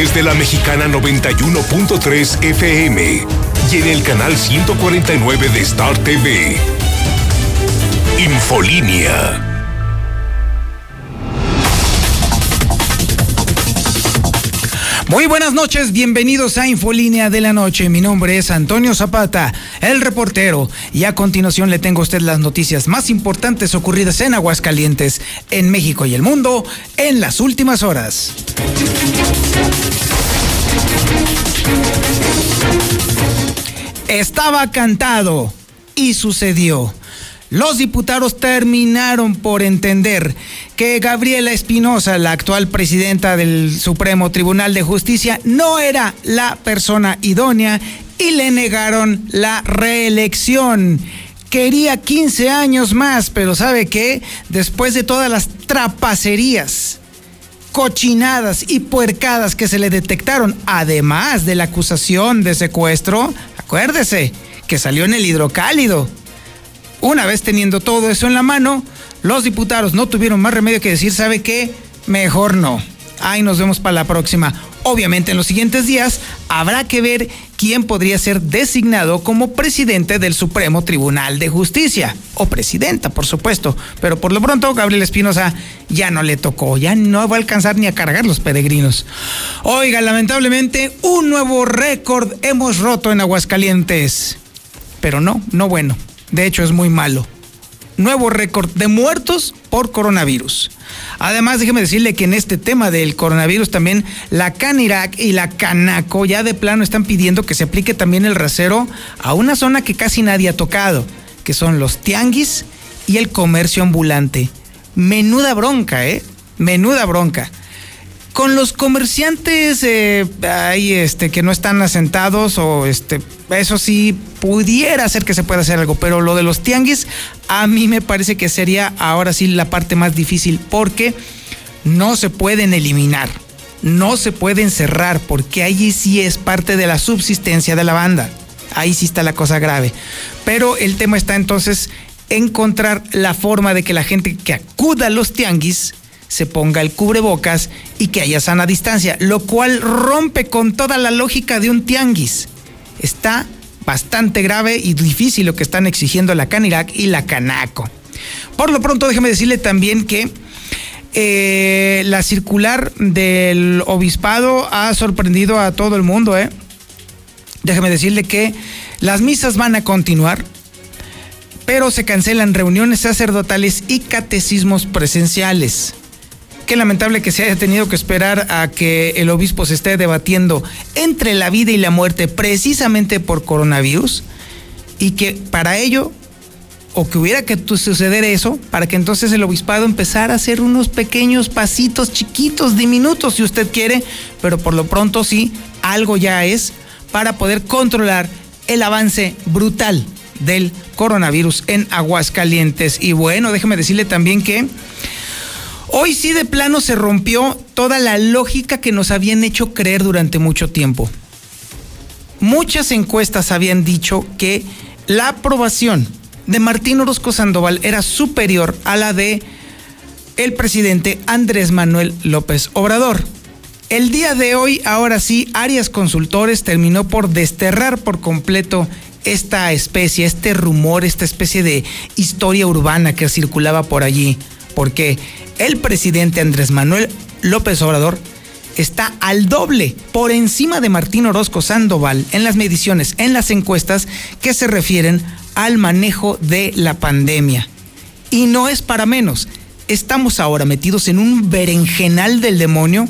través de la mexicana 91.3 FM y en el canal 149 de Star TV. Infolínea. Muy buenas noches, bienvenidos a Infolínea de la Noche. Mi nombre es Antonio Zapata, el reportero, y a continuación le tengo a usted las noticias más importantes ocurridas en Aguascalientes, en México y el mundo en las últimas horas. Estaba cantado y sucedió los diputados terminaron por entender que Gabriela Espinosa, la actual presidenta del Supremo Tribunal de Justicia, no era la persona idónea y le negaron la reelección. Quería 15 años más, pero ¿sabe qué? Después de todas las trapacerías, cochinadas y puercadas que se le detectaron, además de la acusación de secuestro, acuérdese que salió en el hidrocálido una vez teniendo todo eso en la mano, los diputados no tuvieron más remedio que decir, ¿sabe qué? Mejor no. Ahí nos vemos para la próxima. Obviamente en los siguientes días habrá que ver quién podría ser designado como presidente del Supremo Tribunal de Justicia. O presidenta, por supuesto. Pero por lo pronto Gabriel Espinosa ya no le tocó, ya no va a alcanzar ni a cargar los peregrinos. Oiga, lamentablemente un nuevo récord hemos roto en Aguascalientes. Pero no, no bueno. De hecho, es muy malo. Nuevo récord de muertos por coronavirus. Además, déjeme decirle que en este tema del coronavirus también la Canirac y la Canaco ya de plano están pidiendo que se aplique también el rasero a una zona que casi nadie ha tocado, que son los tianguis y el comercio ambulante. Menuda bronca, ¿eh? Menuda bronca. Con los comerciantes eh, ahí este, que no están asentados o este, eso sí pudiera ser que se pueda hacer algo, pero lo de los tianguis a mí me parece que sería ahora sí la parte más difícil porque no se pueden eliminar, no se pueden cerrar porque ahí sí es parte de la subsistencia de la banda. Ahí sí está la cosa grave. Pero el tema está entonces encontrar la forma de que la gente que acuda a los tianguis se ponga el cubrebocas y que haya sana distancia, lo cual rompe con toda la lógica de un tianguis. Está bastante grave y difícil lo que están exigiendo la Canirac y la Canaco. Por lo pronto, déjeme decirle también que eh, la circular del obispado ha sorprendido a todo el mundo. ¿eh? Déjeme decirle que las misas van a continuar, pero se cancelan reuniones sacerdotales y catecismos presenciales. Qué lamentable que se haya tenido que esperar a que el obispo se esté debatiendo entre la vida y la muerte precisamente por coronavirus y que para ello o que hubiera que suceder eso, para que entonces el obispado empezara a hacer unos pequeños pasitos chiquitos, diminutos si usted quiere, pero por lo pronto sí, algo ya es para poder controlar el avance brutal del coronavirus en Aguascalientes. Y bueno, déjeme decirle también que Hoy sí de plano se rompió toda la lógica que nos habían hecho creer durante mucho tiempo. Muchas encuestas habían dicho que la aprobación de Martín Orozco Sandoval era superior a la de el presidente Andrés Manuel López Obrador. El día de hoy, ahora sí, Arias Consultores terminó por desterrar por completo esta especie, este rumor, esta especie de historia urbana que circulaba por allí porque el presidente Andrés Manuel López Obrador está al doble por encima de Martín Orozco Sandoval en las mediciones, en las encuestas que se refieren al manejo de la pandemia. Y no es para menos. Estamos ahora metidos en un berenjenal del demonio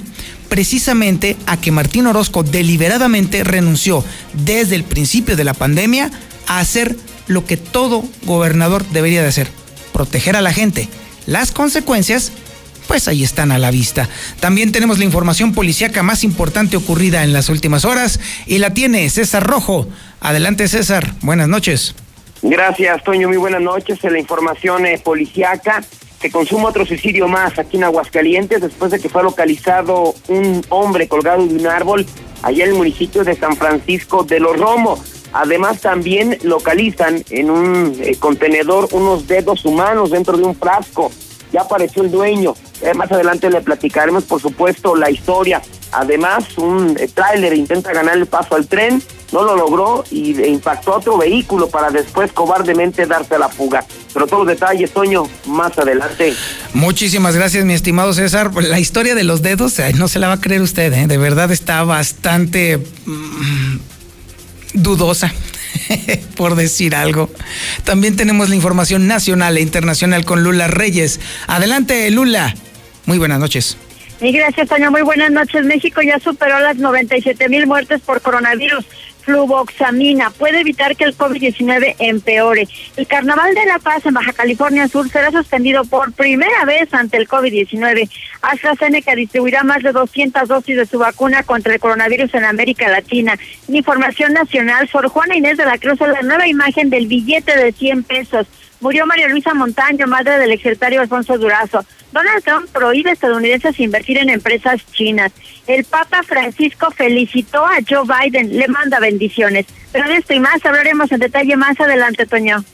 precisamente a que Martín Orozco deliberadamente renunció desde el principio de la pandemia a hacer lo que todo gobernador debería de hacer, proteger a la gente, las consecuencias, pues ahí están a la vista. También tenemos la información policíaca más importante ocurrida en las últimas horas y la tiene César Rojo. Adelante César, buenas noches. Gracias, Toño, muy buenas noches. La información eh, policíaca se consuma otro suicidio más aquí en Aguascalientes después de que fue localizado un hombre colgado de un árbol allá en el municipio de San Francisco de los Romos. Además, también localizan en un eh, contenedor unos dedos humanos dentro de un frasco. Ya apareció el dueño. Eh, más adelante le platicaremos, por supuesto, la historia. Además, un eh, tráiler intenta ganar el paso al tren, no lo logró y impactó otro vehículo para después cobardemente darse a la fuga. Pero todos los detalles, Toño, más adelante. Muchísimas gracias, mi estimado César. La historia de los dedos, no se la va a creer usted, ¿eh? de verdad está bastante mm, dudosa. por decir algo. También tenemos la información nacional e internacional con Lula Reyes. Adelante, Lula. Muy buenas noches. Y gracias, Toño. Muy buenas noches. México ya superó las 97 mil muertes por coronavirus. Fluvoxamina puede evitar que el COVID-19 empeore. El Carnaval de la Paz en Baja California Sur será suspendido por primera vez ante el COVID-19. AstraZeneca distribuirá más de 200 dosis de su vacuna contra el coronavirus en América Latina. información nacional, Sor Juana Inés de la Cruz, la nueva imagen del billete de 100 pesos. Murió María Luisa Montaño, madre del exsecretario Alfonso Durazo. Donald Trump prohíbe a estadounidenses invertir en empresas chinas. El Papa Francisco felicitó a Joe Biden, le manda bendiciones. Pero de esto y más hablaremos en detalle más adelante, Toño.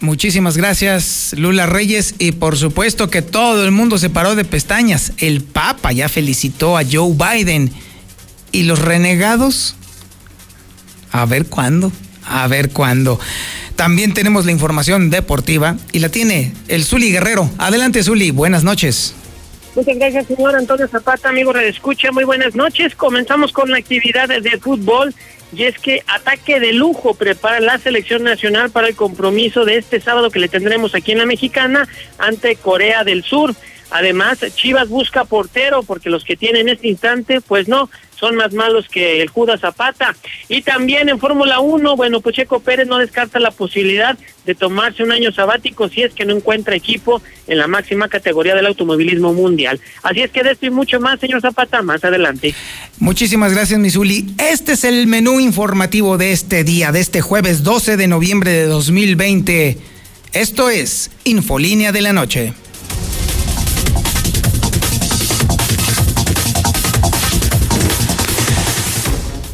Muchísimas gracias, Lula Reyes. Y por supuesto que todo el mundo se paró de pestañas. El Papa ya felicitó a Joe Biden. ¿Y los renegados? A ver cuándo a ver cuándo. También tenemos la información deportiva y la tiene el Zuli Guerrero. Adelante, Zuli, buenas noches. Muchas gracias, señor Antonio Zapata, amigo de Escucha. Muy buenas noches. Comenzamos con la actividad de fútbol y es que ataque de lujo prepara la selección nacional para el compromiso de este sábado que le tendremos aquí en la Mexicana ante Corea del Sur. Además, Chivas busca portero porque los que tienen este instante, pues no, son más malos que el Judas Zapata. Y también en Fórmula 1, bueno, pues Pérez no descarta la posibilidad de tomarse un año sabático si es que no encuentra equipo en la máxima categoría del automovilismo mundial. Así es que de esto y mucho más, señor Zapata, más adelante. Muchísimas gracias, Misuli. Este es el menú informativo de este día, de este jueves 12 de noviembre de 2020. Esto es Infolínea de la Noche.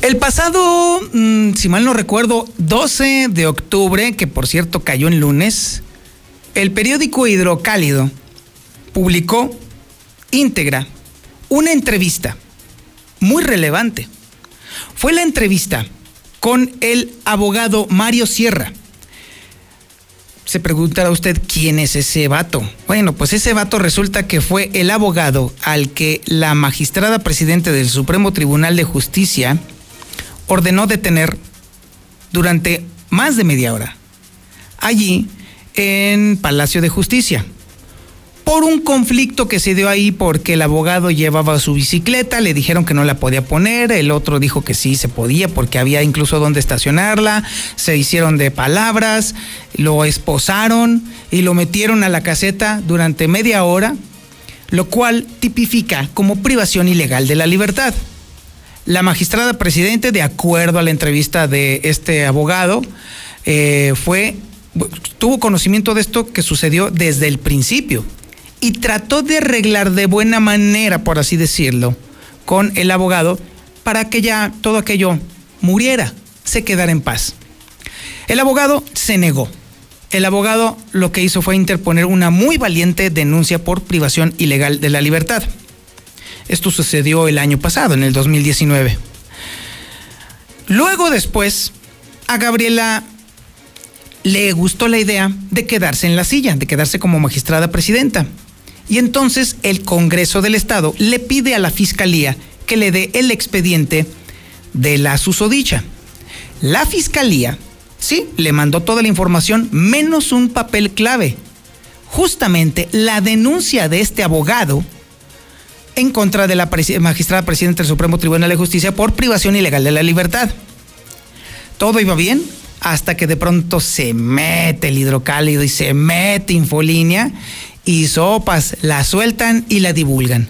El pasado, mm, si mal no recuerdo, 12 de octubre, que por cierto cayó en lunes, el periódico Hidrocálido publicó íntegra una entrevista muy relevante. Fue la entrevista con el abogado Mario Sierra. Se preguntará usted quién es ese vato. Bueno, pues ese vato resulta que fue el abogado al que la magistrada presidente del Supremo Tribunal de Justicia, ordenó detener durante más de media hora allí en Palacio de Justicia por un conflicto que se dio ahí porque el abogado llevaba su bicicleta, le dijeron que no la podía poner, el otro dijo que sí se podía porque había incluso donde estacionarla, se hicieron de palabras, lo esposaron y lo metieron a la caseta durante media hora, lo cual tipifica como privación ilegal de la libertad. La magistrada presidente, de acuerdo a la entrevista de este abogado, eh, fue tuvo conocimiento de esto que sucedió desde el principio y trató de arreglar de buena manera, por así decirlo, con el abogado para que ya todo aquello muriera, se quedara en paz. El abogado se negó. El abogado lo que hizo fue interponer una muy valiente denuncia por privación ilegal de la libertad. Esto sucedió el año pasado, en el 2019. Luego después, a Gabriela le gustó la idea de quedarse en la silla, de quedarse como magistrada presidenta. Y entonces el Congreso del Estado le pide a la Fiscalía que le dé el expediente de la susodicha. La Fiscalía, sí, le mandó toda la información menos un papel clave. Justamente la denuncia de este abogado en contra de la magistrada presidenta del Supremo Tribunal de Justicia por privación ilegal de la libertad. Todo iba bien hasta que de pronto se mete el hidrocálido y se mete Infolínea y sopas la sueltan y la divulgan.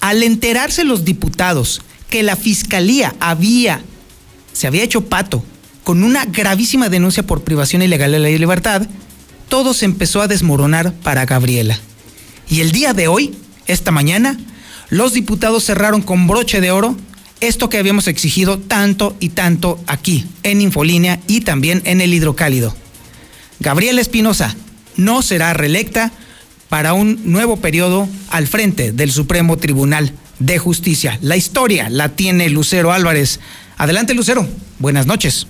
Al enterarse los diputados que la fiscalía había, se había hecho pato con una gravísima denuncia por privación ilegal de la libertad, todo se empezó a desmoronar para Gabriela. Y el día de hoy, esta mañana, los diputados cerraron con broche de oro esto que habíamos exigido tanto y tanto aquí, en Infolínea y también en el Hidrocálido. Gabriela Espinosa no será reelecta para un nuevo periodo al frente del Supremo Tribunal de Justicia. La historia la tiene Lucero Álvarez. Adelante, Lucero. Buenas noches.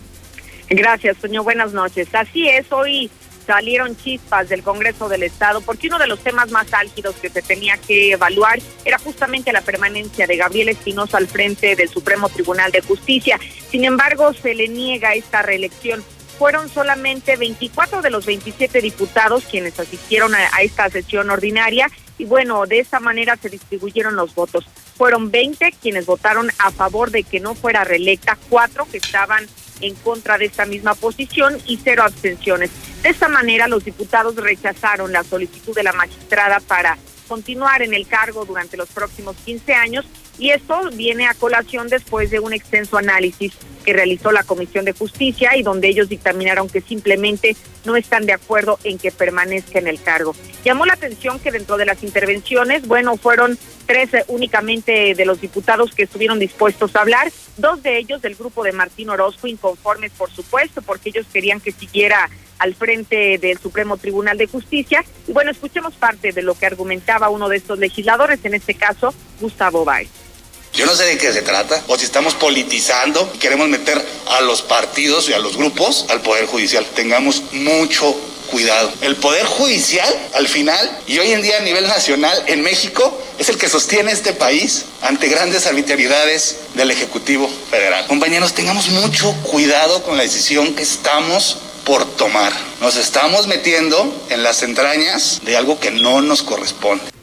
Gracias, señor. Buenas noches. Así es, hoy salieron chispas del Congreso del Estado porque uno de los temas más álgidos que se tenía que evaluar era justamente la permanencia de Gabriel Espinosa al frente del Supremo Tribunal de Justicia. Sin embargo, se le niega esta reelección. Fueron solamente 24 de los 27 diputados quienes asistieron a, esta sesión ordinaria y bueno, de esta manera se distribuyeron los votos. Fueron 20 quienes votaron a favor de que no fuera reelecta, cuatro que estaban en contra de esta misma posición y cero abstenciones. De esta manera, los diputados rechazaron la solicitud de la magistrada para continuar en el cargo durante los próximos 15 años y esto viene a colación después de un extenso análisis que realizó la Comisión de Justicia y donde ellos dictaminaron que simplemente no están de acuerdo en que permanezca en el cargo. Llamó la atención que dentro de las intervenciones, bueno, fueron tres únicamente de los diputados que estuvieron dispuestos a hablar, dos de ellos del grupo de Martín Orozco, inconformes por supuesto, porque ellos querían que siguiera al frente del Supremo Tribunal de Justicia. Y bueno, escuchemos parte de lo que argumentaba uno de estos legisladores, en este caso, Gustavo Báez. Yo no sé de qué se trata, o si estamos politizando y queremos meter a los partidos y a los grupos al Poder Judicial. Tengamos mucho cuidado. El Poder Judicial, al final, y hoy en día a nivel nacional en México, es el que sostiene este país ante grandes arbitrariedades del Ejecutivo Federal. Compañeros, tengamos mucho cuidado con la decisión que estamos por tomar. Nos estamos metiendo en las entrañas de algo que no nos corresponde.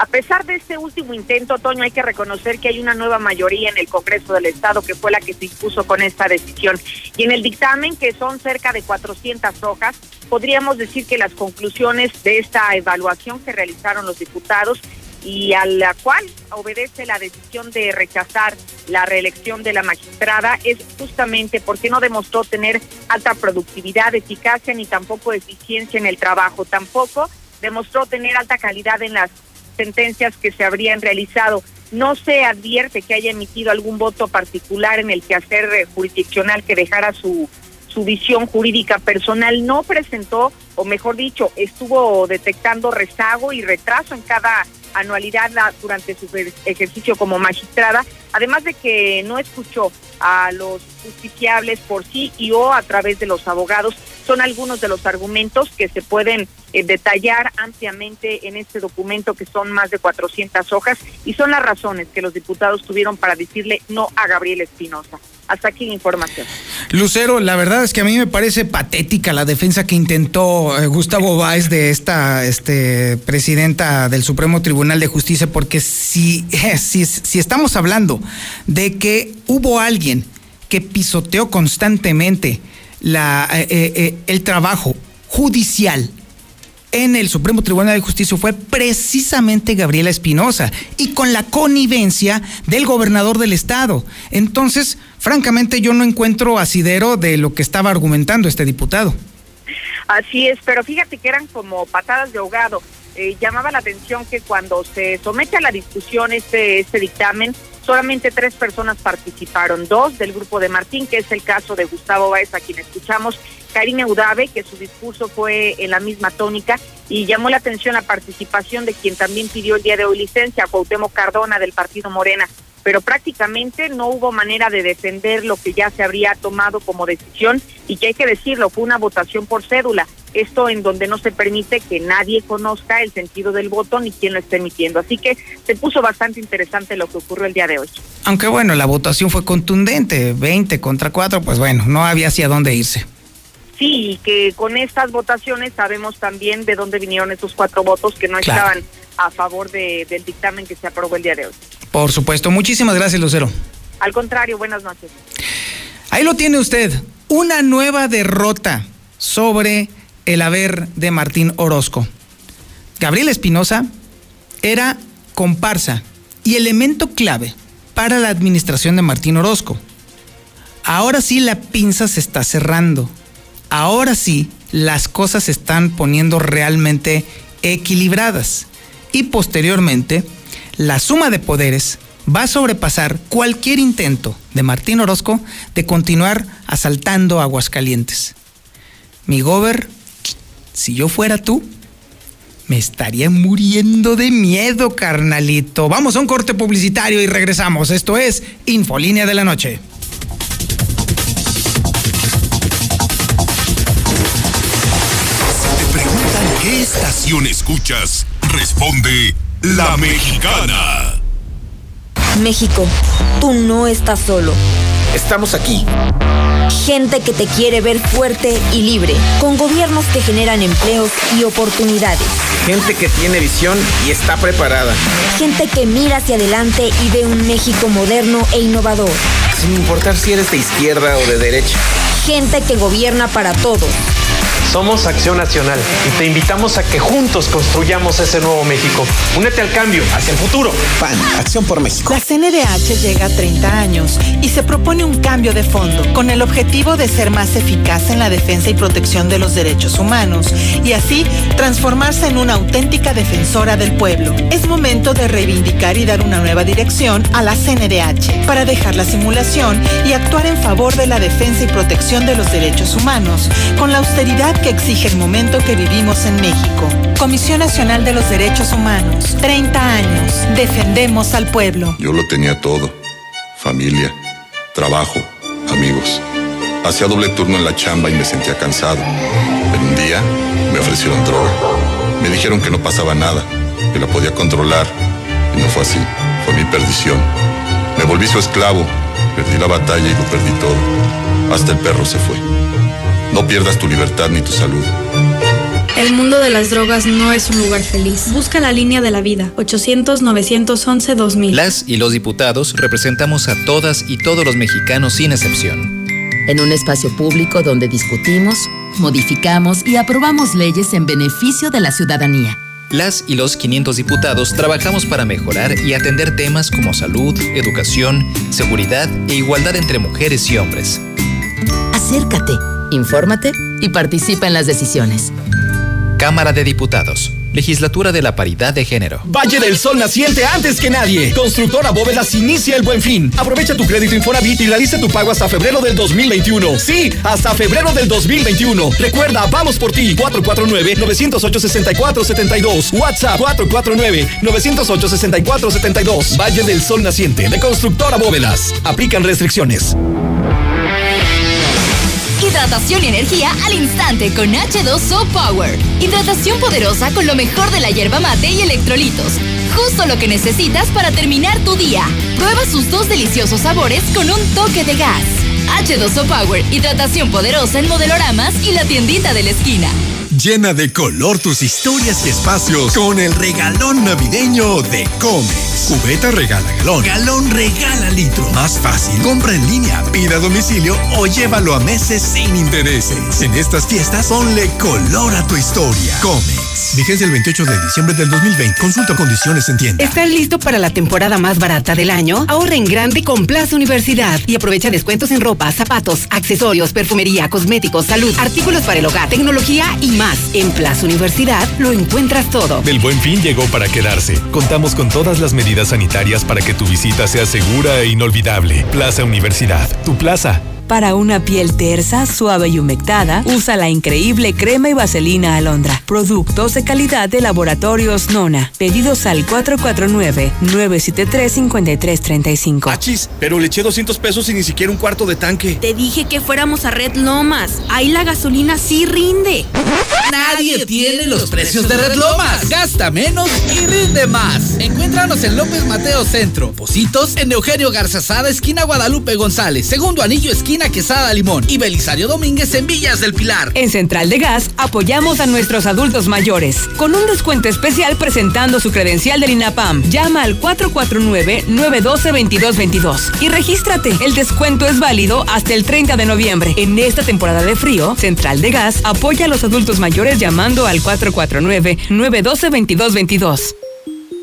A pesar de este último intento, Toño, hay que reconocer que hay una nueva mayoría en el Congreso del Estado que fue la que se impuso con esta decisión. Y en el dictamen, que son cerca de 400 hojas, podríamos decir que las conclusiones de esta evaluación que realizaron los diputados y a la cual obedece la decisión de rechazar la reelección de la magistrada es justamente porque no demostró tener alta productividad, eficacia ni tampoco eficiencia en el trabajo. Tampoco demostró tener alta calidad en las sentencias que se habrían realizado. No se advierte que haya emitido algún voto particular en el quehacer eh, jurisdiccional que dejara su, su visión jurídica personal. No presentó, o mejor dicho, estuvo detectando rezago y retraso en cada anualidad durante su ejercicio como magistrada, además de que no escuchó a los justiciables por sí y o a través de los abogados. Son algunos de los argumentos que se pueden eh, detallar ampliamente en este documento que son más de 400 hojas y son las razones que los diputados tuvieron para decirle no a Gabriel Espinosa. Hasta aquí información. Lucero, la verdad es que a mí me parece patética la defensa que intentó eh, Gustavo Báez de esta este, presidenta del Supremo Tribunal de Justicia, porque si, si, si estamos hablando de que hubo alguien que pisoteó constantemente la, eh, eh, el trabajo judicial en el Supremo Tribunal de Justicia fue precisamente Gabriela Espinosa y con la connivencia del gobernador del estado. Entonces, francamente, yo no encuentro asidero de lo que estaba argumentando este diputado. Así es, pero fíjate que eran como patadas de ahogado. Eh, llamaba la atención que cuando se somete a la discusión este, este dictamen, solamente tres personas participaron, dos del grupo de Martín, que es el caso de Gustavo Báez, a quien escuchamos, Karina Udave, que su discurso fue en la misma tónica, y llamó la atención la participación de quien también pidió el día de hoy licencia, Cuauhtémoc Cardona del Partido Morena, pero prácticamente no hubo manera de defender lo que ya se habría tomado como decisión y que hay que decirlo, fue una votación por cédula, esto en donde no se permite que nadie conozca el sentido del voto ni quién lo esté emitiendo. Así que se puso bastante interesante lo que ocurrió el día de hoy. Aunque bueno, la votación fue contundente, 20 contra 4, pues bueno, no había hacia dónde irse. Sí, y que con estas votaciones sabemos también de dónde vinieron esos cuatro votos que no estaban a favor de, del dictamen que se aprobó el día de hoy. Por supuesto. Muchísimas gracias, Lucero. Al contrario, buenas noches. Ahí lo tiene usted. Una nueva derrota sobre el haber de Martín Orozco. Gabriel Espinosa era comparsa y elemento clave para la administración de Martín Orozco. Ahora sí la pinza se está cerrando ahora sí las cosas se están poniendo realmente equilibradas y posteriormente la suma de poderes va a sobrepasar cualquier intento de Martín Orozco de continuar asaltando Aguascalientes. Mi gober, si yo fuera tú, Me estaría muriendo de miedo, carnalito. Vamos a un corte publicitario y regresamos. Esto es Infolínea de la Noche. Si te preguntan qué estación escuchas, responde La Mexicana. México, tú no estás solo. Estamos aquí. Gente que te quiere ver fuerte y libre, con gobiernos que generan empleos y oportunidades. Gente que tiene visión y está preparada. Gente que mira hacia adelante y ve un México moderno e innovador. Sin importar si eres de izquierda o de derecha. Gente que gobierna para todos. Somos Acción Nacional y te invitamos a que juntos construyamos ese nuevo México. Únete al cambio, hacia el futuro. PAN, Acción por México. La CNDH llega a 30 años y se propone un cambio de fondo con el objetivo de ser más eficaz en la defensa y protección de los derechos humanos y así transformarse en una auténtica defensora del pueblo. Es momento de reivindicar y dar una nueva dirección a la CNDH para dejar la simulación y actuar en favor de la defensa y protección de los derechos humanos con la austeridad que exige el momento que vivimos en México. Comisión Nacional de los Derechos Humanos. 30 años. Defendemos al pueblo. Yo lo tenía todo. Familia, trabajo, amigos. Hacía doble turno en la chamba y me sentía cansado. Pero un día me ofrecieron droga. Me dijeron que no pasaba nada, que la podía controlar. Y no fue así. Fue mi perdición. Me volví su esclavo. Perdí la batalla y lo perdí todo. Hasta el perro se fue. No pierdas tu libertad ni tu salud. El mundo de las drogas no es un lugar feliz. Busca la línea de la vida. 800-911-2000. Las y los diputados representamos a todas y todos los mexicanos sin excepción. En un espacio público donde discutimos, modificamos y aprobamos leyes en beneficio de la ciudadanía. Las y los 500 diputados trabajamos para mejorar y atender temas como salud, educación, seguridad e igualdad entre mujeres y hombres. Acércate, infórmate y participa en las decisiones. Cámara de Diputados. Legislatura de la Paridad de Género. Valle del Sol naciente antes que nadie. Constructora Bóvedas inicia el buen fin. Aprovecha tu crédito Infonavit y realiza tu pago hasta febrero del 2021. Sí, hasta febrero del 2021. Recuerda, vamos por ti. 449-908-6472. WhatsApp 449-908-6472. Valle del Sol naciente de Constructora Bóvedas. Aplican restricciones. Hidratación y energía al instante con H2O Power. Hidratación poderosa con lo mejor de la hierba mate y electrolitos. Justo lo que necesitas para terminar tu día. Prueba sus dos deliciosos sabores con un toque de gas. H2O Power, hidratación poderosa en modeloramas y la tiendita de la esquina. Llena de color tus historias y espacios con el regalón navideño de Comex. Cubeta regala galón, galón regala litro. Más fácil, compra en línea, pida a domicilio o llévalo a meses sin intereses. En estas fiestas, ponle color a tu historia. Comex. Vigencia el 28 de diciembre del 2020. Consulta condiciones en tienda. ¿Estás listo para la temporada más barata del año? Ahorra en grande con Plaza Universidad y aprovecha descuentos en ropa, zapatos, accesorios, perfumería, cosméticos, salud, artículos para el hogar, tecnología y más. En Plaza Universidad lo encuentras todo. El buen fin llegó para quedarse. Contamos con todas las medidas sanitarias para que tu visita sea segura e inolvidable. Plaza Universidad, tu plaza. Para una piel tersa, suave y humectada, usa la increíble crema y vaselina alondra. Productos de calidad de laboratorios Nona. Pedidos al 449-973-5335. Achis, pero le eché 200 pesos y ni siquiera un cuarto de tanque. Te dije que fuéramos a Red Lomas. Ahí la gasolina sí rinde. Nadie tiene los precios de Red Lomas. Gasta menos y rinde más. Encuéntranos en López Mateo Centro. Positos en Eugenio Garzazada, esquina Guadalupe González. Segundo anillo, esquina Quesada Limón. Y Belisario Domínguez en Villas del Pilar. En Central de Gas apoyamos a nuestros adultos mayores con un descuento especial presentando su credencial del INAPAM. Llama al 449-912-2222 y regístrate. El descuento es válido hasta el 30 de noviembre. En esta temporada de frío, Central de Gas apoya a los adultos mayores llamando al 449-912-2222.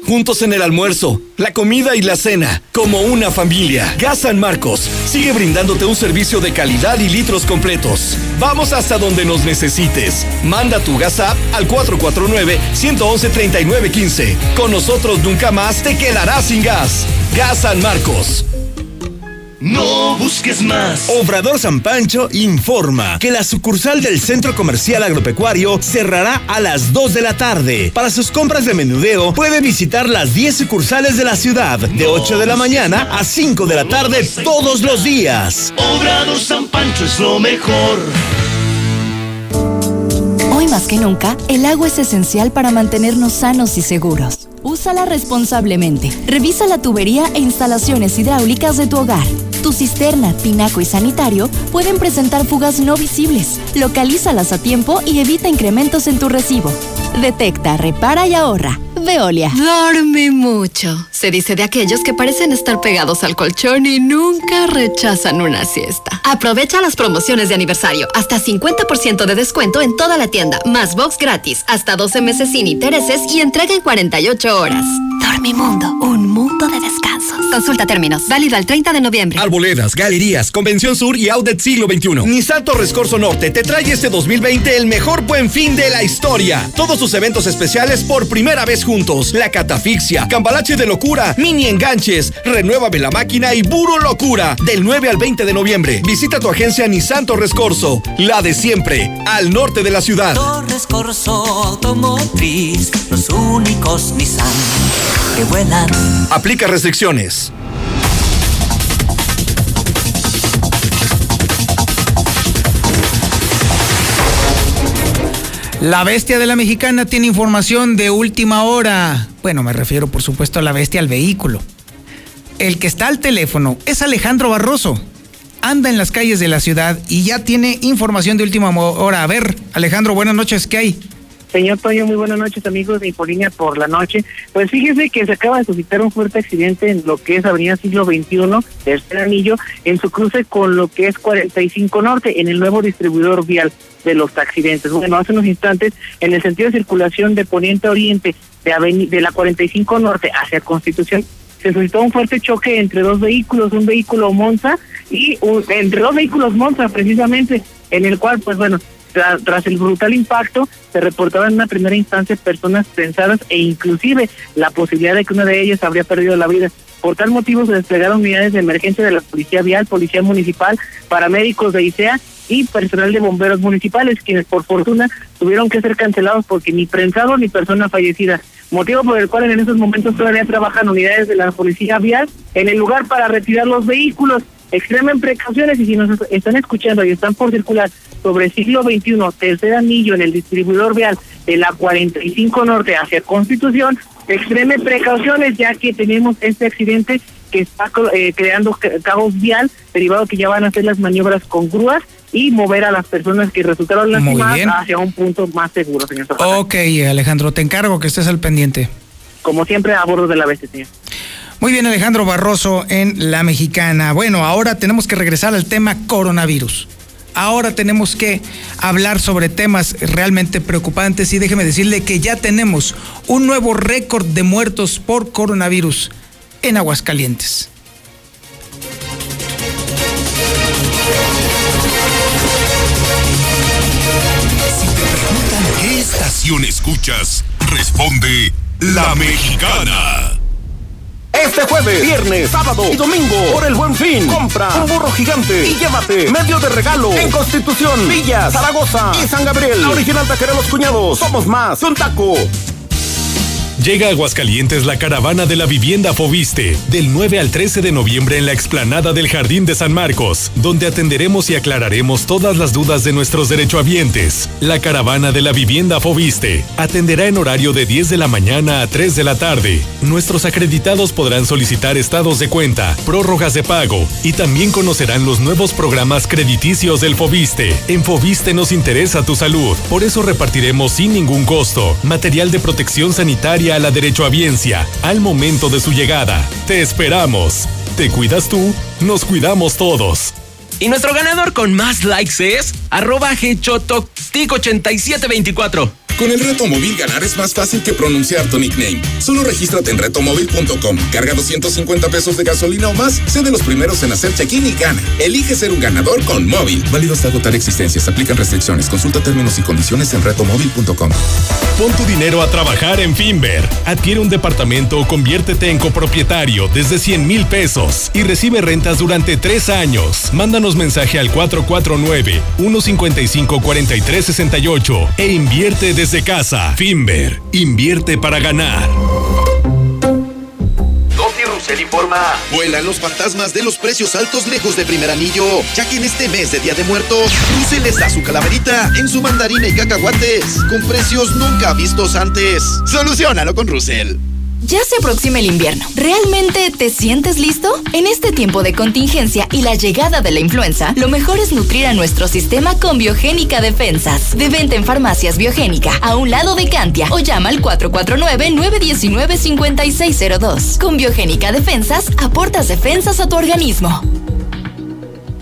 Juntos en el almuerzo, la comida y la cena, como una familia. Gas San Marcos sigue brindándote un servicio de calidad y litros completos. Vamos hasta donde nos necesites. Manda tu gas app al 449-111-3915. Con nosotros nunca más te quedarás sin gas. Gas San Marcos. No busques más. Obrador San Pancho informa que la sucursal del Centro Comercial Agropecuario cerrará a las 2 de la tarde. Para sus compras de menudeo, puede visitar las 10 sucursales de la ciudad de 8 de la mañana a 5 de la tarde todos los días. Obrador San Pancho es lo mejor. Hoy más que nunca, el agua es esencial para mantenernos sanos y seguros. Úsala responsablemente. Revisa la tubería e instalaciones hidráulicas de tu hogar. Tu cisterna, tinaco y sanitario pueden presentar fugas no visibles. Localízalas a tiempo y evita incrementos en tu recibo. Detecta, repara y ahorra. Veolia. Dorme mucho. Se dice de aquellos que parecen estar pegados al colchón y nunca rechazan una siesta. Aprovecha las promociones de aniversario. Hasta 50% de descuento en toda la tienda. Más box gratis. Hasta 12 meses sin intereses y entrega en 48 horas. Dormimundo. Un mundo de descansos. Consulta términos. Válido al 30 de noviembre. Arboledas, galerías, Convención Sur y Outlet Siglo XXI. Nissan Torres Corso Norte te trae este 2020 el mejor buen fin de la historia. Todos sus eventos especiales por primera vez juntos. La catafixia, cambalache de locura, mini enganches, renuévame la máquina y puro locura. Del 9 al 20 de noviembre. Visita tu agencia Nissan Torres Corso. La de siempre, al norte de la ciudad. Torres Corso Automotriz, los únicos Nissan que vuelan. Aplica restricciones. La bestia de la mexicana tiene información de última hora. Bueno, me refiero por supuesto a la bestia al vehículo. El que está al teléfono es Alejandro Barroso. Anda en las calles de la ciudad y ya tiene información de última hora. A ver, Alejandro, buenas noches, ¿qué hay? Señor Toño, muy buenas noches amigos de Infolínea por la noche. Pues fíjese que se acaba de suscitar un fuerte accidente en lo que es Avenida Siglo XXI, tercer anillo, en su cruce con lo que es 45 Norte, en el nuevo distribuidor vial de los accidentes. Bueno, hace unos instantes, en el sentido de circulación de poniente a oriente de, de la 45 Norte hacia Constitución, se suscitó un fuerte choque entre dos vehículos, un vehículo Monza y un, entre dos vehículos Monza precisamente, en el cual, pues bueno, tras el brutal impacto, se reportaban en una primera instancia personas pensadas e inclusive la posibilidad de que una de ellas habría perdido la vida. Por tal motivo se desplegaron unidades de emergencia de la Policía Vial, Policía Municipal, paramédicos de ICEA y personal de bomberos municipales, quienes por fortuna tuvieron que ser cancelados porque ni prensado ni persona fallecida. Motivo por el cual en esos momentos todavía trabajan unidades de la Policía Vial en el lugar para retirar los vehículos extremen precauciones y si nos están escuchando y están por circular sobre siglo XXI, tercer anillo en el distribuidor vial de la 45 Norte hacia Constitución, extremen precauciones ya que tenemos este accidente que está eh, creando caos vial, derivado que ya van a hacer las maniobras con grúas y mover a las personas que resultaron lastimadas hacia un punto más seguro, señor. Ok, Alejandro, te encargo que estés al pendiente. Como siempre, a bordo de la bestia, señor. Muy bien, Alejandro Barroso en La Mexicana. Bueno, ahora tenemos que regresar al tema coronavirus. Ahora tenemos que hablar sobre temas realmente preocupantes y déjeme decirle que ya tenemos un nuevo récord de muertos por coronavirus en Aguascalientes. Si te preguntan qué estación escuchas, responde La Mexicana. Este jueves, viernes, sábado y domingo, por el buen fin, compra un burro gigante y llévate medio de regalo en Constitución, Villa, Zaragoza y San Gabriel. La original taquera Los Cuñados. Somos más que un taco. Llega a Aguascalientes la caravana de la vivienda Fobiste, del 9 al 13 de noviembre en la explanada del Jardín de San Marcos, donde atenderemos y aclararemos todas las dudas de nuestros derechohabientes. La caravana de la vivienda Fobiste atenderá en horario de 10 de la mañana a 3 de la tarde. Nuestros acreditados podrán solicitar estados de cuenta, prórrogas de pago y también conocerán los nuevos programas crediticios del Fobiste. En Fobiste nos interesa tu salud, por eso repartiremos sin ningún costo material de protección sanitaria a la derechohabiencia al momento de su llegada. Te esperamos. ¿Te cuidas tú? Nos cuidamos todos. Y nuestro ganador con más likes es arroba gechototic8724. Con el reto móvil ganar es más fácil que pronunciar tu nickname. Solo regístrate en retomóvil.com, carga 250 pesos de gasolina o más, sé de los primeros en hacer check-in y gana. Elige ser un ganador con móvil. Válido hasta agotar existencias. Aplican restricciones. Consulta términos y condiciones en retomóvil.com. Pon tu dinero a trabajar en Finver. Adquiere un departamento o conviértete en copropietario desde 100 mil pesos y recibe rentas durante tres años. Mándanos mensaje al 449-155-4368 e invierte desde casa. Finver. Invierte para ganar. Russell informa. Vuelan los fantasmas de los precios altos lejos de primer anillo, ya que en este mes de Día de Muertos, Russell les da su calaverita en su mandarina y cacahuates, con precios nunca vistos antes. Solucionalo con Russell. Ya se aproxima el invierno. ¿Realmente te sientes listo? En este tiempo de contingencia y la llegada de la influenza, lo mejor es nutrir a nuestro sistema con Biogénica Defensas. De venta en farmacias Biogénica, a un lado de Cantia, o llama al 449-919-5602. Con Biogénica Defensas, aportas defensas a tu organismo.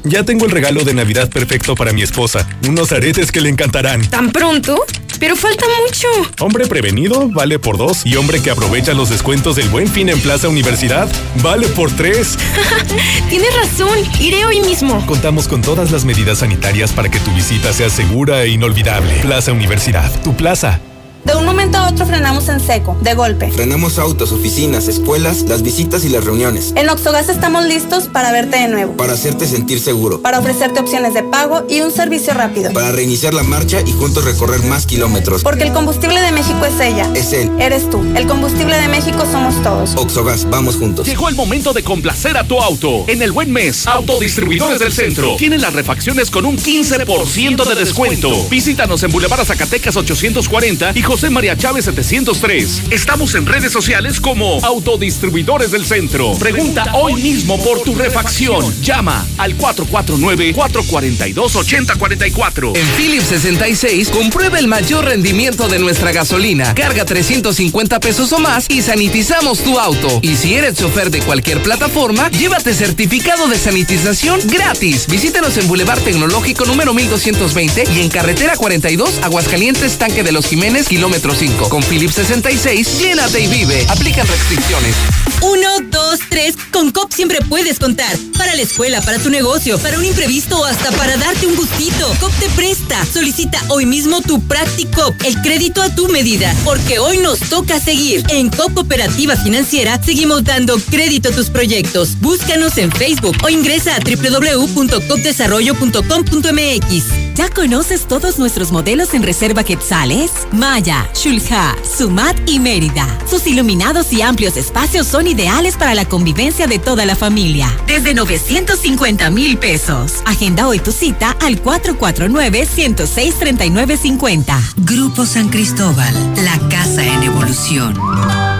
Ya tengo el regalo de Navidad perfecto para mi esposa. Unos aretes que le encantarán. ¿Tan pronto? Pero falta mucho. Hombre prevenido vale por dos y hombre que aprovecha los descuentos del Buen Fin en Plaza Universidad vale por tres. Tienes razón, iré hoy mismo. Contamos con todas las medidas sanitarias para que tu visita sea segura e inolvidable. Plaza Universidad, tu plaza. De un momento a otro frenamos en seco, de golpe. Frenamos autos, oficinas, escuelas, las visitas y las reuniones. En Oxogas estamos listos para verte de nuevo. Para hacerte sentir seguro. Para ofrecerte opciones de pago y un servicio rápido. Para reiniciar la marcha y juntos recorrer más kilómetros. Porque el combustible de México es ella. Es él. Eres tú. El combustible de México somos todos. Oxogas, vamos juntos. Llegó el momento de complacer a tu auto. En el buen mes, Autodistribuidores del Centro tienen las refacciones con un 15% de descuento. Visítanos en Boulevard Zacatecas 840 y José María Chávez 703. Estamos en redes sociales como Autodistribuidores del Centro. Pregunta hoy mismo por tu refacción. Llama al 449-442-8044. En Philips 66, comprueba el mayor rendimiento de nuestra gasolina. Carga 350 pesos o más y sanitizamos tu auto. Y si eres chofer de cualquier plataforma, llévate certificado de sanitización gratis. Visítanos en Boulevard Tecnológico número 1220 y en Carretera 42, Aguascalientes, Tanque de los Jiménez, kilómetro 5. Con Philips 66, llénate y vive. Aplican restricciones. Uno, dos, tres. Con COP siempre puedes contar. Para la escuela, para tu negocio, para un imprevisto o hasta para darte un gustito. COP te presta. Solicita hoy mismo tu Practicop, el crédito a tu medida. Porque hoy nos toca seguir. En COP Operativa Financiera seguimos dando crédito a tus proyectos. Búscanos en Facebook o ingresa a www.copdesarrollo.com.mx. ¿Ya conoces todos nuestros modelos en reserva Quetzales? Maya, Shulha, Sumat y Mérida. Sus iluminados y amplios espacios son ideales para la convivencia de toda la familia. Desde 950 mil pesos. Agenda hoy tu cita al 449-106-3950. Grupo San Cristóbal, la casa en evolución.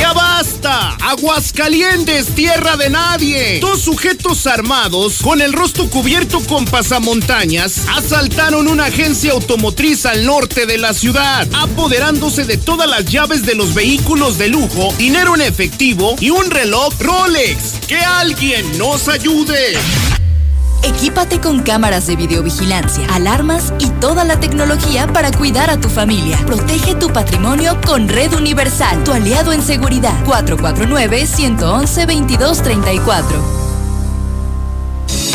¡Ya basta! Aguascalientes, tierra de nadie. Dos sujetos armados con el rostro cubierto con pasamontañas asaltaron una agencia automotriz al norte de la ciudad, apoderándose de todas las llaves de los vehículos de lujo, dinero en efectivo y un reloj Rolex. ¡Que alguien nos ayude! Equípate con cámaras de videovigilancia, alarmas y toda la tecnología para cuidar a tu familia. Protege tu patrimonio con Red Universal, tu aliado en seguridad. 449-111-2234.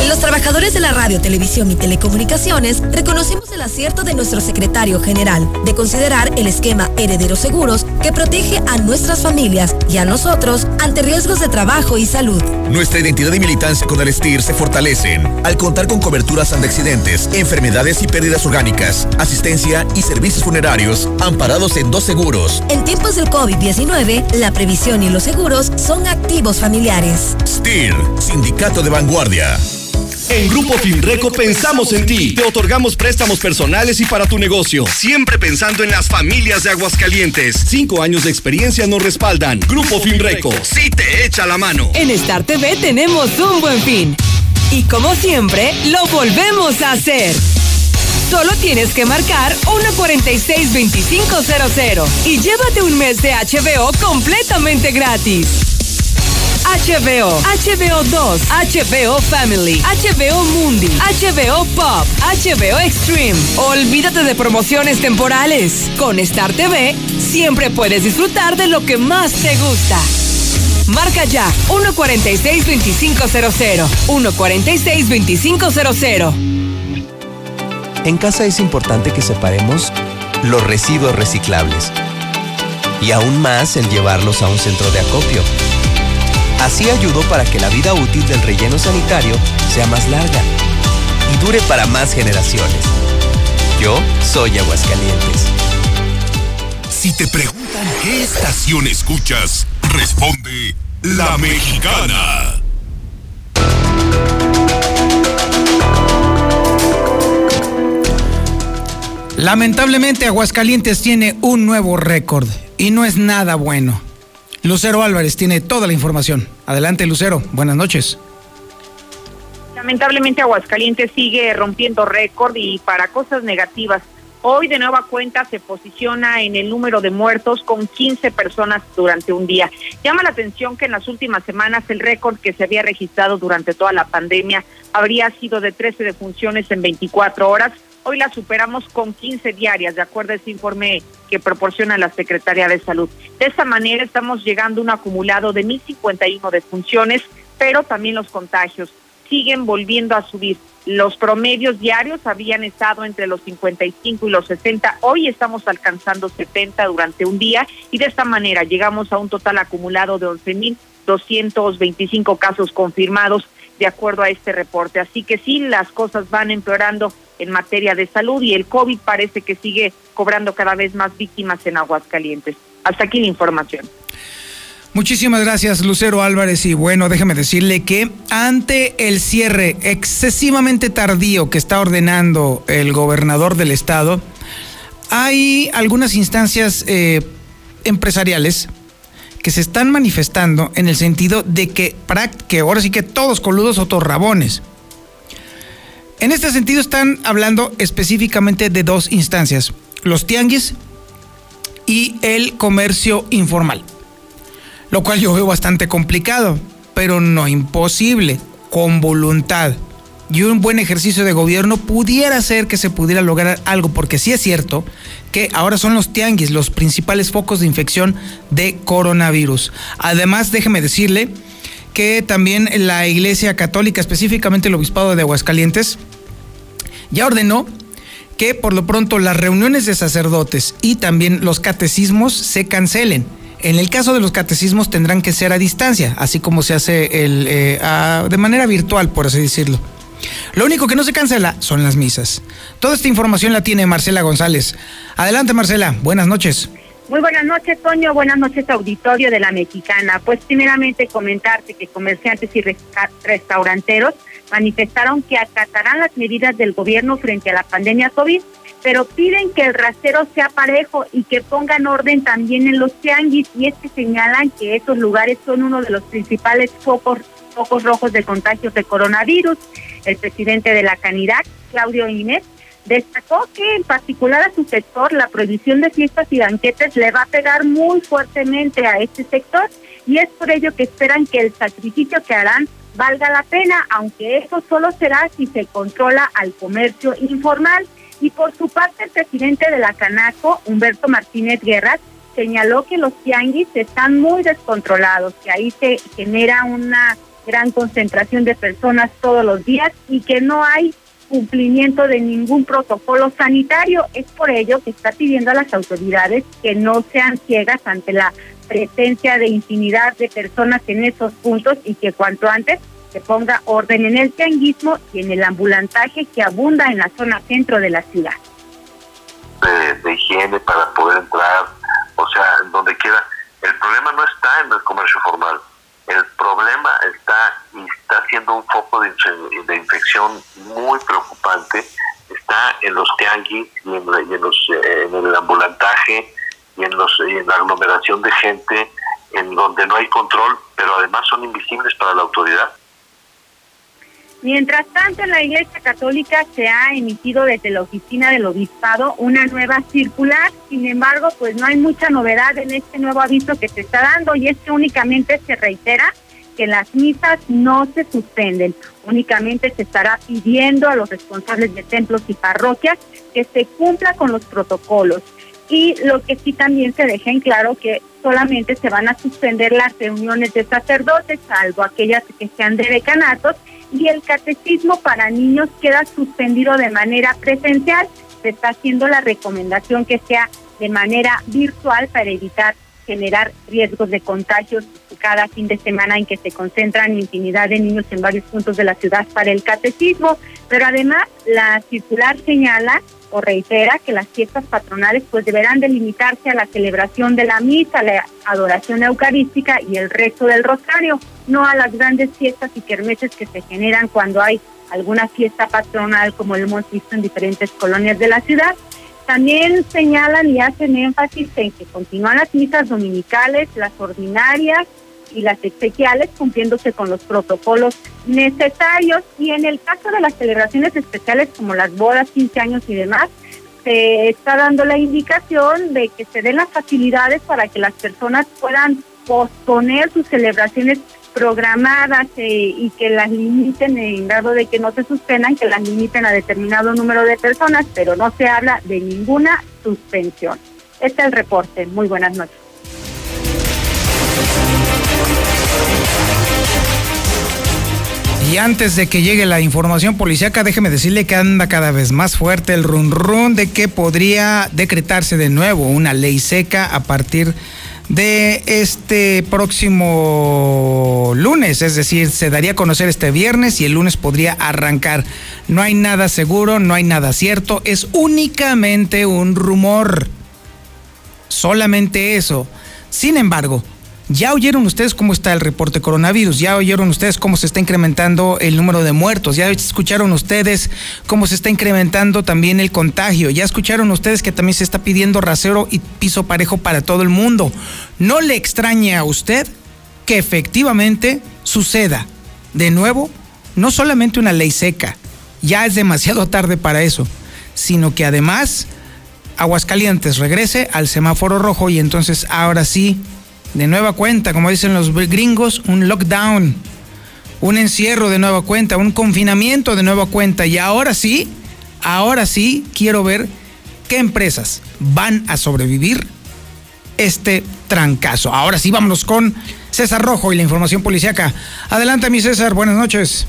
Los trabajadores de la radio, televisión y telecomunicaciones reconocemos el acierto de nuestro secretario general de considerar el esquema Heredero Seguros que protege a nuestras familias y a nosotros ante riesgos de trabajo y salud. Nuestra identidad y militancia con el STIR se fortalecen al contar con coberturas ante accidentes, enfermedades y pérdidas orgánicas, asistencia y servicios funerarios amparados en dos seguros. En tiempos del COVID-19, la previsión y los seguros son activos familiares. STIR, Sindicato de Vanguardia. En Grupo Finreco pensamos en ti. Te otorgamos préstamos personales y para tu negocio. Siempre pensando en las familias de Aguascalientes. Cinco años de experiencia nos respaldan. Grupo Finreco, sí te echa la mano. En Star TV tenemos un buen fin. Y como siempre, lo volvemos a hacer. Solo tienes que marcar 146-2500 y llévate un mes de HBO completamente gratis. HBO, HBO 2, HBO Family, HBO Mundi, HBO Pop, HBO Extreme. Olvídate de promociones temporales. Con Star TV siempre puedes disfrutar de lo que más te gusta. Marca ya 146-2500. 146-2500. En casa es importante que separemos los residuos reciclables y aún más el llevarlos a un centro de acopio. Así ayudo para que la vida útil del relleno sanitario sea más larga y dure para más generaciones. Yo soy Aguascalientes. Si te preguntan qué estación escuchas, responde La Mexicana. Lamentablemente Aguascalientes tiene un nuevo récord y no es nada bueno. Lucero Álvarez tiene toda la información. Adelante Lucero, buenas noches. Lamentablemente Aguascalientes sigue rompiendo récord y para cosas negativas. Hoy de nueva cuenta se posiciona en el número de muertos con 15 personas durante un día. Llama la atención que en las últimas semanas el récord que se había registrado durante toda la pandemia habría sido de 13 defunciones en 24 horas Hoy la superamos con 15 diarias, de acuerdo a ese informe que proporciona la Secretaría de Salud. De esta manera estamos llegando a un acumulado de 1.051 defunciones, pero también los contagios siguen volviendo a subir. Los promedios diarios habían estado entre los 55 y los 60. Hoy estamos alcanzando 70 durante un día y de esta manera llegamos a un total acumulado de 11.225 casos confirmados de acuerdo a este reporte. Así que sí, las cosas van empeorando en materia de salud y el COVID parece que sigue cobrando cada vez más víctimas en Aguascalientes. Hasta aquí la información. Muchísimas gracias, Lucero Álvarez. Y bueno, déjeme decirle que ante el cierre excesivamente tardío que está ordenando el gobernador del estado, hay algunas instancias eh, empresariales que se están manifestando en el sentido de que, que ahora sí que todos coludos o todos rabones. En este sentido están hablando específicamente de dos instancias, los tianguis y el comercio informal, lo cual yo veo bastante complicado, pero no imposible, con voluntad y un buen ejercicio de gobierno pudiera ser que se pudiera lograr algo, porque sí es cierto que ahora son los tianguis los principales focos de infección de coronavirus. Además, déjeme decirle que también la Iglesia Católica, específicamente el Obispado de Aguascalientes, ya ordenó que por lo pronto las reuniones de sacerdotes y también los catecismos se cancelen. En el caso de los catecismos tendrán que ser a distancia, así como se hace el, eh, de manera virtual, por así decirlo. Lo único que no se cancela son las misas. Toda esta información la tiene Marcela González. Adelante, Marcela. Buenas noches. Muy buenas noches, Toño. Buenas noches, auditorio de la Mexicana. Pues primeramente comentarte que comerciantes y restauranteros manifestaron que acatarán las medidas del gobierno frente a la pandemia COVID, pero piden que el rastero sea parejo y que pongan orden también en los tianguis y es que señalan que esos lugares son uno de los principales focos focos rojos de contagios de coronavirus. El presidente de la Canidad, Claudio Inés, destacó que en particular a su sector la prohibición de fiestas y banquetes le va a pegar muy fuertemente a este sector y es por ello que esperan que el sacrificio que harán valga la pena, aunque eso solo será si se controla al comercio informal. Y por su parte, el presidente de la Canaco, Humberto Martínez Guerras, señaló que los tianguis están muy descontrolados, que ahí se genera una gran concentración de personas todos los días y que no hay cumplimiento de ningún protocolo sanitario. Es por ello que está pidiendo a las autoridades que no sean ciegas ante la presencia de infinidad de personas en esos puntos y que cuanto antes se ponga orden en el tianguismo y en el ambulantaje que abunda en la zona centro de la ciudad. De, higiene para poder entrar, o sea, donde quiera. El problema no está en el comercio formal, el problema está y está siendo un foco de, infección muy preocupante. Está en los tianguis y en, los, eh, en el ambulantaje y en, los, en la aglomeración de gente en donde no hay control, pero además son invisibles para la autoridad. Mientras tanto, en la Iglesia Católica se ha emitido desde la oficina del Obispado una nueva circular. Sin embargo, pues no hay mucha novedad en este nuevo aviso que se está dando y es que únicamente se reitera que las misas no se suspenden. Únicamente se estará pidiendo a los responsables de templos y parroquias que se cumpla con los protocolos. Y lo que sí también se deja en claro que solamente se van a suspender las reuniones de sacerdotes, salvo aquellas que sean de decanatos, y el catecismo para niños queda suspendido de manera presencial. Se está haciendo la recomendación que sea de manera virtual para evitar generar riesgos de contagios cada fin de semana en que se concentran infinidad de niños en varios puntos de la ciudad para el catecismo. Pero además, la circular señala o reitera que las fiestas patronales pues deberán delimitarse a la celebración de la misa, la adoración eucarística y el resto del rosario, no a las grandes fiestas y kermeses que se generan cuando hay alguna fiesta patronal como lo hemos visto en diferentes colonias de la ciudad. También señalan y hacen énfasis en que continúan las misas dominicales, las ordinarias y las exequiales cumpliéndose con los protocolos necesarios y en el caso de las celebraciones especiales como las bodas, 15 años y demás, se está dando la indicación de que se den las facilidades para que las personas puedan posponer sus celebraciones programadas eh, y que las limiten en grado de que no se suspendan, que las limiten a determinado número de personas, pero no se habla de ninguna suspensión. Este es el reporte. Muy buenas noches. Y antes de que llegue la información policíaca, déjeme decirle que anda cada vez más fuerte el run run de que podría decretarse de nuevo una ley seca a partir de este próximo lunes, es decir, se daría a conocer este viernes y el lunes podría arrancar. No hay nada seguro, no hay nada cierto, es únicamente un rumor. Solamente eso. Sin embargo, ya oyeron ustedes cómo está el reporte coronavirus, ya oyeron ustedes cómo se está incrementando el número de muertos, ya escucharon ustedes cómo se está incrementando también el contagio, ya escucharon ustedes que también se está pidiendo rasero y piso parejo para todo el mundo. ¿No le extraña a usted que efectivamente suceda de nuevo no solamente una ley seca, ya es demasiado tarde para eso, sino que además Aguascalientes regrese al semáforo rojo y entonces ahora sí de nueva cuenta, como dicen los gringos, un lockdown, un encierro de nueva cuenta, un confinamiento de nueva cuenta. Y ahora sí, ahora sí quiero ver qué empresas van a sobrevivir este trancazo. Ahora sí, vámonos con César Rojo y la información policiaca. Adelante, mi César, buenas noches.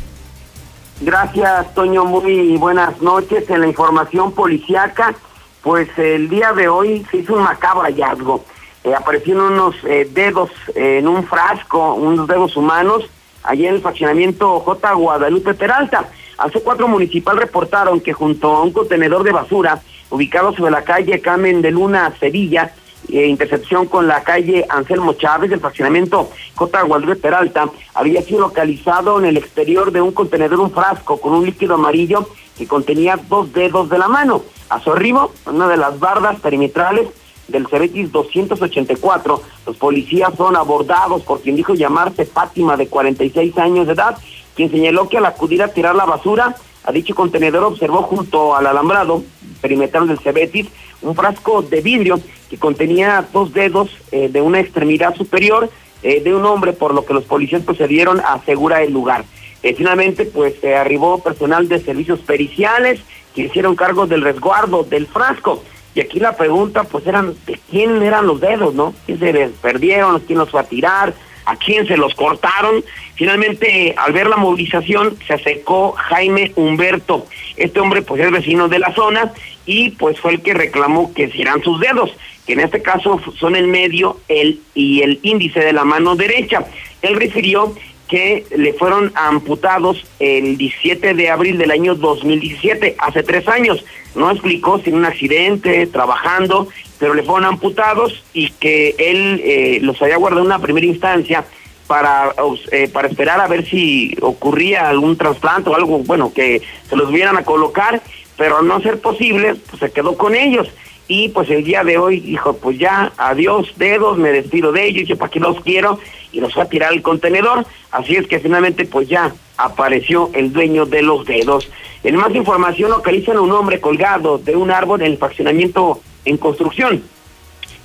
Gracias, Toño, muy buenas noches. En la información policiaca, pues el día de hoy se hizo un macabro hallazgo eh, aparecieron unos eh, dedos en un frasco, unos dedos humanos, allí en el fraccionamiento J. Guadalupe Peralta. Hace cuatro municipal reportaron que junto a un contenedor de basura ubicado sobre la calle Carmen de Luna, Sevilla, eh, intercepción con la calle Anselmo Chávez del fraccionamiento J. Guadalupe Peralta, había sido localizado en el exterior de un contenedor un frasco con un líquido amarillo que contenía dos dedos de la mano. A su arribo, una de las bardas perimetrales del Cebetis 284, los policías son abordados por quien dijo llamarse Fátima de 46 años de edad, quien señaló que al acudir a tirar la basura a dicho contenedor observó junto al alambrado perimetral del Cebetis un frasco de vidrio que contenía dos dedos eh, de una extremidad superior eh, de un hombre, por lo que los policías procedieron a asegurar el lugar. Eh, finalmente, pues arribó personal de servicios periciales que hicieron cargo del resguardo del frasco. Y aquí la pregunta, pues, eran de quién eran los dedos, ¿no? ¿Quién se les perdieron? ¿Quién los fue a tirar? ¿A quién se los cortaron? Finalmente, al ver la movilización, se acercó Jaime Humberto. Este hombre, pues, es vecino de la zona y, pues, fue el que reclamó que eran sus dedos, que en este caso son el medio el, y el índice de la mano derecha. Él refirió que le fueron amputados el 17 de abril del año 2017, hace tres años. No explicó si en un accidente, trabajando, pero le fueron amputados y que él eh, los había guardado en una primera instancia para, eh, para esperar a ver si ocurría algún trasplante o algo, bueno, que se los vieran a colocar, pero al no ser posible, pues se quedó con ellos y pues el día de hoy dijo, pues ya, adiós dedos, me despido de ellos, yo para qué los quiero, y los fue a tirar al contenedor, así es que finalmente pues ya apareció el dueño de los dedos. En más información localizan a un hombre colgado de un árbol en el fraccionamiento en construcción.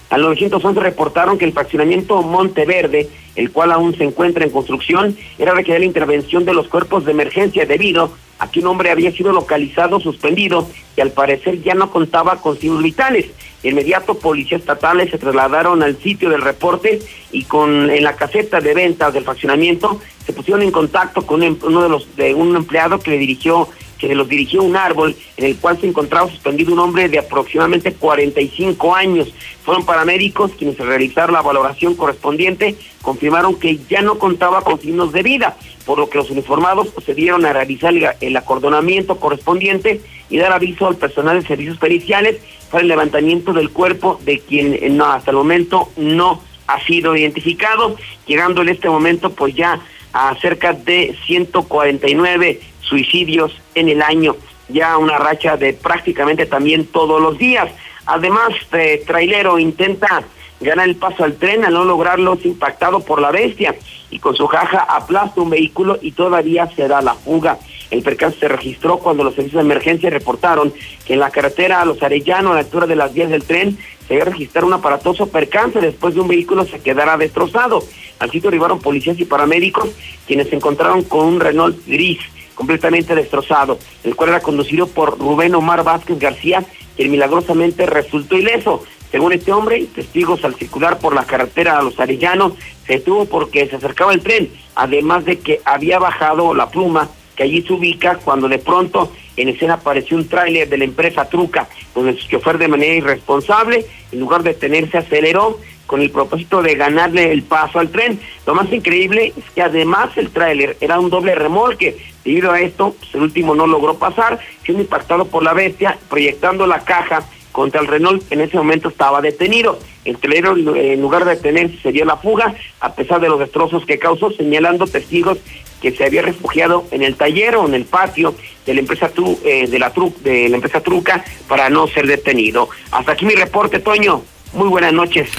Al 911 reportaron que el fraccionamiento Monteverde, el cual aún se encuentra en construcción, era requerida la intervención de los cuerpos de emergencia debido a que un hombre había sido localizado suspendido y al parecer ya no contaba con signos vitales. De inmediato, policías estatales se trasladaron al sitio del reporte y con en la caseta de ventas del fraccionamiento se pusieron en contacto con uno de los de un empleado que le dirigió que los dirigió un árbol en el cual se encontraba suspendido un hombre de aproximadamente 45 años. Fueron paramédicos quienes realizaron la valoración correspondiente, confirmaron que ya no contaba con signos de vida, por lo que los uniformados procedieron a realizar el acordonamiento correspondiente y dar aviso al personal de servicios periciales para el levantamiento del cuerpo de quien eh, hasta el momento no ha sido identificado, llegando en este momento pues ya a cerca de 149 suicidios en el año, ya una racha de prácticamente también todos los días. Además, eh, trailero intenta ganar el paso al tren, al no lograrlo es impactado por la bestia y con su jaja aplasta un vehículo y todavía se da la fuga. El percance se registró cuando los servicios de emergencia reportaron que en la carretera a Los Arellanos, a la altura de las vías del tren, se había registrado un aparatoso percance después de un vehículo se quedara destrozado. Al sitio arribaron policías y paramédicos, quienes se encontraron con un Renault gris completamente destrozado, el cual era conducido por Rubén Omar Vázquez García, quien milagrosamente resultó ileso. Según este hombre, testigos al circular por la carretera a Los Arellanos se detuvo porque se acercaba el tren, además de que había bajado la pluma que allí se ubica cuando de pronto en escena apareció un tráiler de la empresa Truca, donde su chofer de manera irresponsable, en lugar de detenerse, aceleró con el propósito de ganarle el paso al tren. Lo más increíble es que además el tráiler era un doble remolque. Debido a esto, pues, el último no logró pasar, siendo impactado por la bestia, proyectando la caja contra el Renault, en ese momento estaba detenido. El trailero, en lugar de detenerse, se dio la fuga, a pesar de los destrozos que causó, señalando testigos que se había refugiado en el taller o en el patio de la empresa eh, de la de la empresa Truca para no ser detenido. Hasta aquí mi reporte, Toño. Muy buenas noches.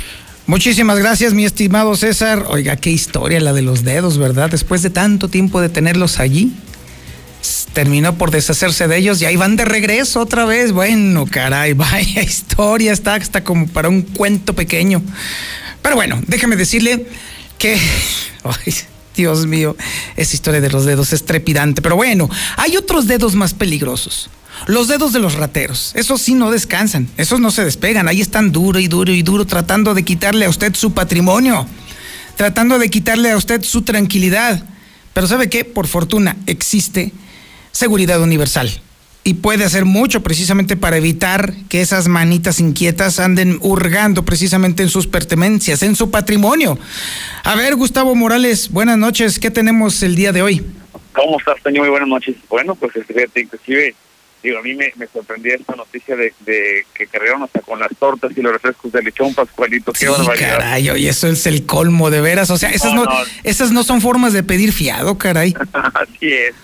Muchísimas gracias, mi estimado César. Oiga, qué historia la de los dedos, ¿verdad? Después de tanto tiempo de tenerlos allí, terminó por deshacerse de ellos y ahí van de regreso otra vez. Bueno, caray, vaya historia, está hasta como para un cuento pequeño. Pero bueno, déjeme decirle que... Ay, Dios mío, esa historia de los dedos es trepidante. Pero bueno, hay otros dedos más peligrosos. Los dedos de los rateros, esos sí no descansan, esos no se despegan, ahí están duro y duro y duro tratando de quitarle a usted su patrimonio, tratando de quitarle a usted su tranquilidad. Pero ¿sabe qué? Por fortuna existe seguridad universal y puede hacer mucho precisamente para evitar que esas manitas inquietas anden hurgando precisamente en sus pertenencias, en su patrimonio. A ver, Gustavo Morales, buenas noches, ¿qué tenemos el día de hoy? ¿Cómo estás, señor? Muy buenas noches. Bueno, pues fíjate, inclusive digo, a mí me, me sorprendía esta noticia de, que cargaron hasta con las tortas y los refrescos de lechón, Pascualito. Qué sí, caray, y eso es el colmo, de veras. O sea, esas no, esas no son formas de pedir fiado, caray. Así es.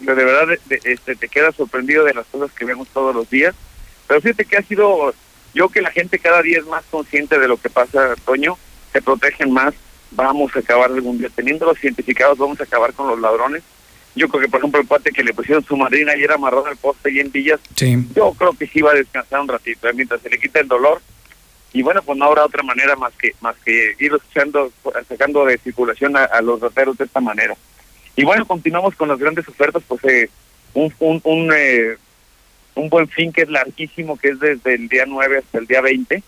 de verdad este, te quedas sorprendido de las cosas que vemos todos los días. Pero fíjate que ha sido, yo que la gente cada día es más consciente de lo que pasa, Toño, se protegen más, vamos a acabar algún día, teniendo los identificados, vamos a acabar con los ladrones yo creo que, por ejemplo, el cuate que le pusieron su madrina y era amarrado al poste y en Villas, yo creo que sí va a descansar un ratito, ¿eh? mientras se le quita el dolor. Y bueno, pues no habrá otra manera más que más que ir echando, sacando de circulación a, los rateros de esta manera. Y bueno, continuamos con las grandes ofertas, pues eh, un, un, un, eh, un buen fin que es larguísimo, que es desde el día 9 hasta el día 20.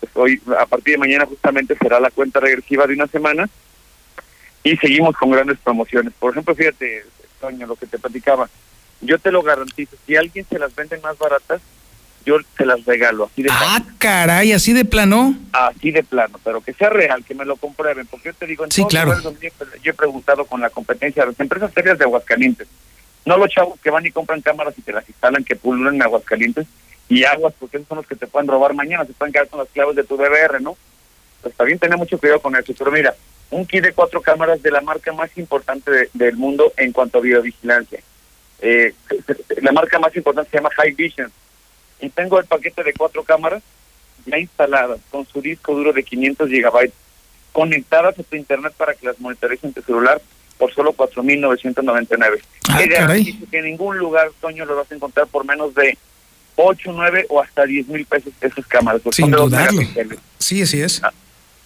Pues hoy, a partir de mañana justamente será la cuenta regresiva de una semana y seguimos con grandes promociones. Por ejemplo, fíjate, lo que te platicaba. Yo te lo garantizo, si alguien se las vende más baratas, yo te las regalo. Así de ah, caray, así de plano. Así de plano, pero que sea real, que me lo comprueben, porque yo te digo, en sí, claro. yo he preguntado con la competencia, las empresas serias de Aguascalientes, no los chavos que van y compran cámaras y te las instalan, que pululan en Aguascalientes, y aguas, porque esos son los que te pueden robar mañana, se pueden quedar con las claves de tu DVR, ¿no? Pues también tener mucho cuidado con eso, pero mira, un kit de cuatro cámaras de la marca más importante del mundo en cuanto a videovigilancia. Eh, la marca más importante se llama High Vision. Y tengo el paquete de cuatro cámaras ya instaladas con su disco duro de 500 gigabytes conectadas a tu internet para que las monitores en tu celular por solo 4.999. Ah, que en ningún lugar, Toño, lo vas a encontrar por menos de 8, 9 o hasta 10 mil pesos esas cámaras. Sin dudarlo. Sí, así es. Ah,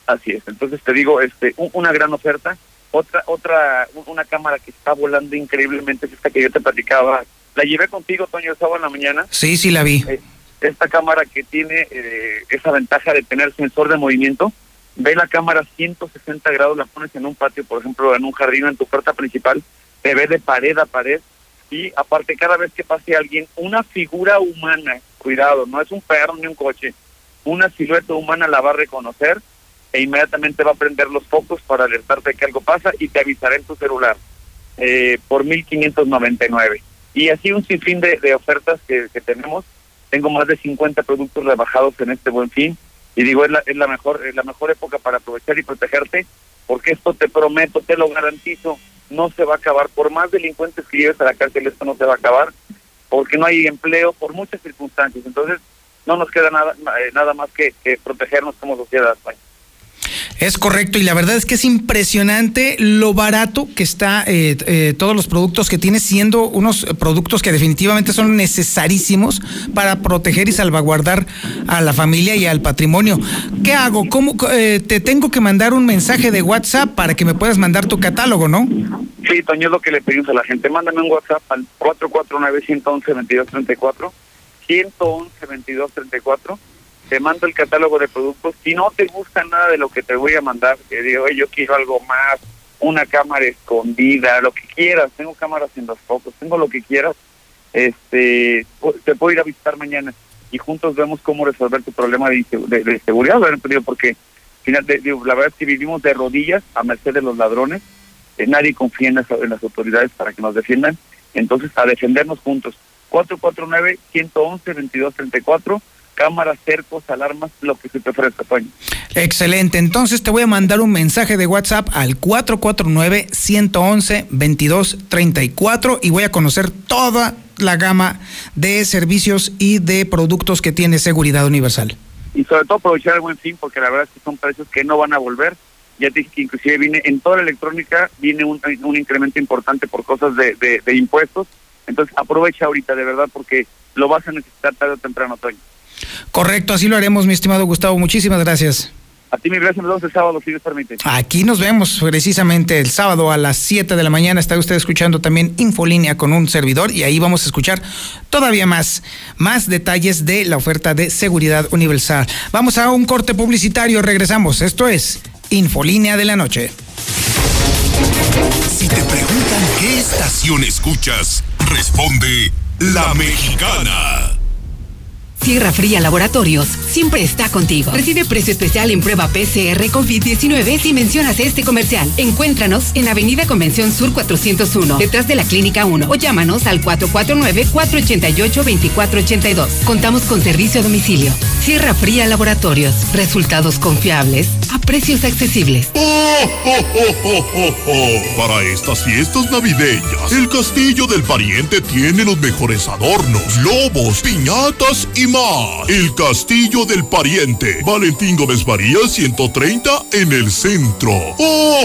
así es. Entonces te digo, este, una gran oferta. Otra, otra, una cámara que está volando increíblemente es esta que yo te platicaba. La llevé contigo, Toño, el sábado en la mañana. Sí, sí la vi. Eh, esta cámara que tiene eh, esa ventaja de tener sensor de movimiento, ve la cámara 160 grados, la pones en un patio, por ejemplo, en un jardín, en tu puerta principal, te ve de pared a pared y aparte cada vez que pase alguien, una figura humana, cuidado, no es un perro ni un coche, una silueta humana la va a reconocer e inmediatamente va a prender los focos para alertarte que algo pasa y te avisará en tu celular eh, por 1599. Y así un sinfín de, de ofertas que, que tenemos. Tengo más de 50 productos rebajados en este buen fin y digo es la, es la mejor la mejor época para aprovechar y protegerte porque esto te prometo te lo garantizo no se va a acabar por más delincuentes que lleves a la cárcel esto no se va a acabar porque no hay empleo por muchas circunstancias entonces no nos queda nada eh, nada más que, que protegernos como sociedad es correcto y la verdad es que es impresionante lo barato que está eh, eh, todos los productos que tiene siendo unos productos que definitivamente son necesarísimos para proteger y salvaguardar a la familia y al patrimonio. ¿Qué hago? ¿Cómo eh, te tengo que mandar un mensaje de WhatsApp para que me puedas mandar tu catálogo, no? Sí, Toño, lo que le pedimos a la gente. Mándame un WhatsApp al 449 111 2234 111 2234 te mando el catálogo de productos. Si no te gusta nada de lo que te voy a mandar, que digo, yo quiero algo más, una cámara escondida, lo que quieras, tengo cámaras en los focos, tengo lo que quieras, este, te puedo ir a visitar mañana y juntos vemos cómo resolver tu problema de, de, seguridad, porque final, la verdad es que vivimos de rodillas a merced de los ladrones, eh, nadie confía en las, en las autoridades para que nos defiendan, entonces a defendernos juntos. 449-111-2234 cámaras, cercos, alarmas, lo que se te ofrezca, Toño. Excelente. Entonces te voy a mandar un mensaje de WhatsApp al 449-111-2234 y voy a conocer toda la gama de servicios y de productos que tiene Seguridad Universal. Y sobre todo aprovechar el buen fin, porque la verdad es que son precios que no van a volver. Ya te dije que inclusive viene en toda la electrónica, viene un, incremento importante por cosas de, de impuestos. Entonces aprovecha ahorita, de verdad, porque lo vas a necesitar tarde o temprano, Toño. Correcto, así lo haremos, mi estimado Gustavo. Muchísimas gracias. A ti, mi gracias. Nos vemos el sábado, si Dios permite. Aquí nos vemos precisamente el sábado a las 7 de la mañana. Está usted escuchando también Infolínea con un servidor y ahí vamos a escuchar todavía más, más detalles de la oferta de seguridad universal. Vamos a un corte publicitario. Regresamos. Esto es Infolínea de la Noche. Si te preguntan qué estación escuchas, responde La Mexicana. Sierra Fría Laboratorios siempre está contigo. Recibe precio especial en prueba PCR COVID-19 si mencionas este comercial. Encuéntranos en Avenida Convención Sur 401, detrás de la Clínica 1, o llámanos al 449-488-2482. Contamos con servicio a domicilio. Sierra Fría Laboratorios. Resultados confiables a precios accesibles. Para estas fiestas navideñas, el castillo del pariente tiene los mejores adornos, lobos, piñatas y El Castillo del Pariente. Valentín Gómez María 130 en el centro. ¡Oh,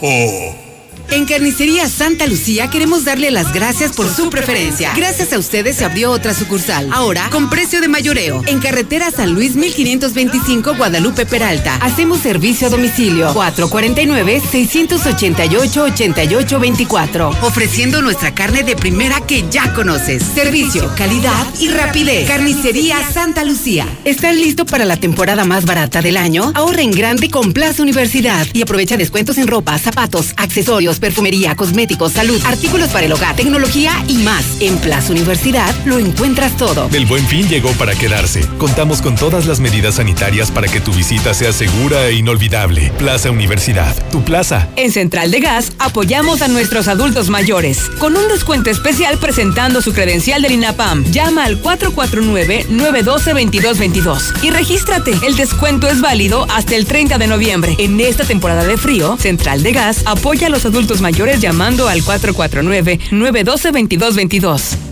oh, en Carnicería Santa Lucía queremos darle las gracias por su preferencia. Gracias a ustedes se abrió otra sucursal. Ahora con precio de mayoreo. En carretera San Luis 1525 Guadalupe Peralta. Hacemos servicio a domicilio. 449-688-8824. Ofreciendo nuestra carne de primera que ya conoces. Servicio, calidad y rapidez. Carnicería Santa Lucía. ¿Estás listo para la temporada más barata del año? Ahorra en grande con Plaza Universidad y aprovecha descuentos en ropa, zapatos, accesorios perfumería, cosméticos, salud, artículos para el hogar, tecnología y más. En Plaza Universidad lo encuentras todo. El buen fin llegó para quedarse. Contamos con todas las medidas sanitarias para que tu visita sea segura e inolvidable. Plaza Universidad, tu plaza. En Central de Gas apoyamos a nuestros adultos mayores con un descuento especial presentando su credencial del INAPAM. Llama al 449-912-2222 y regístrate. El descuento es válido hasta el 30 de noviembre. En esta temporada de frío, Central de Gas apoya a los adultos mayores llamando al 449-912-2222.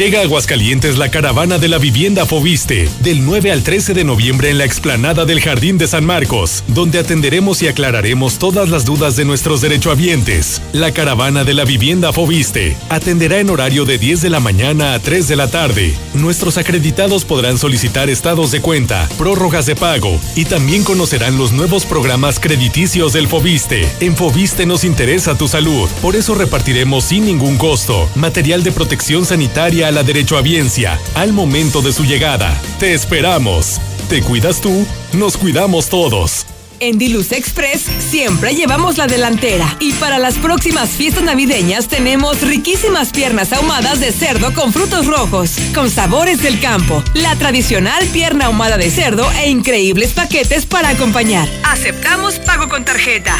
Llega a Aguascalientes la caravana de la vivienda Fobiste, del 9 al 13 de noviembre en la explanada del Jardín de San Marcos, donde atenderemos y aclararemos todas las dudas de nuestros derechohabientes. La caravana de la vivienda Fobiste atenderá en horario de 10 de la mañana a 3 de la tarde. Nuestros acreditados podrán solicitar estados de cuenta, prórrogas de pago y también conocerán los nuevos programas crediticios del Fobiste. En Fobiste nos interesa tu salud, por eso repartiremos sin ningún costo material de protección sanitaria a la derechohabiencia al momento de su llegada. Te esperamos. ¿Te cuidas tú? Nos cuidamos todos. En Diluz Express siempre llevamos la delantera y para las próximas fiestas navideñas tenemos riquísimas piernas ahumadas de cerdo con frutos rojos, con sabores del campo, la tradicional pierna ahumada de cerdo e increíbles paquetes para acompañar. Aceptamos pago con tarjeta.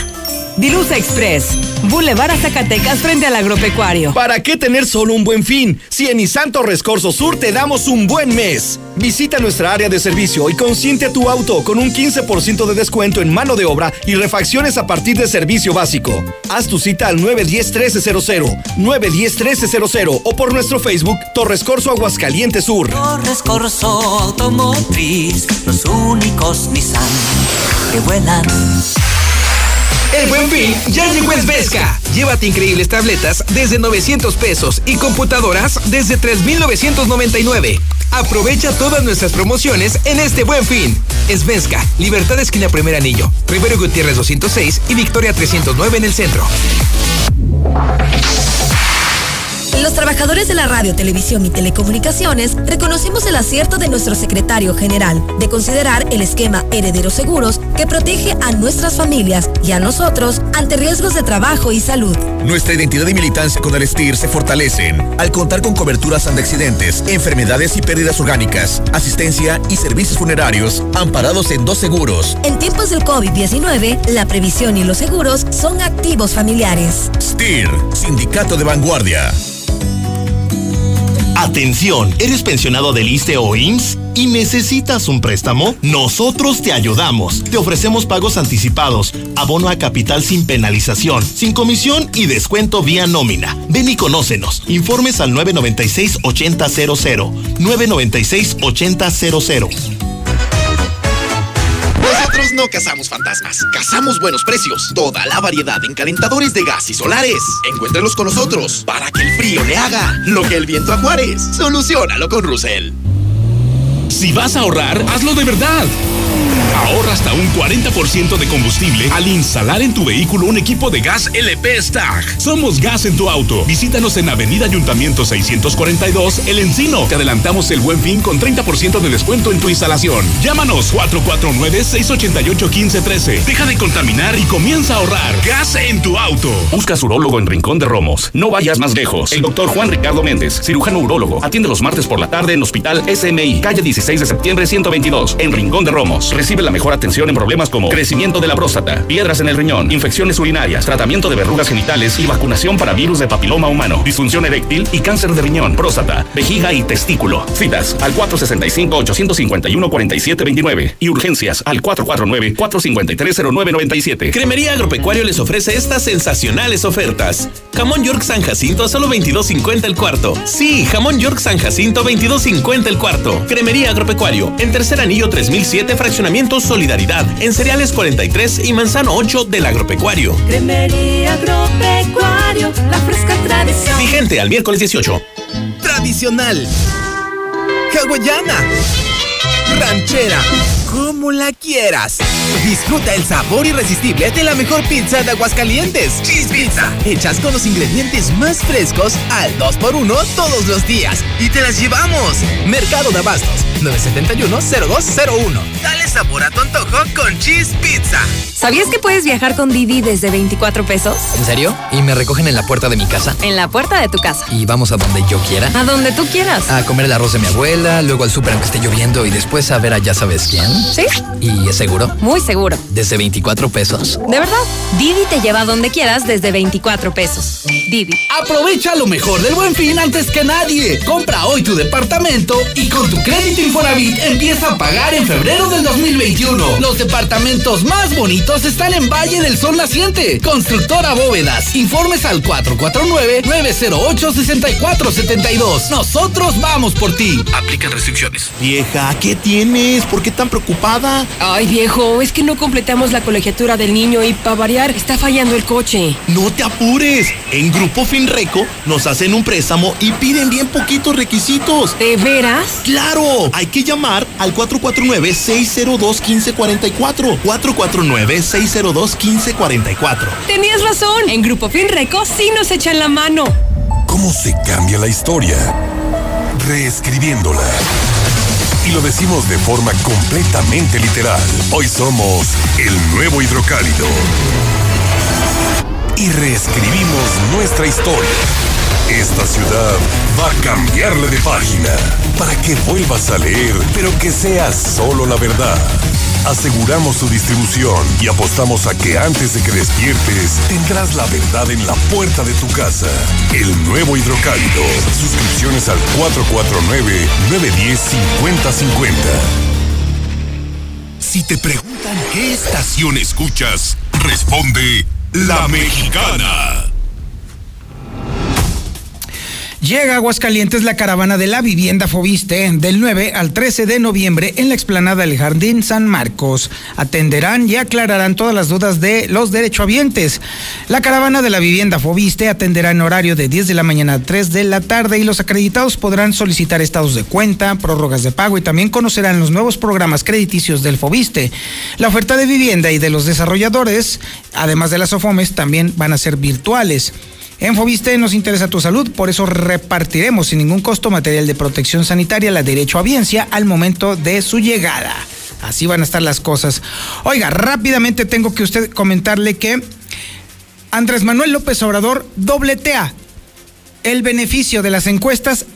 Dilusa Express, Boulevard a Zacatecas frente al agropecuario. ¿Para qué tener solo un buen fin? Si en Nissan Torres Corso Sur te damos un buen mes. Visita nuestra área de servicio y consiente a tu auto con un 15% de descuento en mano de obra y refacciones a partir de servicio básico. Haz tu cita al 910-1300, 910-1300 o por nuestro Facebook Torres Corso Aguascalientes Sur. Torres Corso Automotriz, los únicos Nissan que vuelan. El buen fin ya llegó Vesca. Llévate increíbles tabletas desde 900 pesos y computadoras desde 3,999. Aprovecha todas nuestras promociones en este buen fin. Esvesca, Libertad Esquina Primer Anillo, Rivero Gutiérrez 206 y Victoria 309 en el centro. Los trabajadores de la radio, televisión y telecomunicaciones reconocemos el acierto de nuestro secretario general de considerar el esquema Heredero Seguros que protege a nuestras familias y a nosotros ante riesgos de trabajo y salud. Nuestra identidad y militancia con el STIR se fortalecen al contar con coberturas ante accidentes, enfermedades y pérdidas orgánicas, asistencia y servicios funerarios amparados en dos seguros. En tiempos del COVID-19, la previsión y los seguros son activos familiares. STIR, Sindicato de Vanguardia. Atención, ¿eres pensionado del ISTE o IMSS? ¿Y necesitas un préstamo? Nosotros te ayudamos. Te ofrecemos pagos anticipados, abono a capital sin penalización, sin comisión y descuento vía nómina. Ven y conócenos. Informes al 996-8000. 996-8000. No cazamos fantasmas, cazamos buenos precios. Toda la variedad en calentadores de gas y solares. Encuéntrelos con nosotros para que el frío le haga lo que el viento a Juárez. Solucionalo con Russell. Si vas a ahorrar, hazlo de verdad. Ahorra hasta un 40% de combustible al instalar en tu vehículo un equipo de gas LP Stag. Somos Gas en tu auto. Visítanos en Avenida Ayuntamiento 642, El Encino. Te adelantamos el buen fin con 30% de descuento en tu instalación. Llámanos 449-688-1513. Deja de contaminar y comienza a ahorrar. Gas en tu auto. Busca su urólogo en Rincón de Romos. No vayas más lejos. El doctor Juan Ricardo Méndez, cirujano urólogo. Atiende los martes por la tarde en Hospital SMI, calle 16 de septiembre 122, en Rincón de Romos. Recibe la mejor atención en problemas como crecimiento de la próstata, piedras en el riñón, infecciones urinarias, tratamiento de verrugas genitales y vacunación para virus de papiloma humano, disfunción eréctil y cáncer de riñón, próstata, vejiga y testículo. Citas al 465-851-4729 y urgencias al 449-453-0997. Cremería Agropecuario les ofrece estas sensacionales ofertas. Jamón York San Jacinto a solo 22.50 el cuarto. Sí, jamón York San Jacinto 22.50 el cuarto. Cremería Agropecuario en Tercer Anillo 3007 Fraccionamiento Solidaridad en Cereales 43 y Manzano 8 del Agropecuario. Cremería Agropecuario, la fresca tradición. Vigente al miércoles 18. Tradicional. Hawaiana. Ranchera. Como la quieras. Disfruta el sabor irresistible de la mejor pizza de Aguascalientes. Cheese Pizza. Hechas con los ingredientes más frescos al 2x1 todos los días. Y te las llevamos. Mercado de Abastos. 971-0201. Dale sabor a tu antojo con Cheese Pizza. ¿Sabías que puedes viajar con Didi desde 24 pesos? ¿En serio? ¿Y me recogen en la puerta de mi casa? En la puerta de tu casa. ¿Y vamos a donde yo quiera? A donde tú quieras. A comer el arroz de mi abuela, luego al súper aunque esté lloviendo y después a ver a ya sabes quién. ¿Sí? ¿Y es seguro? Muy seguro. ¿Desde 24 pesos? ¿De verdad? Didi te lleva donde quieras desde 24 pesos. Didi. Aprovecha lo mejor del buen fin antes que nadie. Compra hoy tu departamento y con tu crédito Infonavit empieza a pagar en febrero del 2021. Los departamentos más bonitos están en Valle del Sol Naciente. Constructora Bóvedas. Informes al 449-908-6472. Nosotros vamos por ti. Aplican restricciones. Vieja, ¿qué tienes? ¿Por qué tan preocupada? Ay, viejo, es que no completamos la colegiatura del niño y para variar está fallando el coche. No te apures. En Grupo Finreco nos hacen un préstamo y piden bien poquitos requisitos. ¿De veras? ¡Claro! Hay que llamar al 449-602-1544. 449-602-1544. Tenías razón. En Grupo Finreco sí nos echan la mano. ¿Cómo se cambia la historia? Reescribiéndola. Y lo decimos de forma completamente literal. Hoy somos el nuevo hidrocálido. Y reescribimos nuestra historia. Esta ciudad va a cambiarle de página para que vuelvas a leer, pero que sea solo la verdad. Aseguramos su distribución y apostamos a que antes de que despiertes tendrás la verdad en la puerta de tu casa. El nuevo hidrocálido. Suscripciones al 449-910-5050. Si te preguntan qué estación escuchas, responde La Mexicana. Llega a Aguascalientes la caravana de la vivienda Fobiste del 9 al 13 de noviembre en la explanada del Jardín San Marcos. Atenderán y aclararán todas las dudas de los derechohabientes. La caravana de la vivienda Fobiste atenderá en horario de 10 de la mañana a 3 de la tarde y los acreditados podrán solicitar estados de cuenta, prórrogas de pago y también conocerán los nuevos programas crediticios del Fobiste. La oferta de vivienda y de los desarrolladores, además de las OFOMES, también van a ser virtuales. En Fobiste nos interesa tu salud, por eso repartiremos sin ningún costo material de protección sanitaria, la derecho a biencia al momento de su llegada. Así van a estar las cosas. Oiga, rápidamente tengo que usted comentarle que Andrés Manuel López Obrador dobletea el beneficio de las encuestas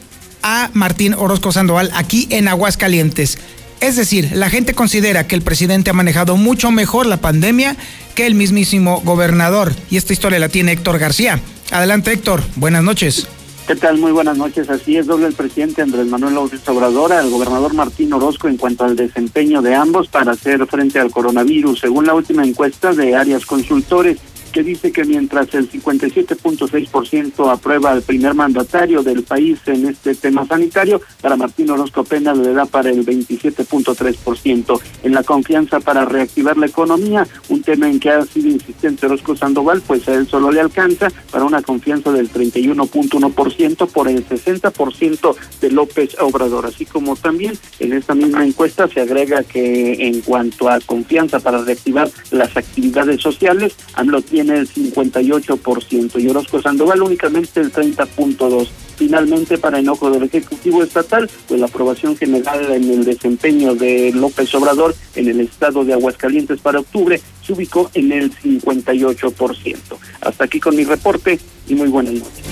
a Martín Orozco Sandoval aquí en Aguascalientes. Es decir, la gente considera que el presidente ha manejado mucho mejor la pandemia que el mismísimo gobernador. Y esta historia la tiene Héctor García. Adelante Héctor, buenas noches. ¿Qué tal? Muy buenas noches. Así es, doble el presidente Andrés Manuel López Obrador al gobernador Martín Orozco en cuanto al desempeño de ambos para hacer frente al coronavirus. Según la última encuesta de Arias Consultores, que dice que mientras el 57.6% aprueba al primer mandatario del país en este tema sanitario, para Martín Orozco apenas le da para el 27.3%. En la confianza para reactivar la economía, un tema en que ha sido insistente Orozco Sandoval, pues a él solo le alcanza para una confianza del 31.1% por el 60% de López Obrador. Así como también en esta misma encuesta se agrega que en cuanto a confianza para reactivar las actividades sociales, AMLO tiene el 58% y Orozco Sandoval únicamente el 30.2%. Finalmente, para enojo del Ejecutivo Estatal, pues la aprobación general en el desempeño de López Obrador en el estado de Aguascalientes para octubre se ubicó en el 58%. Hasta aquí con mi reporte y muy buenas noches.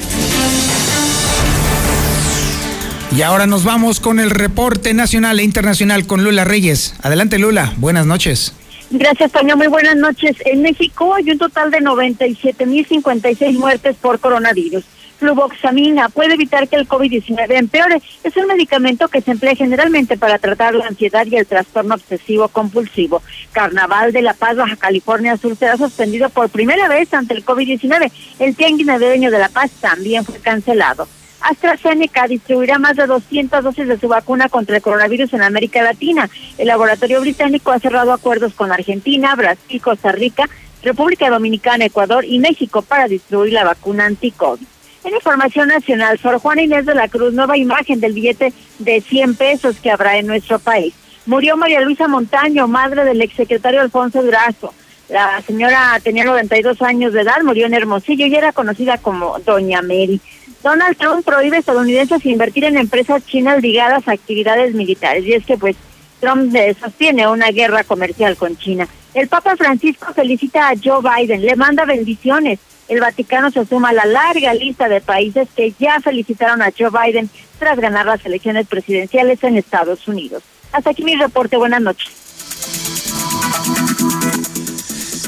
Y ahora nos vamos con el reporte nacional e internacional con Lula Reyes. Adelante Lula, buenas noches. Gracias, Toño. Muy buenas noches. En México hay un total de 97.056 muertes por coronavirus. Fluvoxamina puede evitar que el COVID-19 empeore. Es un medicamento que se emplea generalmente para tratar la ansiedad y el trastorno obsesivo compulsivo. Carnaval de La Paz, Baja California Sur será suspendido por primera vez ante el COVID-19. El tianguis de La Paz también fue cancelado. AstraZeneca distribuirá más de 200 dosis de su vacuna contra el coronavirus en América Latina. El laboratorio británico ha cerrado acuerdos con Argentina, Brasil, Costa Rica, República Dominicana, Ecuador y México para distribuir la vacuna anti-COVID. En información nacional, Sor Juana Inés de la Cruz, nueva imagen del billete de 100 pesos que habrá en nuestro país. Murió María Luisa Montaño, madre del exsecretario Alfonso Durazo. La señora tenía 92 años de edad, murió en Hermosillo y era conocida como Doña Mary. Donald Trump prohíbe a estadounidenses invertir en empresas chinas ligadas a actividades militares. Y es que, pues, Trump sostiene una guerra comercial con China. El Papa Francisco felicita a Joe Biden, le manda bendiciones. El Vaticano se suma a la larga lista de países que ya felicitaron a Joe Biden tras ganar las elecciones presidenciales en Estados Unidos. Hasta aquí mi reporte. Buenas noches.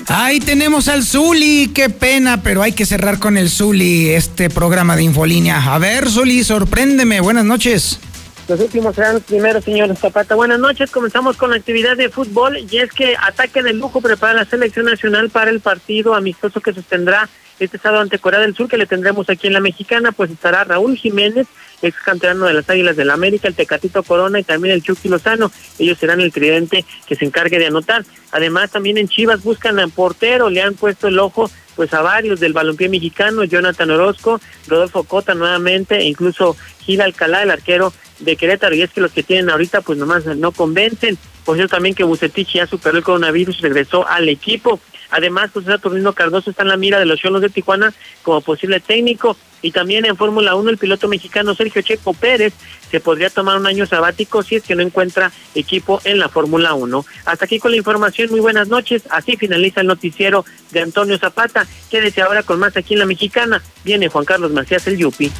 Ahí tenemos al Zuli, qué pena, pero hay que cerrar con el Zuli este programa de Infolínea. A ver, Zuli, sorpréndeme, buenas noches. Los últimos serán los primeros, señor Zapata. Buenas noches, comenzamos con la actividad de fútbol y es que ataque de lujo prepara la selección nacional para el partido amistoso que sostendrá este sábado ante Corea del Sur que le tendremos aquí en la Mexicana, pues estará Raúl Jiménez, ex canterano de las Águilas del la América, el Tecatito Corona y también el Chucky Lozano. Ellos serán el tridente que se encargue de anotar. Además, también en Chivas buscan a portero, le han puesto el ojo pues a varios del balompié mexicano, Jonathan Orozco, Rodolfo Cota nuevamente, e incluso Gil Alcalá, el arquero de Querétaro, y es que los que tienen ahorita pues nomás no convencen. Por cierto también que Bucetich ya superó el coronavirus y regresó al equipo. Además, José Saturnino Cardoso está en la mira de los Cholos de Tijuana como posible técnico. Y también en Fórmula 1 el piloto mexicano Sergio Checo Pérez se podría tomar un año sabático si es que no encuentra equipo en la Fórmula 1. Hasta aquí con la información, muy buenas noches. Así finaliza el noticiero de Antonio Zapata. Quédese ahora con más aquí en la Mexicana. Viene Juan Carlos Macías el Yupi.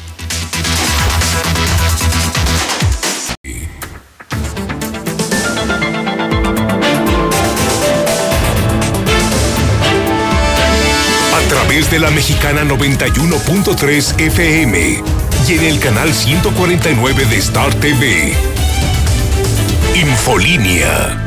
De la mexicana 91.3 FM y en el canal 149 de Star TV. Infolínea.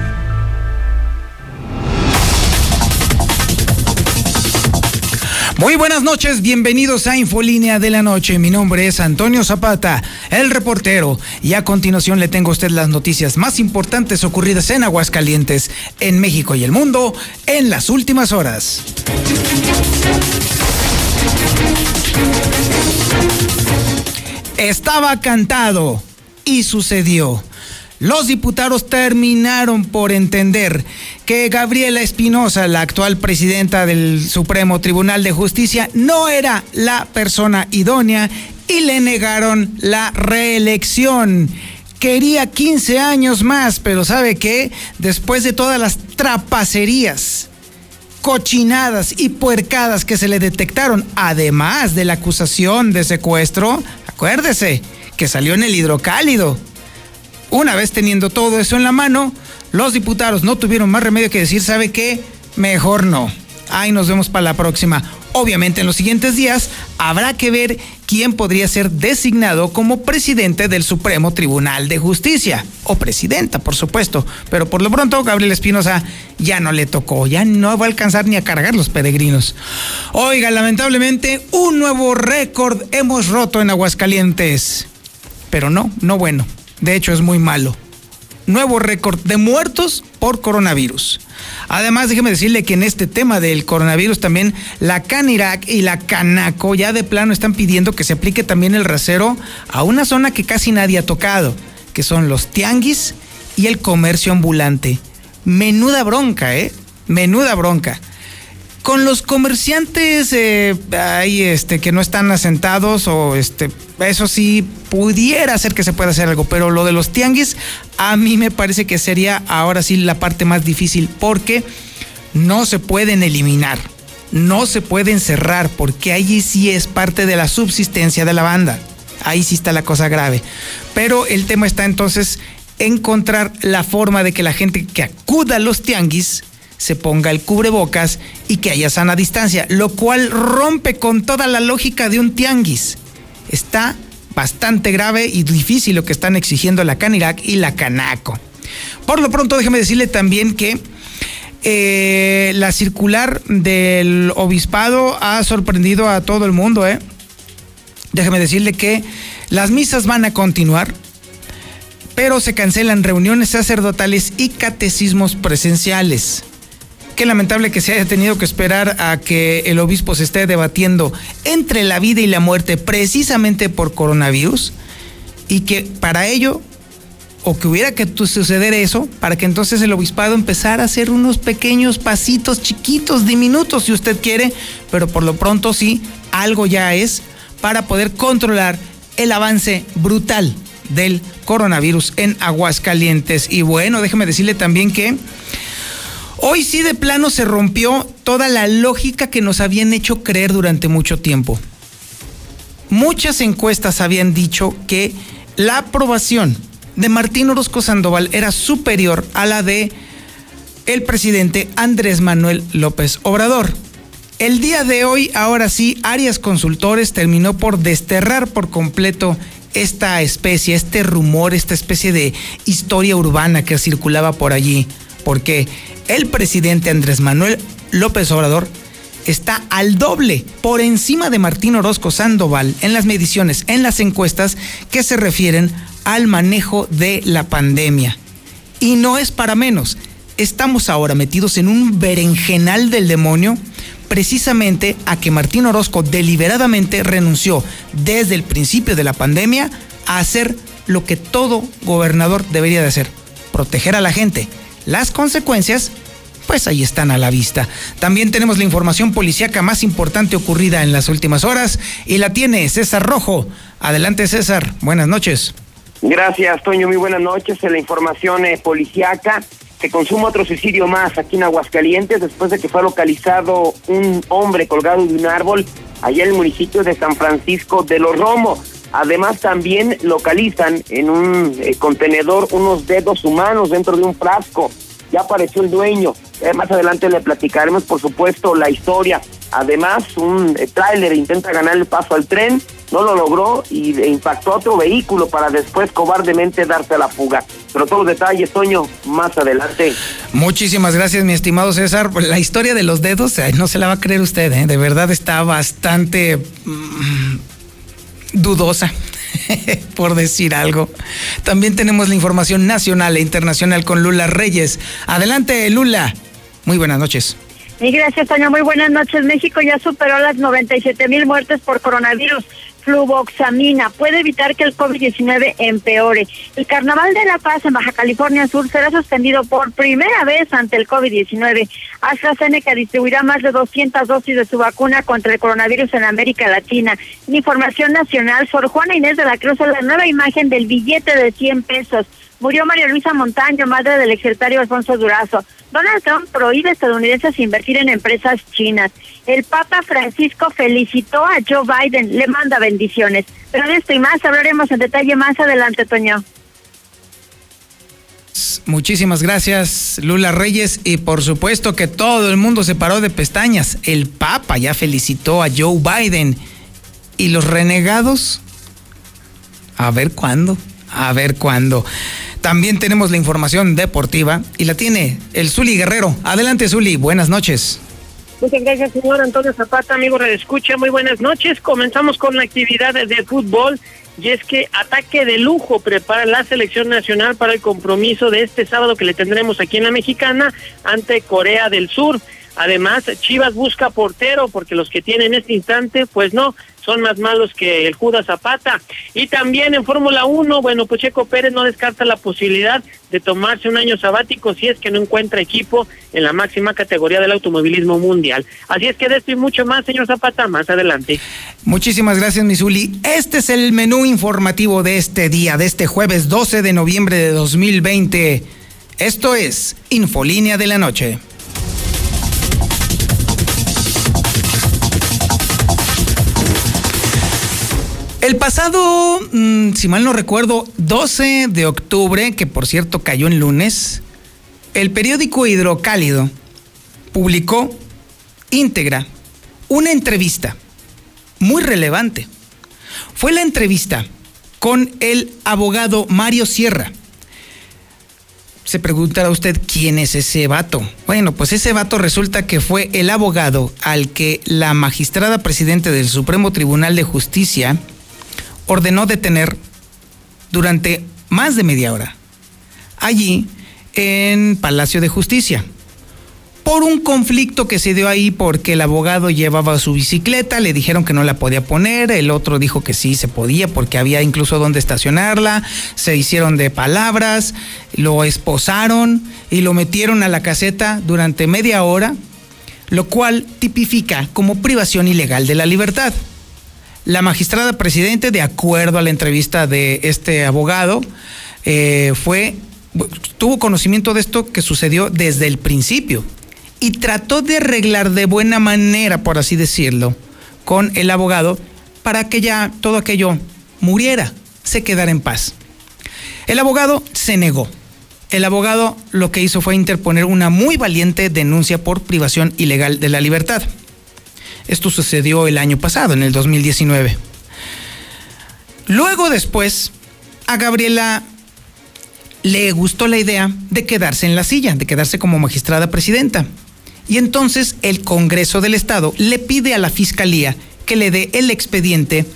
Muy buenas noches, bienvenidos a Infolínea de la Noche. Mi nombre es Antonio Zapata, el reportero, y a continuación le tengo a usted las noticias más importantes ocurridas en Aguascalientes, en México y el mundo en las últimas horas. Estaba cantado y sucedió. Los diputados terminaron por entender que Gabriela Espinosa, la actual presidenta del Supremo Tribunal de Justicia, no era la persona idónea y le negaron la reelección. Quería 15 años más, pero ¿sabe qué? Después de todas las trapacerías, cochinadas y puercadas que se le detectaron, además de la acusación de secuestro, acuérdese que salió en el hidrocálido. Una vez teniendo todo eso en la mano, los diputados no tuvieron más remedio que decir, ¿sabe qué? Mejor no. Ahí nos vemos para la próxima. Obviamente en los siguientes días habrá que ver quién podría ser designado como presidente del Supremo Tribunal de Justicia. O presidenta, por supuesto. Pero por lo pronto Gabriel Espinosa ya no le tocó. Ya no va a alcanzar ni a cargar los peregrinos. Oiga, lamentablemente un nuevo récord hemos roto en Aguascalientes. Pero no, no bueno. De hecho, es muy malo. Nuevo récord de muertos por coronavirus. Además, déjeme decirle que en este tema del coronavirus también la Canirac y la Canaco ya de plano están pidiendo que se aplique también el rasero a una zona que casi nadie ha tocado, que son los tianguis y el comercio ambulante. Menuda bronca, ¿eh? Menuda bronca. Con los comerciantes eh, ahí, este, que no están asentados o este, eso sí pudiera ser que se pueda hacer algo, pero lo de los tianguis a mí me parece que sería ahora sí la parte más difícil porque no se pueden eliminar, no se pueden cerrar porque ahí sí es parte de la subsistencia de la banda. Ahí sí está la cosa grave. Pero el tema está entonces encontrar la forma de que la gente que acuda a los tianguis se ponga el cubrebocas y que haya sana distancia, lo cual rompe con toda la lógica de un tianguis. Está bastante grave y difícil lo que están exigiendo la Canirac y la Canaco. Por lo pronto, déjeme decirle también que eh, la circular del obispado ha sorprendido a todo el mundo. ¿eh? Déjeme decirle que las misas van a continuar, pero se cancelan reuniones sacerdotales y catecismos presenciales. Qué lamentable que se haya tenido que esperar a que el obispo se esté debatiendo entre la vida y la muerte precisamente por coronavirus y que para ello o que hubiera que suceder eso para que entonces el obispado empezara a hacer unos pequeños pasitos chiquitos, diminutos si usted quiere, pero por lo pronto sí, algo ya es para poder controlar el avance brutal del coronavirus en Aguascalientes. Y bueno, déjeme decirle también que Hoy sí de plano se rompió toda la lógica que nos habían hecho creer durante mucho tiempo. Muchas encuestas habían dicho que la aprobación de Martín Orozco Sandoval era superior a la de el presidente Andrés Manuel López Obrador. El día de hoy, ahora sí, Arias Consultores terminó por desterrar por completo esta especie, este rumor, esta especie de historia urbana que circulaba por allí, porque el presidente Andrés Manuel López Obrador está al doble por encima de Martín Orozco Sandoval en las mediciones, en las encuestas que se refieren al manejo de la pandemia. Y no es para menos. Estamos ahora metidos en un berenjenal del demonio precisamente a que Martín Orozco deliberadamente renunció desde el principio de la pandemia a hacer lo que todo gobernador debería de hacer, proteger a la gente. Las consecuencias pues ahí están a la vista. También tenemos la información policíaca más importante ocurrida en las últimas horas y la tiene César Rojo. Adelante César, buenas noches. Gracias Toño, muy buenas noches. La información eh, policíaca se consuma otro suicidio más aquí en Aguascalientes después de que fue localizado un hombre colgado de un árbol allá en el municipio de San Francisco de los Romos. Además también localizan en un eh, contenedor unos dedos humanos dentro de un frasco. Ya apareció el dueño. Eh, más adelante le platicaremos, por supuesto, la historia. Además, un eh, tráiler intenta ganar el paso al tren, no lo logró y impactó a otro vehículo para después cobardemente darse a la fuga. Pero todos los detalles, Toño, más adelante. Muchísimas gracias, mi estimado César. La historia de los dedos, no se la va a creer usted, de verdad está bastante mm, dudosa. por decir algo. También tenemos la información nacional e internacional con Lula Reyes. Adelante, Lula. Muy buenas noches. Y gracias, Toño. Muy buenas noches. México ya superó las 97 mil muertes por coronavirus. Fluvoxamina puede evitar que el COVID-19 empeore. El Carnaval de la Paz en Baja California Sur será suspendido por primera vez ante el COVID-19. AstraZeneca distribuirá más de 200 dosis de su vacuna contra el coronavirus en América Latina. información nacional, Sor Juana Inés de la Cruz es la nueva imagen del billete de 100 pesos. Murió María Luisa Montaño, madre del exsecretario Alfonso Durazo. Donald Trump prohíbe a estadounidenses invertir en empresas chinas. El Papa Francisco felicitó a Joe Biden, le manda bendiciones. Pero de esto y más hablaremos en detalle más adelante, Toño. Muchísimas gracias, Lula Reyes. Y por supuesto que todo el mundo se paró de pestañas. El Papa ya felicitó a Joe Biden. ¿Y los renegados? A ver cuándo. A ver cuándo. También tenemos la información deportiva y la tiene el Zuli Guerrero. Adelante, Zuli. Buenas noches. Muchas gracias, señor Antonio Zapata, amigo de Escucha. Muy buenas noches. Comenzamos con la actividad de fútbol. Y es que ataque de lujo prepara la selección nacional para el compromiso de este sábado que le tendremos aquí en la Mexicana ante Corea del Sur. Además, Chivas busca portero porque los que tienen en este instante, pues no, son más malos que el Judas Zapata. Y también en Fórmula 1, bueno, pues Pérez no descarta la posibilidad de tomarse un año sabático si es que no encuentra equipo en la máxima categoría del automovilismo mundial. Así es que de esto y mucho más, señor Zapata, más adelante. Muchísimas gracias, Misuli. Este es el menú informativo de este día, de este jueves 12 de noviembre de 2020. Esto es Infolínea de la Noche. El pasado, mm, si mal no recuerdo, 12 de octubre, que por cierto cayó en lunes, el periódico Hidrocálido publicó íntegra una entrevista muy relevante. Fue la entrevista con el abogado Mario Sierra. Se preguntará usted quién es ese vato. Bueno, pues ese vato resulta que fue el abogado al que la magistrada presidente del Supremo Tribunal de Justicia, ordenó detener durante más de media hora allí en Palacio de Justicia por un conflicto que se dio ahí porque el abogado llevaba su bicicleta, le dijeron que no la podía poner, el otro dijo que sí se podía porque había incluso donde estacionarla, se hicieron de palabras, lo esposaron y lo metieron a la caseta durante media hora, lo cual tipifica como privación ilegal de la libertad. La magistrada presidente, de acuerdo a la entrevista de este abogado, eh, fue tuvo conocimiento de esto que sucedió desde el principio y trató de arreglar de buena manera, por así decirlo, con el abogado para que ya todo aquello muriera, se quedara en paz. El abogado se negó, el abogado lo que hizo fue interponer una muy valiente denuncia por privación ilegal de la libertad. Esto sucedió el año pasado, en el 2019. Luego después, a Gabriela le gustó la idea de quedarse en la silla, de quedarse como magistrada presidenta. Y entonces el Congreso del Estado le pide a la Fiscalía que le dé el expediente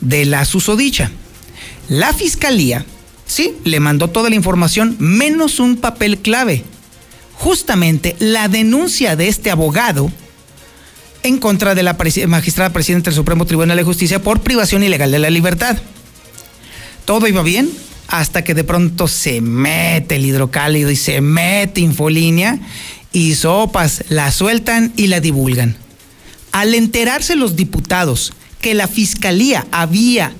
de la susodicha. La Fiscalía, sí, le mandó toda la información menos un papel clave. Justamente la denuncia de este abogado en contra de la magistrada presidenta del Supremo Tribunal de Justicia por privación ilegal de la libertad. Todo iba bien hasta que de pronto se mete el hidrocálido y se mete Infolínea y sopas la sueltan y la divulgan. Al enterarse los diputados que la fiscalía había,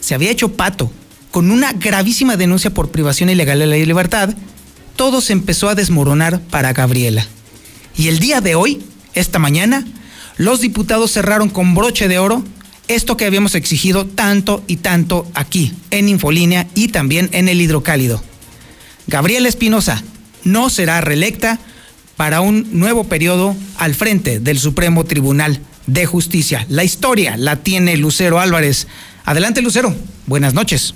se había hecho pato con una gravísima denuncia por privación ilegal de la libertad, todo se empezó a desmoronar para Gabriela. Y el día de hoy, esta mañana, los diputados cerraron con broche de oro esto que habíamos exigido tanto y tanto aquí, en Infolínea y también en el Hidrocálido. Gabriela Espinosa no será reelecta para un nuevo periodo al frente del Supremo Tribunal de Justicia. La historia la tiene Lucero Álvarez. Adelante, Lucero. Buenas noches.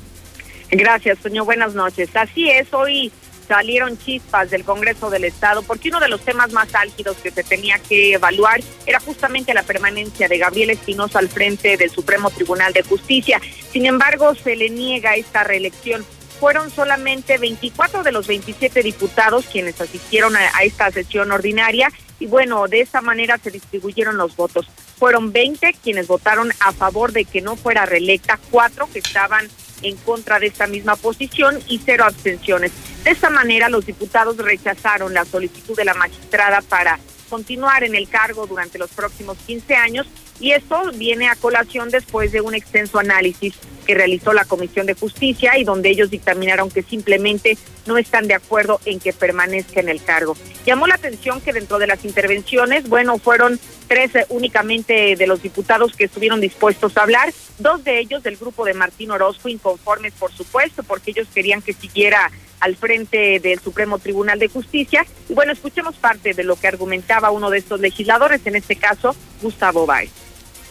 Gracias, señor. Buenas noches. Así es, hoy salieron chispas del Congreso del Estado, porque uno de los temas más álgidos que se tenía que evaluar era justamente la permanencia de Gabriel Espinosa al frente del Supremo Tribunal de Justicia. Sin embargo, se le niega esta reelección. Fueron solamente 24 de los 27 diputados quienes asistieron a, esta sesión ordinaria y bueno, de esa manera se distribuyeron los votos. Fueron 20 quienes votaron a favor de que no fuera reelecta, cuatro que estaban en contra de esta misma posición y cero abstenciones. De esta manera, los diputados rechazaron la solicitud de la magistrada para continuar en el cargo durante los próximos 15 años y esto viene a colación después de un extenso análisis que realizó la Comisión de Justicia y donde ellos dictaminaron que simplemente no están de acuerdo en que permanezca en el cargo. Llamó la atención que dentro de las intervenciones, bueno, fueron tres únicamente de los diputados que estuvieron dispuestos a hablar, dos de ellos del grupo de Martín Orozco, inconformes por supuesto, porque ellos querían que siguiera al frente del Supremo Tribunal de Justicia. Y bueno, escuchemos parte de lo que argumentaba uno de estos legisladores, en este caso, Gustavo Báez.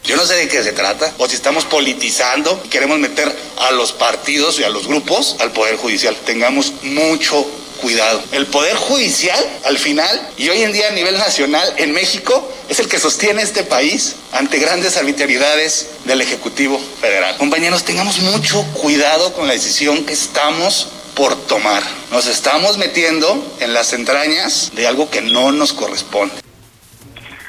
Yo no sé de qué se trata, o si estamos politizando y queremos meter a los partidos y a los grupos al Poder Judicial. Tengamos mucho cuidado. El Poder Judicial, al final, y hoy en día a nivel nacional en México, es el que sostiene este país ante grandes arbitrariedades del Ejecutivo Federal. Compañeros, tengamos mucho cuidado con la decisión que estamos por tomar. Nos estamos metiendo en las entrañas de algo que no nos corresponde.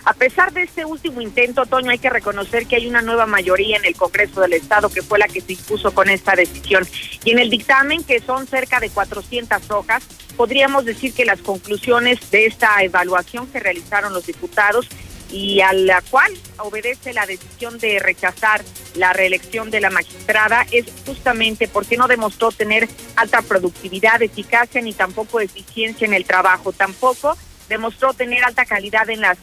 A pesar de este último intento, Toño, hay que reconocer que hay una nueva mayoría en el Congreso del Estado que fue la que se impuso con esta decisión. Y en el dictamen, que son cerca de 400 hojas, podríamos decir que las conclusiones de esta evaluación que realizaron los diputados y a la cual obedece la decisión de rechazar la reelección de la magistrada es justamente porque no demostró tener alta productividad, eficacia ni tampoco eficiencia en el trabajo. Tampoco demostró tener alta calidad en las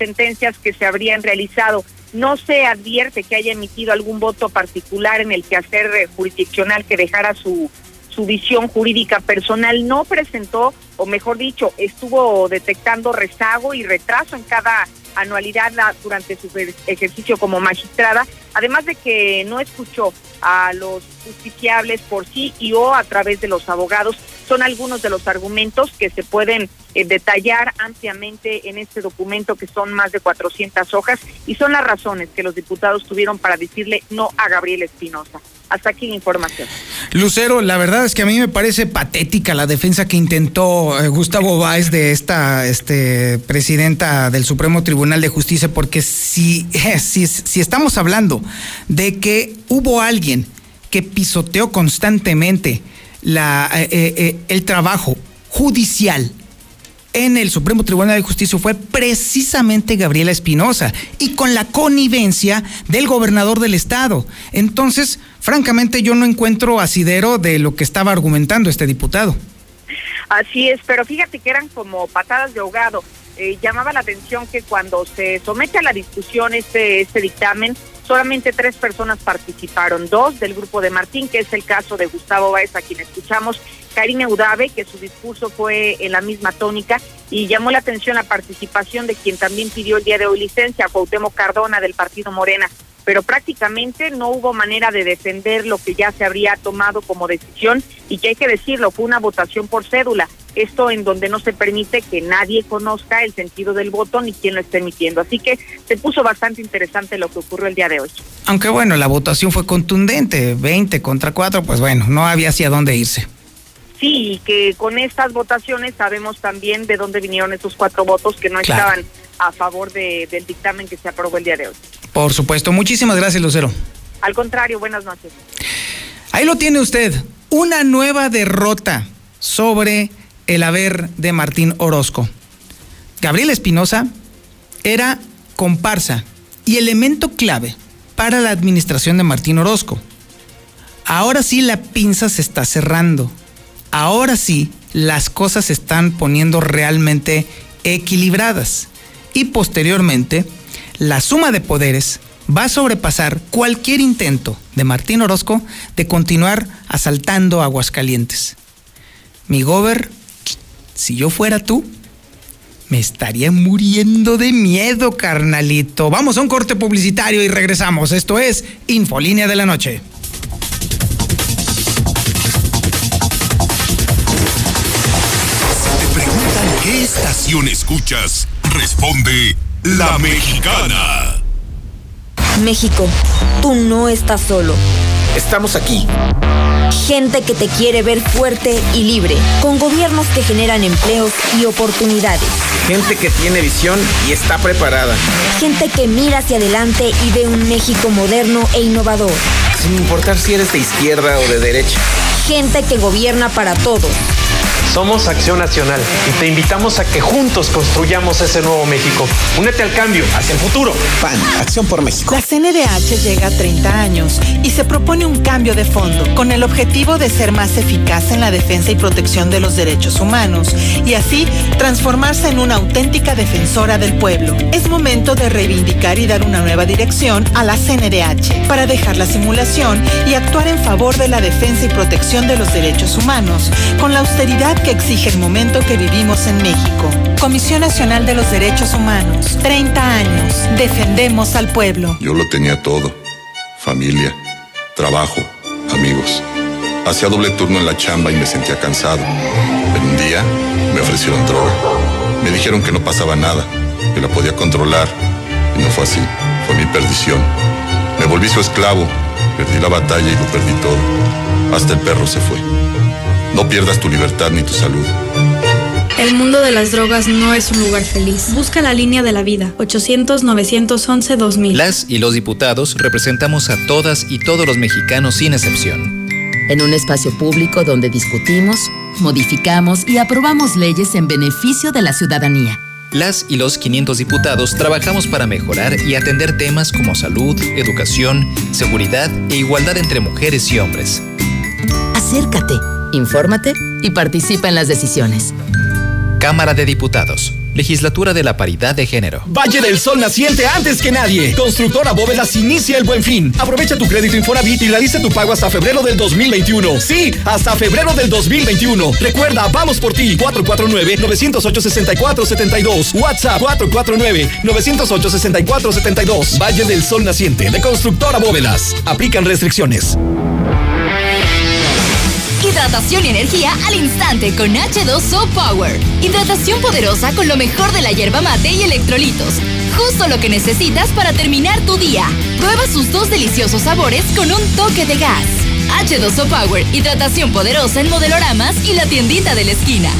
sentencias que se habrían realizado. No se advierte que haya emitido algún voto particular en el quehacer jurisdiccional que dejara su, su visión jurídica personal. No presentó, o mejor dicho, estuvo detectando rezago y retraso en cada anualidad durante su ejercicio como magistrada, además de que no escuchó a los justiciables por sí y o a través de los abogados. Son algunos de los argumentos que se pueden eh, detallar ampliamente en este documento que son más de 400 hojas y son las razones que los diputados tuvieron para decirle no a Gabriel Espinosa. Hasta aquí información. Lucero, la verdad es que a mí me parece patética la defensa que intentó eh, Gustavo Báez de esta este, presidenta del Supremo Tribunal de Justicia, porque si, si, si estamos hablando de que hubo alguien que pisoteó constantemente la, eh, eh, el trabajo judicial en el Supremo Tribunal de Justicia fue precisamente Gabriela Espinosa y con la connivencia del gobernador del estado. Entonces, francamente, yo no encuentro asidero de lo que estaba argumentando este diputado. Así es, pero fíjate que eran como patadas de ahogado. Eh, llamaba la atención que cuando se somete a la discusión este, este dictamen, solamente tres personas participaron, dos del grupo de Martín, que es el caso de Gustavo Báez, a quien escuchamos, Karina Udave, que su discurso fue en la misma tónica y llamó la atención la participación de quien también pidió el día de hoy licencia, Cuauhtémoc Cardona del Partido Morena, pero prácticamente no hubo manera de defender lo que ya se habría tomado como decisión y que hay que decirlo, fue una votación por cédula, esto en donde no se permite que nadie conozca el sentido del voto ni quién lo esté emitiendo. Así que se puso bastante interesante lo que ocurrió el día de hoy. Aunque bueno, la votación fue contundente, 20 contra 4, pues bueno, no había hacia dónde irse. Sí, y que con estas votaciones sabemos también de dónde vinieron esos cuatro votos que no Claro. estaban a favor de- del dictamen que se aprobó el día de hoy. Por supuesto, muchísimas gracias, Lucero. Al contrario, buenas noches. Ahí lo tiene usted, una nueva derrota sobre el haber de Martín Orozco. Gabriel Espinosa era comparsa y elemento clave para la administración de Martín Orozco. Ahora sí la pinza se está cerrando. Ahora sí las cosas se están poniendo realmente equilibradas. Y posteriormente, la suma de poderes va a sobrepasar cualquier intento de Martín Orozco de continuar asaltando Aguascalientes. Mi gober, si yo fuera tú, me estaría muriendo de miedo, carnalito. Vamos a un corte publicitario y regresamos. Esto es Infolínea de la Noche. Te preguntan qué estación escuchas. Responde La Mexicana. México, tú no estás solo. Estamos aquí. Gente que te quiere ver fuerte y libre, con gobiernos que generan empleos y oportunidades. Gente que tiene visión y está preparada. Gente que mira hacia adelante y ve un México moderno e innovador. Sin importar si eres de izquierda o de derecha. Gente que gobierna para todos. Somos Acción Nacional y te invitamos a que juntos construyamos ese nuevo México. Únete al cambio, hacia el futuro. PAN, Acción por México. La CNDH llega a 30 años y se propone un cambio de fondo con el objetivo de ser más eficaz en la defensa y protección de los derechos humanos y así transformarse en una auténtica defensora del pueblo. Es momento de reivindicar y dar una nueva dirección a la CNDH para dejar la simulación y actuar en favor de la defensa y protección de los derechos humanos con la austeridad que exige el momento que vivimos en México. Comisión Nacional de los Derechos Humanos, 30 años. Defendemos al pueblo. Yo lo tenía todo. Familia, trabajo, amigos. Hacía doble turno en la chamba y me sentía cansado. Pero un día me ofrecieron droga. Me dijeron que no pasaba nada, que la podía controlar. Y no fue así. Fue mi perdición. Me volví su esclavo. Perdí la batalla y lo perdí todo. Hasta el perro se fue. No pierdas tu libertad ni tu salud. El mundo de las drogas no es un lugar feliz. Busca la línea de la vida. 800-911-2000. Las y los diputados representamos a todas y todos los mexicanos sin excepción. En un espacio público donde discutimos, modificamos y aprobamos leyes en beneficio de la ciudadanía. Las y los 500 diputados trabajamos para mejorar y atender temas como salud, educación, seguridad e igualdad entre mujeres y hombres. Acércate, infórmate y participa en las decisiones. Cámara de Diputados. Legislatura de la Paridad de Género. Valle del Sol naciente antes que nadie. Constructora Bóvedas inicia el buen fin. Aprovecha tu crédito Infonavit y realiza tu pago hasta febrero del 2021. Sí, hasta febrero del 2021. Recuerda, vamos por ti. 449-908-6472. WhatsApp 449-908-6472. Valle del Sol naciente de Constructora Bóvedas. Aplican restricciones. Hidratación y energía al instante con H2O Power. Hidratación poderosa con lo mejor de la hierba mate y electrolitos. Justo lo que necesitas para terminar tu día. Prueba sus dos deliciosos sabores con un toque de gas. H2O Power, hidratación poderosa en modeloramas y la tiendita de la esquina.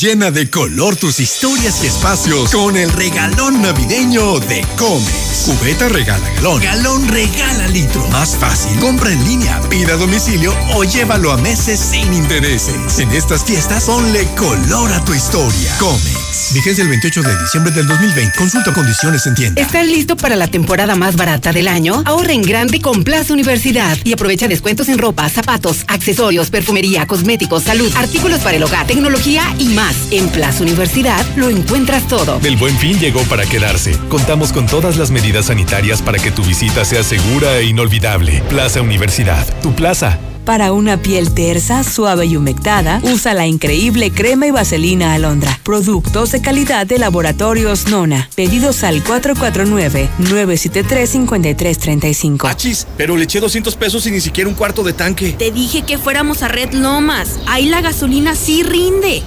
Llena de color tus historias y espacios con el regalón navideño de Comex. Cubeta regala galón. Galón regala litro. Más fácil. Compra en línea, pida a domicilio o llévalo a meses sin intereses. En estas fiestas, ponle color a tu historia. Comex. Vigencia el 28 de diciembre del 2020. Consulta condiciones en tienda. ¿Estás listo para la temporada más barata del año? Ahorra en grande con Plaza Universidad y aprovecha descuentos en ropa, zapatos, accesorios, perfumería, cosméticos, salud, artículos para el hogar, tecnología y más. En Plaza Universidad lo encuentras todo. El buen fin llegó para quedarse. Contamos con todas las medidas sanitarias para que tu visita sea segura e inolvidable. Plaza Universidad, tu plaza. Para una piel tersa, suave y humectada, usa la increíble crema y vaselina alondra. Productos de calidad de laboratorios Nona. Pedidos al 449-973-5335. Achis, pero le eché 200 pesos y ni siquiera un cuarto de tanque. Te dije que fuéramos a Red Lomas. Ahí la gasolina sí rinde.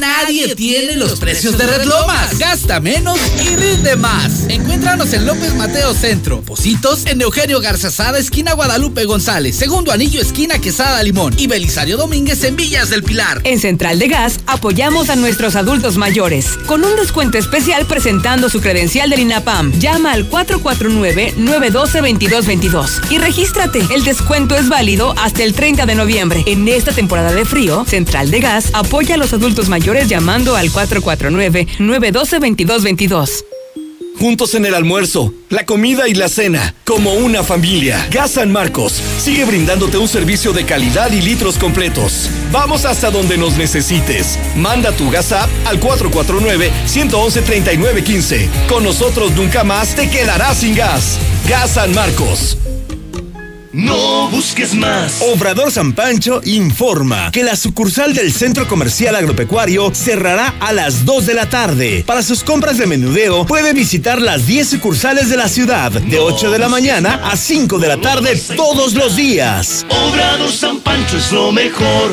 Nadie tiene los precios de Red Lomas. Gasta menos y rinde más. Encuéntranos en López Mateo Centro. Positos en Eugenio Garzazada, esquina Guadalupe González. Segundo anillo, esquina Quesada Limón. Y Belisario Domínguez en Villas del Pilar. En Central de Gas apoyamos a nuestros adultos mayores con un descuento especial presentando su credencial del INAPAM. Llama al 449-912-2222 y regístrate. El descuento es válido hasta el 30 de noviembre. En esta temporada de frío, Central de Gas apoya a los adultos mayores llamando al 449-912-2222. Juntos en el almuerzo, la comida y la cena, como una familia. Gas San Marcos sigue brindándote un servicio de calidad y litros completos. Vamos hasta donde nos necesites. Manda tu gas app al 449-111-3915. Con nosotros nunca más te quedarás sin gas. Gas San Marcos. No busques más. Obrador San Pancho informa que la sucursal del Centro Comercial Agropecuario cerrará a las 2 de la tarde. Para sus compras de menudeo, puede visitar las 10 sucursales de la ciudad, de 8 de la mañana a 5 de la tarde todos los días. Obrador San Pancho es lo mejor.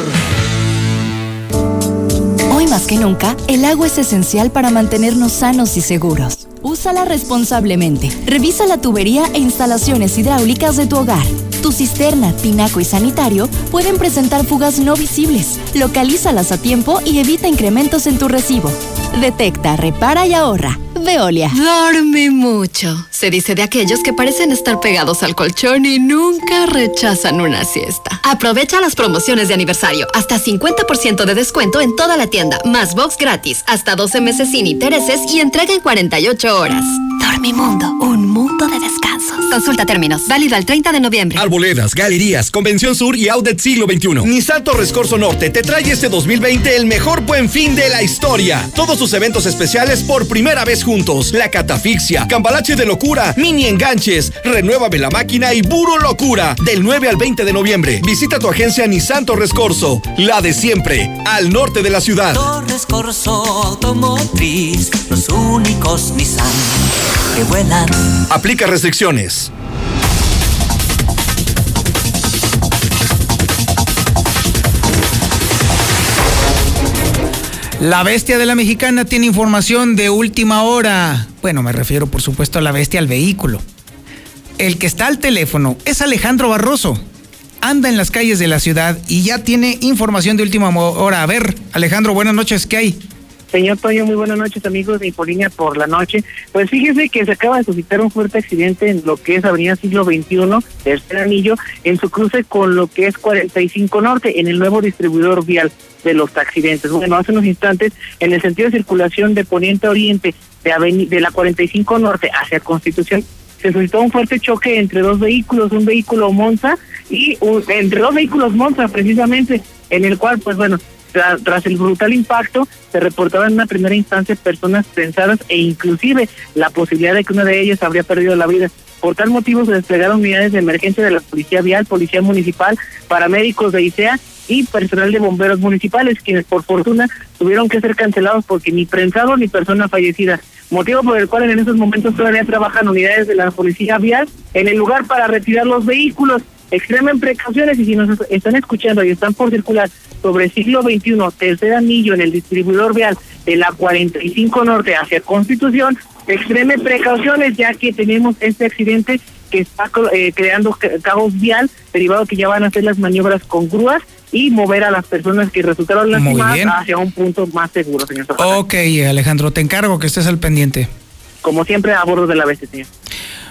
Hoy más que nunca, el agua es esencial para mantenernos sanos y seguros. Úsala responsablemente. Revisa la tubería e instalaciones hidráulicas de tu hogar. Tu cisterna, tinaco y sanitario pueden presentar fugas no visibles. Localízalas a tiempo y evita incrementos en tu recibo. Detecta, repara y ahorra. Veolia. Dorme mucho. Se dice de aquellos que parecen estar pegados al colchón y nunca rechazan una siesta. Aprovecha las promociones de aniversario. Hasta 50% de descuento en toda la tienda. Más box gratis. Hasta 12 meses sin intereses y entrega en 48 horas. Dormimundo. Un mundo de descansos. Consulta términos. Válido al 30 de noviembre. Arboledas, galerías, Convención Sur y Outlet Siglo XXI. Nissan Torres Corso Norte te trae este 2020 el mejor buen fin de la historia. Todos sus eventos especiales por primera vez juntos. La catafixia, cambalache de locura, mini enganches, renuévame la máquina y Buro Locura. Del 9 al 20 de noviembre. Visita tu agencia Nissan Torres Corso. La de siempre, al norte de la ciudad. Torres Corso Automotriz, los únicos Nissan que vuelan. Aplica restricciones. La bestia de la mexicana tiene información de última hora. Bueno, me refiero por supuesto a la bestia al vehículo. El que está al teléfono es Alejandro Barroso. Anda en las calles de la ciudad y ya tiene información de última hora. A ver, Alejandro, buenas noches, ¿qué hay? Señor Toño, muy buenas noches, amigos de Infolínea por la noche. Pues fíjese que se acaba de suscitar un fuerte accidente en lo que es Avenida Siglo XXI, tercer anillo, en su cruce con lo que es 45 Norte, en el nuevo distribuidor vial de los accidentes. Bueno, hace unos instantes, en el sentido de circulación de poniente a oriente de, de la 45 Norte hacia Constitución, se suscitó un fuerte choque entre dos vehículos, un vehículo Monza y un, entre dos vehículos Monza precisamente, en el cual, pues bueno, tras el brutal impacto, se reportaban en una primera instancia personas pensadas e inclusive la posibilidad de que una de ellas habría perdido la vida. Por tal motivo se desplegaron unidades de emergencia de la Policía Vial, Policía Municipal, paramédicos de ICEA y personal de bomberos municipales, quienes por fortuna tuvieron que ser cancelados porque ni prensado ni persona fallecida. Motivo por el cual en esos momentos todavía trabajan unidades de la Policía Vial en el lugar para retirar los vehículos extremen precauciones y si nos están escuchando y están por circular sobre siglo XXI, tercer anillo en el distribuidor vial de la 45 Norte hacia Constitución, extremen precauciones ya que tenemos este accidente que está eh, creando caos vial, derivado que ya van a hacer las maniobras con grúas y mover a las personas que resultaron lastimadas hacia un punto más seguro, señor Zapata. Ok, Alejandro, te encargo que estés al pendiente. Como siempre, a bordo de la señor.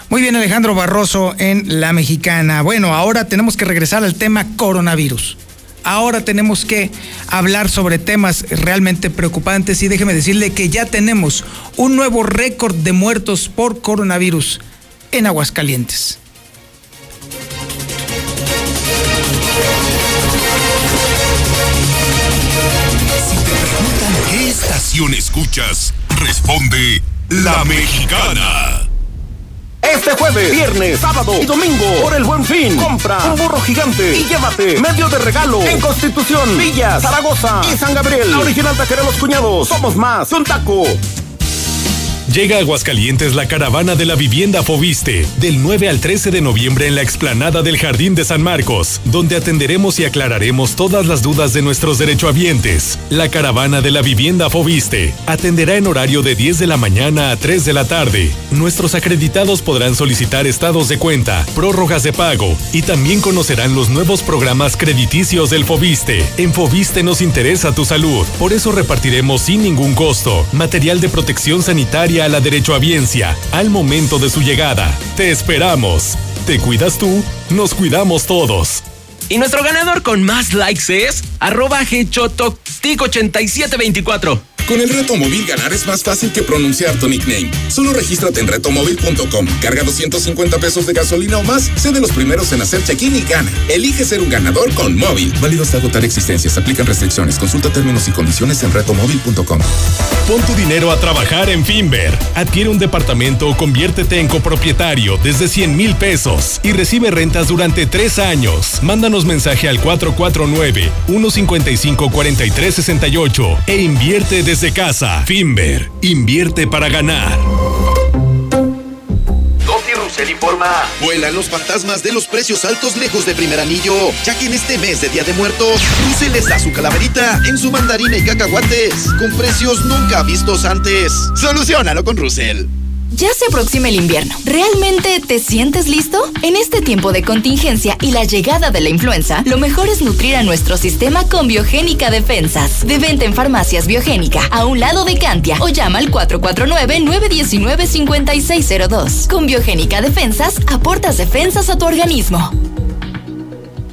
Muy bien, Alejandro Barroso en La Mexicana. Bueno, ahora tenemos que regresar al tema coronavirus. Ahora tenemos que hablar sobre temas realmente preocupantes y déjeme decirle que ya tenemos un nuevo récord de muertos por coronavirus en Aguascalientes. Si te preguntan qué estación escuchas, responde La Mexicana. Este jueves, viernes, sábado y domingo por el Buen Fin. Compra un burro gigante y llévate medio de regalo en Constitución, Villas, Zaragoza y San Gabriel. La original taquera Los Cuñados. Somos más que un taco. Llega a Aguascalientes la caravana de la vivienda Fobiste, del 9 al 13 de noviembre en la explanada del Jardín de San Marcos, donde atenderemos y aclararemos todas las dudas de nuestros derechohabientes. La caravana de la vivienda Fobiste atenderá en horario de 10 de la mañana a 3 de la tarde. Nuestros acreditados podrán solicitar estados de cuenta, prórrogas de pago y también conocerán los nuevos programas crediticios del Fobiste. En Fobiste nos interesa tu salud, por eso repartiremos sin ningún costo material de protección sanitaria a la derechohabiencia al momento de su llegada. Te esperamos. Te cuidas tú, nos cuidamos todos. Y nuestro ganador con más likes es arroba Tic8724. Con el reto móvil ganar es más fácil que pronunciar tu nickname. Solo regístrate en retomóvil.com, carga 250 pesos de gasolina o más, sé de los primeros en hacer check-in y gana. Elige ser un ganador con móvil. Válido hasta agotar existencias. Aplican restricciones. Consulta términos y condiciones en retomóvil.com. Pon tu dinero a trabajar en Finver. Adquiere un departamento o conviértete en copropietario desde 100 mil pesos y recibe rentas durante tres años. Mándanos mensaje al 449-155-4368 e invierte desde casa. Finver. Invierte para ganar. Russell informa. Vuelan los fantasmas de los precios altos lejos de primer anillo, ya que en este mes de Día de Muertos, Russell les da su calaverita en su mandarina y cacahuates, con precios nunca vistos antes. Solucionalo con Russell. Ya se aproxima el invierno. ¿Realmente te sientes listo? En este tiempo de contingencia y la llegada de la influenza, lo mejor es nutrir a nuestro sistema con Biogénica Defensas. De venta en farmacias Biogénica, a un lado de Cantia, o llama al 449-919-5602. Con Biogénica Defensas, aportas defensas a tu organismo.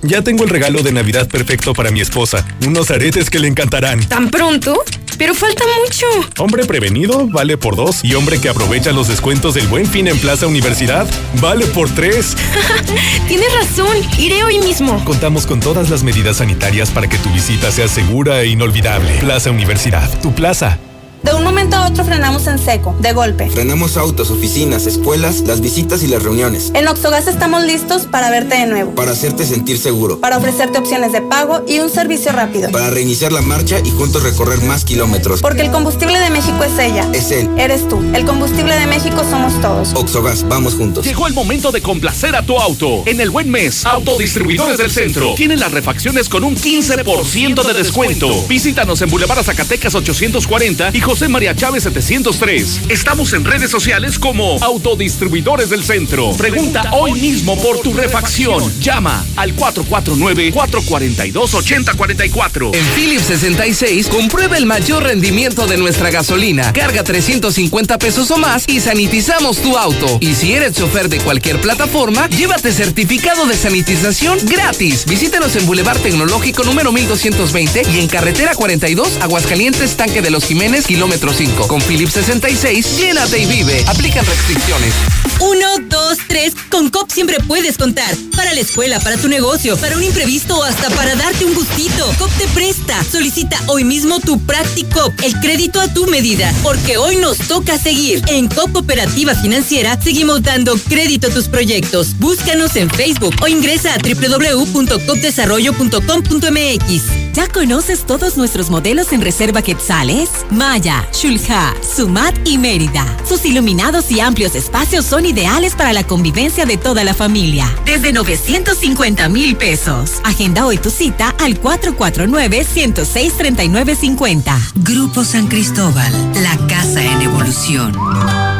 Ya tengo el regalo de Navidad perfecto para mi esposa. Unos aretes que le encantarán. ¿Tan pronto? Pero falta mucho. Hombre prevenido vale por dos y hombre que aprovecha los descuentos del Buen Fin en Plaza Universidad vale por tres. Tienes razón, iré hoy mismo. Contamos con todas las medidas sanitarias para que tu visita sea segura e inolvidable. Plaza Universidad, tu plaza. De un momento a otro frenamos en seco, de golpe. Frenamos autos, oficinas, escuelas, las visitas y las reuniones. En Oxogas estamos listos para verte de nuevo. Para hacerte sentir seguro. Para ofrecerte opciones de pago y un servicio rápido. Para reiniciar la marcha y juntos recorrer más kilómetros. Porque el combustible de México es ella. Es él. Eres tú. El combustible de México somos todos. Oxogas, vamos juntos. Llegó el momento de complacer a tu auto. En el buen mes, Autodistribuidores del Centro tienen las refacciones con un 15% de descuento. Visítanos en Boulevard Zacatecas 840 y José María Chávez 703. Estamos en redes sociales como Autodistribuidores del Centro. Pregunta hoy mismo por tu refacción. Llama al 449-442-8044. En Philips 66, comprueba el mayor rendimiento de nuestra gasolina. Carga 350 pesos o más y sanitizamos tu auto. Y si eres chofer de cualquier plataforma, llévate certificado de sanitización gratis. Visítanos en Boulevard Tecnológico número 1220 y en Carretera 42, Aguascalientes, Tanque de los Jiménez, kilómetro 5. Con Philips 66, llénate y vive. Aplican restricciones. Uno, dos, tres. Con COP siempre puedes contar. Para la escuela, para tu negocio, para un imprevisto o hasta para darte un gustito. COP te presta. Solicita hoy mismo tu Practicop, el crédito a tu medida. Porque hoy nos toca seguir. En COP Operativa Financiera seguimos dando crédito a tus proyectos. Búscanos en Facebook o ingresa a www.copdesarrollo.com.mx. ¿Ya conoces todos nuestros modelos en reserva quetzales? Maya, Shulha, Sumat y Mérida. Sus iluminados y amplios espacios son ideales para la convivencia de toda la familia. Desde 950 mil pesos. Agenda hoy tu cita al 449-106-3950. Grupo San Cristóbal, la casa en evolución.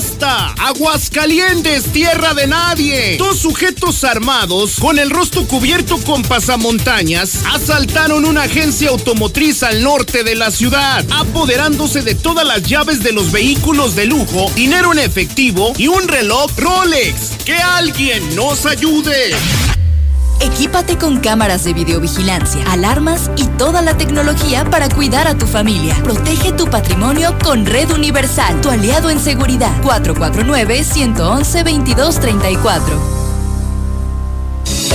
¡Ya basta! Aguascalientes, tierra de nadie. Dos sujetos armados con el rostro cubierto con pasamontañas asaltaron una agencia automotriz al norte de la ciudad, apoderándose de todas las llaves de los vehículos de lujo, dinero en efectivo y un reloj Rolex. ¡Que alguien nos ayude! Equípate con cámaras de videovigilancia, alarmas y toda la tecnología para cuidar a tu familia. Protege tu patrimonio con Red Universal, tu aliado en seguridad. 449-111-2234.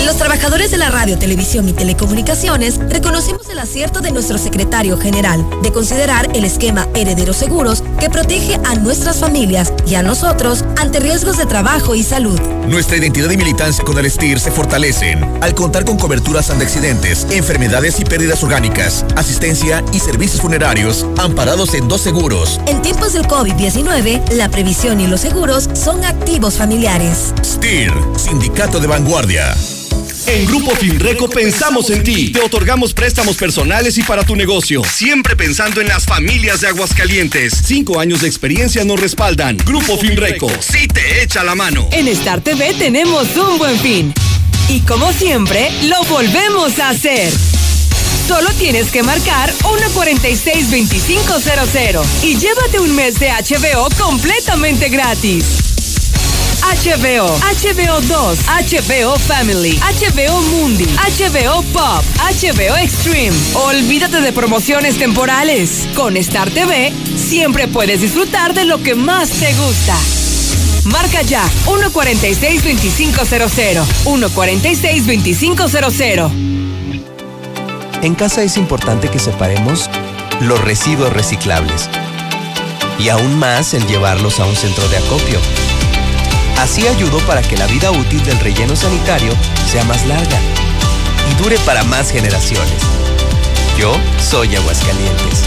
Los trabajadores de la radio, televisión y telecomunicaciones reconocemos el acierto de nuestro secretario general de considerar el esquema Heredero Seguros que protege a nuestras familias y a nosotros ante riesgos de trabajo y salud. Nuestra identidad y militancia con el STIR se fortalecen al contar con coberturas ante accidentes, enfermedades y pérdidas orgánicas, asistencia y servicios funerarios amparados en dos seguros. En tiempos del COVID-19, la previsión y los seguros son activos familiares. STIR, Sindicato de Vanguardia. En Grupo Finreco pensamos en ti. Te otorgamos préstamos personales y para tu negocio. Siempre pensando en las familias de Aguascalientes. Cinco años de experiencia nos respaldan. Grupo Finreco, sí te echa la mano. En Star TV tenemos un buen fin. Y como siempre, lo volvemos a hacer. Solo tienes que marcar 146-2500 y llévate un mes de HBO completamente gratis. HBO, HBO 2, HBO Family, HBO Mundi, HBO Pop, HBO Extreme. Olvídate de promociones temporales. Con Star TV siempre puedes disfrutar de lo que más te gusta. Marca ya 146-2500. 146-2500. En casa es importante que separemos los residuos reciclables y aún más el llevarlos a un centro de acopio. Así ayudo para que la vida útil del relleno sanitario sea más larga y dure para más generaciones. Yo soy Aguascalientes.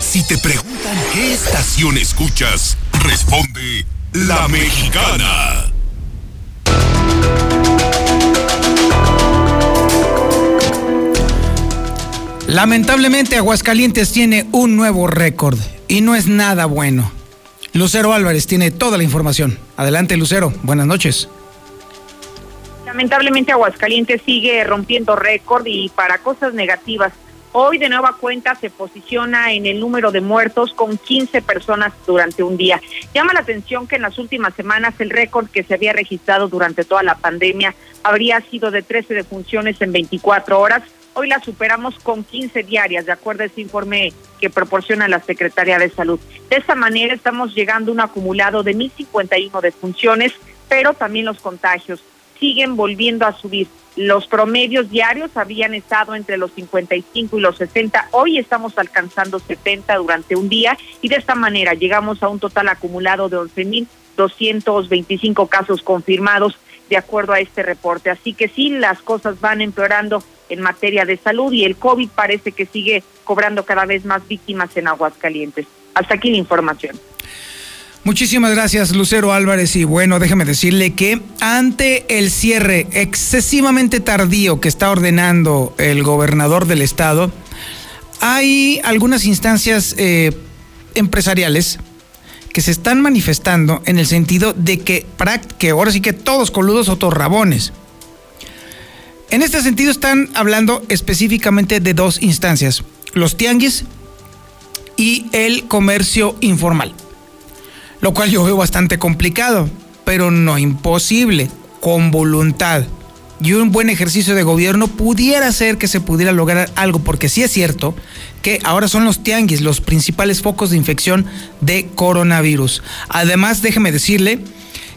Si te preguntan qué estación escuchas, responde La Mexicana. Lamentablemente Aguascalientes tiene un nuevo récord y no es nada bueno. Lucero Álvarez tiene toda la información. Adelante Lucero, buenas noches. Lamentablemente Aguascalientes sigue rompiendo récord y para cosas negativas. Hoy de nueva cuenta se posiciona en el número de muertos con 15 personas durante un día. Llama la atención que en las últimas semanas el récord que se había registrado durante toda la pandemia habría sido de 13 defunciones en 24 horas. Hoy la superamos con 15 diarias, de acuerdo a ese informe que proporciona la Secretaría de Salud. De esta manera estamos llegando a un acumulado de 1.051 defunciones, pero también los contagios siguen volviendo a subir. Los promedios diarios habían estado entre los 55 y los 60. Hoy estamos alcanzando 70 durante un día y de esta manera llegamos a un total acumulado de 11.225 casos confirmados de acuerdo a este reporte. Así que sí, las cosas van empeorando en materia de salud y el COVID parece que sigue cobrando cada vez más víctimas en Aguascalientes. Hasta aquí la información. Muchísimas gracias, Lucero Álvarez. Y bueno, déjeme decirle que ante el cierre excesivamente tardío que está ordenando el gobernador del estado, hay algunas instancias eh, empresariales que se están manifestando en el sentido de que, que ahora sí que todos coludos o todos rabones. En este sentido están hablando específicamente de dos instancias, los tianguis y el comercio informal, lo cual yo veo bastante complicado, pero no imposible, con voluntad y un buen ejercicio de gobierno pudiera ser que se pudiera lograr algo, porque sí es cierto que ahora son los tianguis los principales focos de infección de coronavirus. Además, déjeme decirle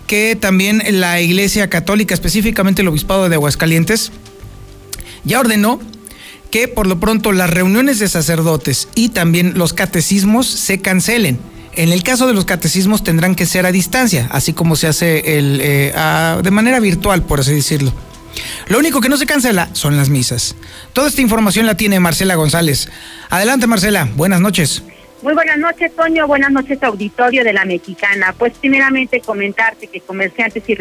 que también la Iglesia Católica, específicamente el Obispado de Aguascalientes, ya ordenó que por lo pronto las reuniones de sacerdotes y también los catecismos se cancelen. En el caso de los catecismos tendrán que ser a distancia, así como se hace el, eh, de manera virtual, por así decirlo. Lo único que no se cancela son las misas. Toda esta información la tiene Marcela González. Adelante, Marcela. Buenas noches. Muy buenas noches, Toño. Buenas noches, auditorio de la Mexicana. Pues primeramente comentarte que comerciantes y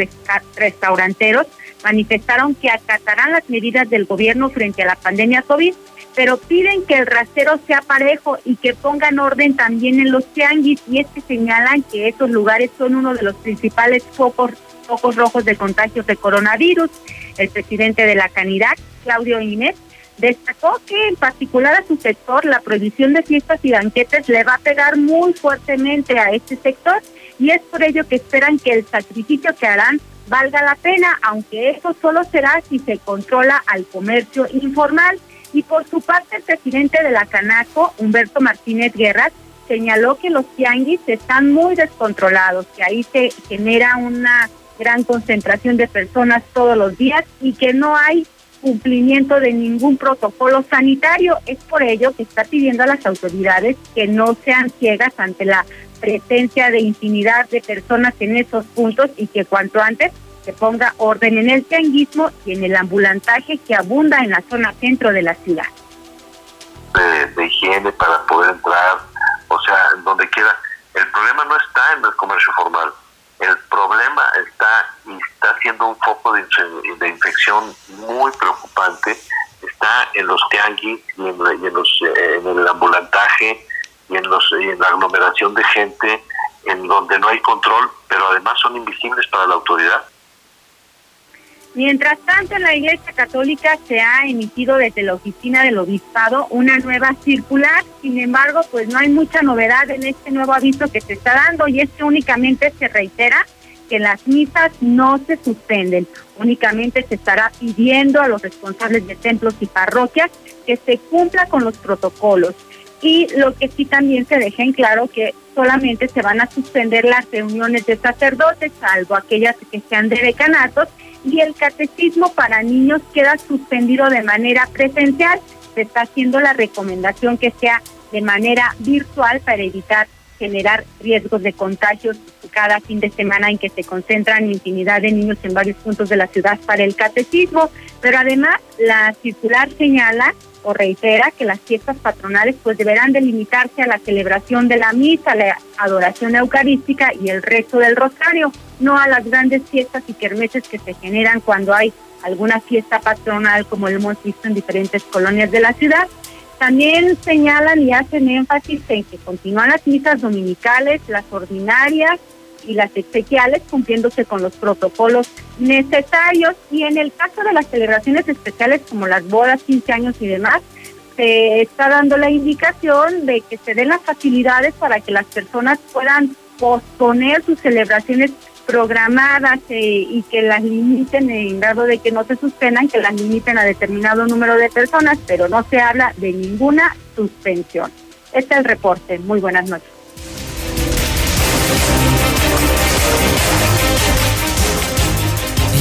restauranteros manifestaron que acatarán las medidas del gobierno frente a la pandemia COVID, pero piden que el rastero sea parejo y que pongan orden también en los tianguis y es que señalan que estos lugares son uno de los principales focos, focos rojos de contagios de coronavirus. El presidente de la Canidad, Claudio Inés, Destacó que en particular a su sector la prohibición de fiestas y banquetes le va a pegar muy fuertemente a este sector y es por ello que esperan que el sacrificio que harán valga la pena, aunque eso solo será si se controla al comercio informal. Y por su parte el presidente de la Canaco, Humberto Martínez Guerras, señaló que los tianguis están muy descontrolados, que ahí se genera una gran concentración de personas todos los días y que no hay cumplimiento de ningún protocolo sanitario. Es por ello que está pidiendo a las autoridades que no sean ciegas ante la presencia de infinidad de personas en esos puntos y que cuanto antes se ponga orden en el tianguismo y en el ambulantaje que abunda en la zona centro de la ciudad. De, higiene para poder entrar, o sea, donde quiera. El problema no está en el comercio formal, el problema está y está siendo un foco de, de infección muy preocupante, está en los tianguis y en, los, eh, en el ambulantaje y en, los, y en la aglomeración de gente en donde no hay control, pero además son invisibles para la autoridad. Mientras tanto, en la Iglesia Católica se ha emitido desde la oficina del obispado una nueva circular. Sin embargo, pues no hay mucha novedad en este nuevo aviso que se está dando y es que únicamente se reitera que las misas no se suspenden. Únicamente se estará pidiendo a los responsables de templos y parroquias que se cumpla con los protocolos. Y lo que sí también se deja en claro que solamente se van a suspender las reuniones de sacerdotes, salvo aquellas que sean de decanatos, y el catecismo para niños queda suspendido de manera presencial. Se está haciendo la recomendación que sea de manera virtual para evitar generar riesgos de contagios cada fin de semana en que se concentran infinidad de niños en varios puntos de la ciudad para el catecismo. Pero además la circular señala o reitera que las fiestas patronales pues deberán delimitarse a la celebración de la misa, la adoración eucarística y el resto del rosario, no a las grandes fiestas y kermeses que se generan cuando hay alguna fiesta patronal como lo hemos visto en diferentes colonias de la ciudad. También señalan y hacen énfasis en que continúan las misas dominicales, las ordinarias y las especiales cumpliéndose con los protocolos necesarios y en el caso de las celebraciones especiales como las bodas, 15 años y demás, se está dando la indicación de que se den las facilidades para que las personas puedan posponer sus celebraciones programadas eh, y que las limiten en grado de que no se suspendan, que las limiten a determinado número de personas, pero no se habla de ninguna suspensión. Este es el reporte. Muy buenas noches.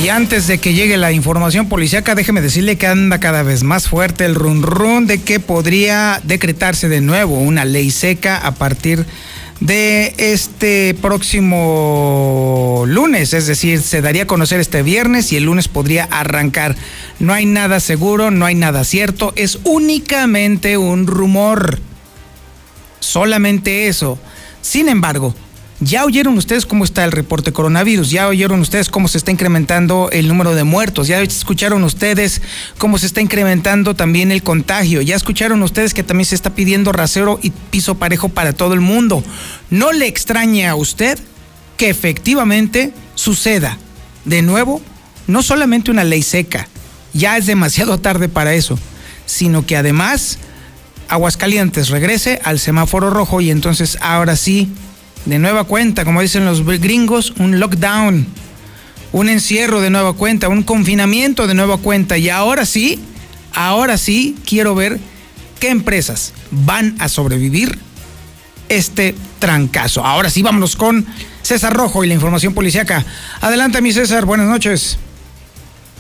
Y antes de que llegue la información policíaca, déjeme decirle que anda cada vez más fuerte el run run de que podría decretarse de nuevo una ley seca a partir de este próximo lunes, es decir, se daría a conocer este viernes y el lunes podría arrancar. No hay nada seguro, no hay nada cierto, es únicamente un rumor. Solamente eso. Sin embargo, ya oyeron ustedes cómo está el reporte coronavirus, ya oyeron ustedes cómo se está incrementando el número de muertos, ya escucharon ustedes cómo se está incrementando también el contagio, ya escucharon ustedes que también se está pidiendo rasero y piso parejo para todo el mundo. ¿No le extraña a usted que efectivamente suceda de nuevo no solamente una ley seca, ya es demasiado tarde para eso, sino que además Aguascalientes regrese al semáforo rojo y entonces ahora sí de nueva cuenta, como dicen los gringos, un lockdown, un encierro de nueva cuenta, un confinamiento de nueva cuenta. Y ahora sí, ahora sí quiero ver qué empresas van a sobrevivir este trancazo. Ahora sí, vámonos con César Rojo y la información policiaca. Adelante, mi César, buenas noches.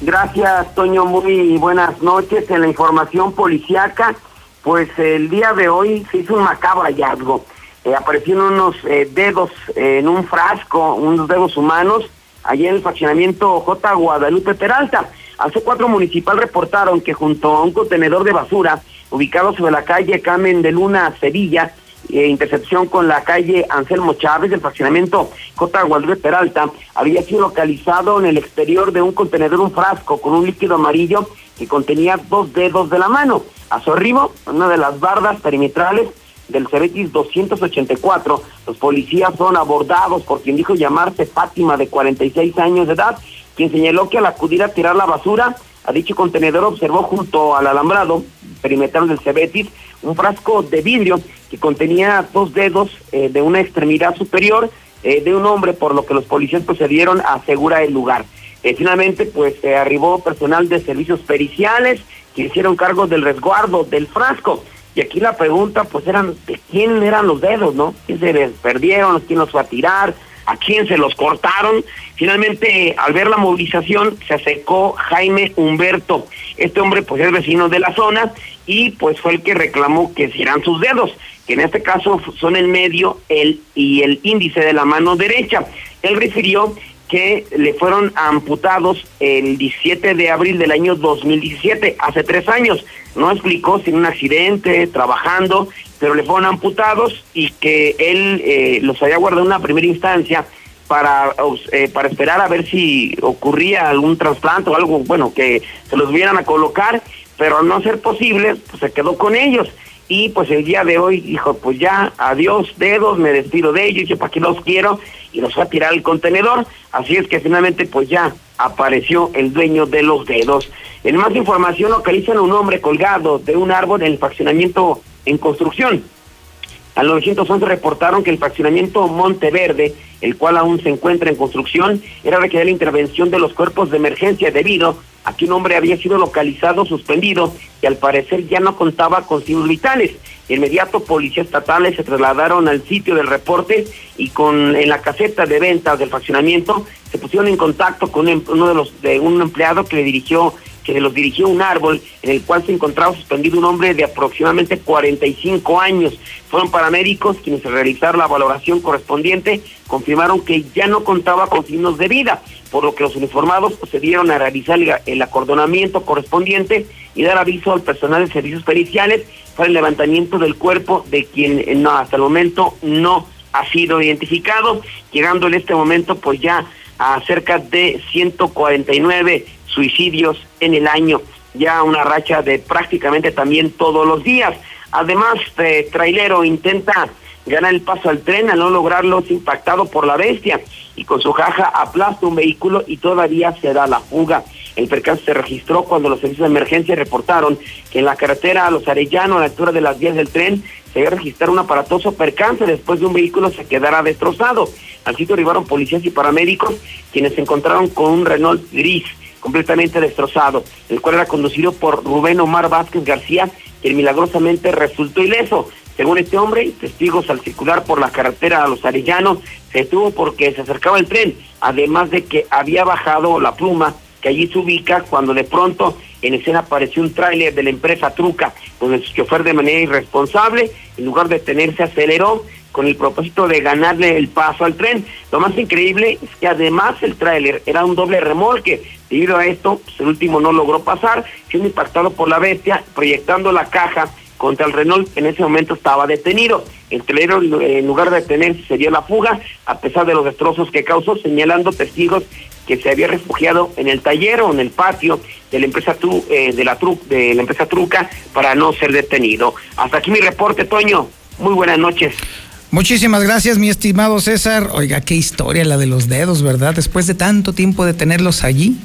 Gracias, Toño, muy buenas noches. En la información policiaca, pues el día de hoy se hizo un macabro hallazgo eh, aparecieron unos eh, dedos en un frasco, unos dedos humanos, allí en el faccionamiento J. Guadalupe Peralta. Hace cuatro municipal reportaron que junto a un contenedor de basura ubicado sobre la calle Camen de Luna, Sevilla, eh, intercepción con la calle Anselmo Chávez del faccionamiento J. Guadalupe Peralta, había sido localizado en el exterior de un contenedor un frasco con un líquido amarillo que contenía dos dedos de la mano. A su arribo, una de las bardas perimetrales del Cebetis 284. Los policías son abordados por quien dijo llamarse Fátima, de 46 años de edad, quien señaló que al acudir a tirar la basura a dicho contenedor observó junto al alambrado perimetral del Cebetis un frasco de vidrio que contenía dos dedos eh, de una extremidad superior eh, de un hombre, por lo que los policías procedieron a asegurar el lugar. Eh, finalmente, pues arribó personal de servicios periciales que hicieron cargo del resguardo del frasco. Y aquí la pregunta, pues, eran de quién eran los dedos, ¿no? ¿Quién se les perdieron? ¿Quién los fue a tirar? a quién se los cortaron. Finalmente, al ver la movilización, se acercó Jaime Humberto. Este hombre, pues, es vecino de la zona y, pues, fue el que reclamó que serán sus dedos, que en este caso son el medio el, y el índice de la mano derecha. Él refirió que le fueron amputados el 17 de abril del año 2017, hace tres años. No explicó sin un accidente, trabajando, pero le fueron amputados y que él eh, los había guardado en una primera instancia para, eh, para esperar a ver si ocurría algún trasplante o algo, bueno, que se los vieran a colocar, pero al no ser posible, pues se quedó con ellos. Y pues el día de hoy dijo, pues ya, adiós dedos, me despido de ellos, yo para qué los quiero, y los va a tirar al contenedor. Así es que finalmente pues ya apareció el dueño de los dedos. En más información localizan a un hombre colgado de un árbol en el fraccionamiento en construcción. Al 911 reportaron que el fraccionamiento Monteverde, el cual aún se encuentra en construcción, era requerir la intervención de los cuerpos de emergencia debido a que un hombre había sido localizado suspendido y al parecer ya no contaba con signos vitales. Inmediato, policías estatales se trasladaron al sitio del reporte y con en la caseta de ventas del fraccionamiento se pusieron en contacto con uno de los de un empleado que le dirigió que los dirigió un árbol en el cual se encontraba suspendido un hombre de aproximadamente 45 años. Fueron paramédicos quienes realizaron la valoración correspondiente, confirmaron que ya no contaba con signos de vida, por lo que los uniformados procedieron a realizar el acordonamiento correspondiente y dar aviso al personal de servicios periciales para el levantamiento del cuerpo de quien eh, hasta el momento no ha sido identificado, llegando en este momento pues ya a cerca de 149 suicidios en el año, ya una racha de prácticamente también todos los días. Además, eh, trailero intenta ganar el paso al tren, al no lograrlo es impactado por la bestia y con su jaja aplasta un vehículo y todavía se da la fuga. El percance se registró cuando los servicios de emergencia reportaron que en la carretera a Los Arellanos, a la altura de las vías del tren, se había registrado un aparatoso percance después de un vehículo se quedara destrozado. Al sitio arribaron policías y paramédicos, quienes se encontraron con un Renault gris completamente destrozado, el cual era conducido por Rubén Omar Vázquez García, quien milagrosamente resultó ileso. Según este hombre, testigos al circular por la carretera a Los Arellanos se detuvo porque se acercaba el tren, además de que había bajado la pluma que allí se ubica cuando de pronto en escena apareció un tráiler de la empresa Truca, donde el chofer de manera irresponsable, en lugar de detenerse, aceleró con el propósito de ganarle el paso al tren. Lo más increíble es que además el tráiler era un doble remolque. Debido a esto, pues, el último no logró pasar, siendo impactado por la bestia, proyectando la caja contra el Renault en ese momento estaba detenido. El tráiler en lugar de detenerse se dio la fuga, a pesar de los destrozos que causó, señalando testigos que se había refugiado en el taller o en el patio de la empresa eh, de la de la empresa Truca para no ser detenido. Hasta aquí mi reporte, Toño. Muy buenas noches. Muchísimas gracias, mi estimado César. Oiga, qué historia la de los dedos, ¿verdad? Después de tanto tiempo de tenerlos allí,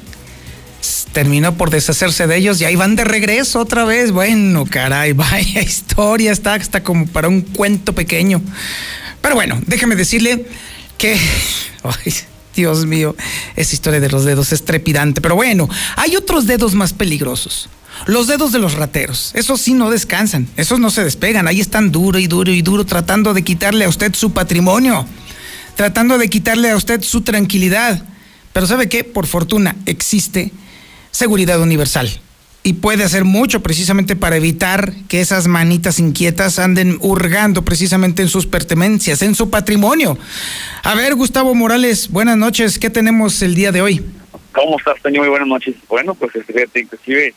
terminó por deshacerse de ellos y ahí van de regreso otra vez. Bueno, caray, vaya historia, está hasta como para un cuento pequeño. Pero bueno, déjeme decirle que... Ay, Dios mío, esa historia de los dedos es trepidante. Pero bueno, hay otros dedos más peligrosos. Los dedos de los rateros, esos sí no descansan, esos no se despegan, ahí están duro y duro y duro tratando de quitarle a usted su patrimonio, tratando de quitarle a usted su tranquilidad. Pero ¿sabe qué? Por fortuna existe seguridad universal y puede hacer mucho precisamente para evitar que esas manitas inquietas anden hurgando precisamente en sus pertenencias, en su patrimonio. A ver, Gustavo Morales, buenas noches, ¿qué tenemos el día de hoy? ¿Cómo estás, señor? Muy buenas noches. Bueno, pues fíjate, inclusive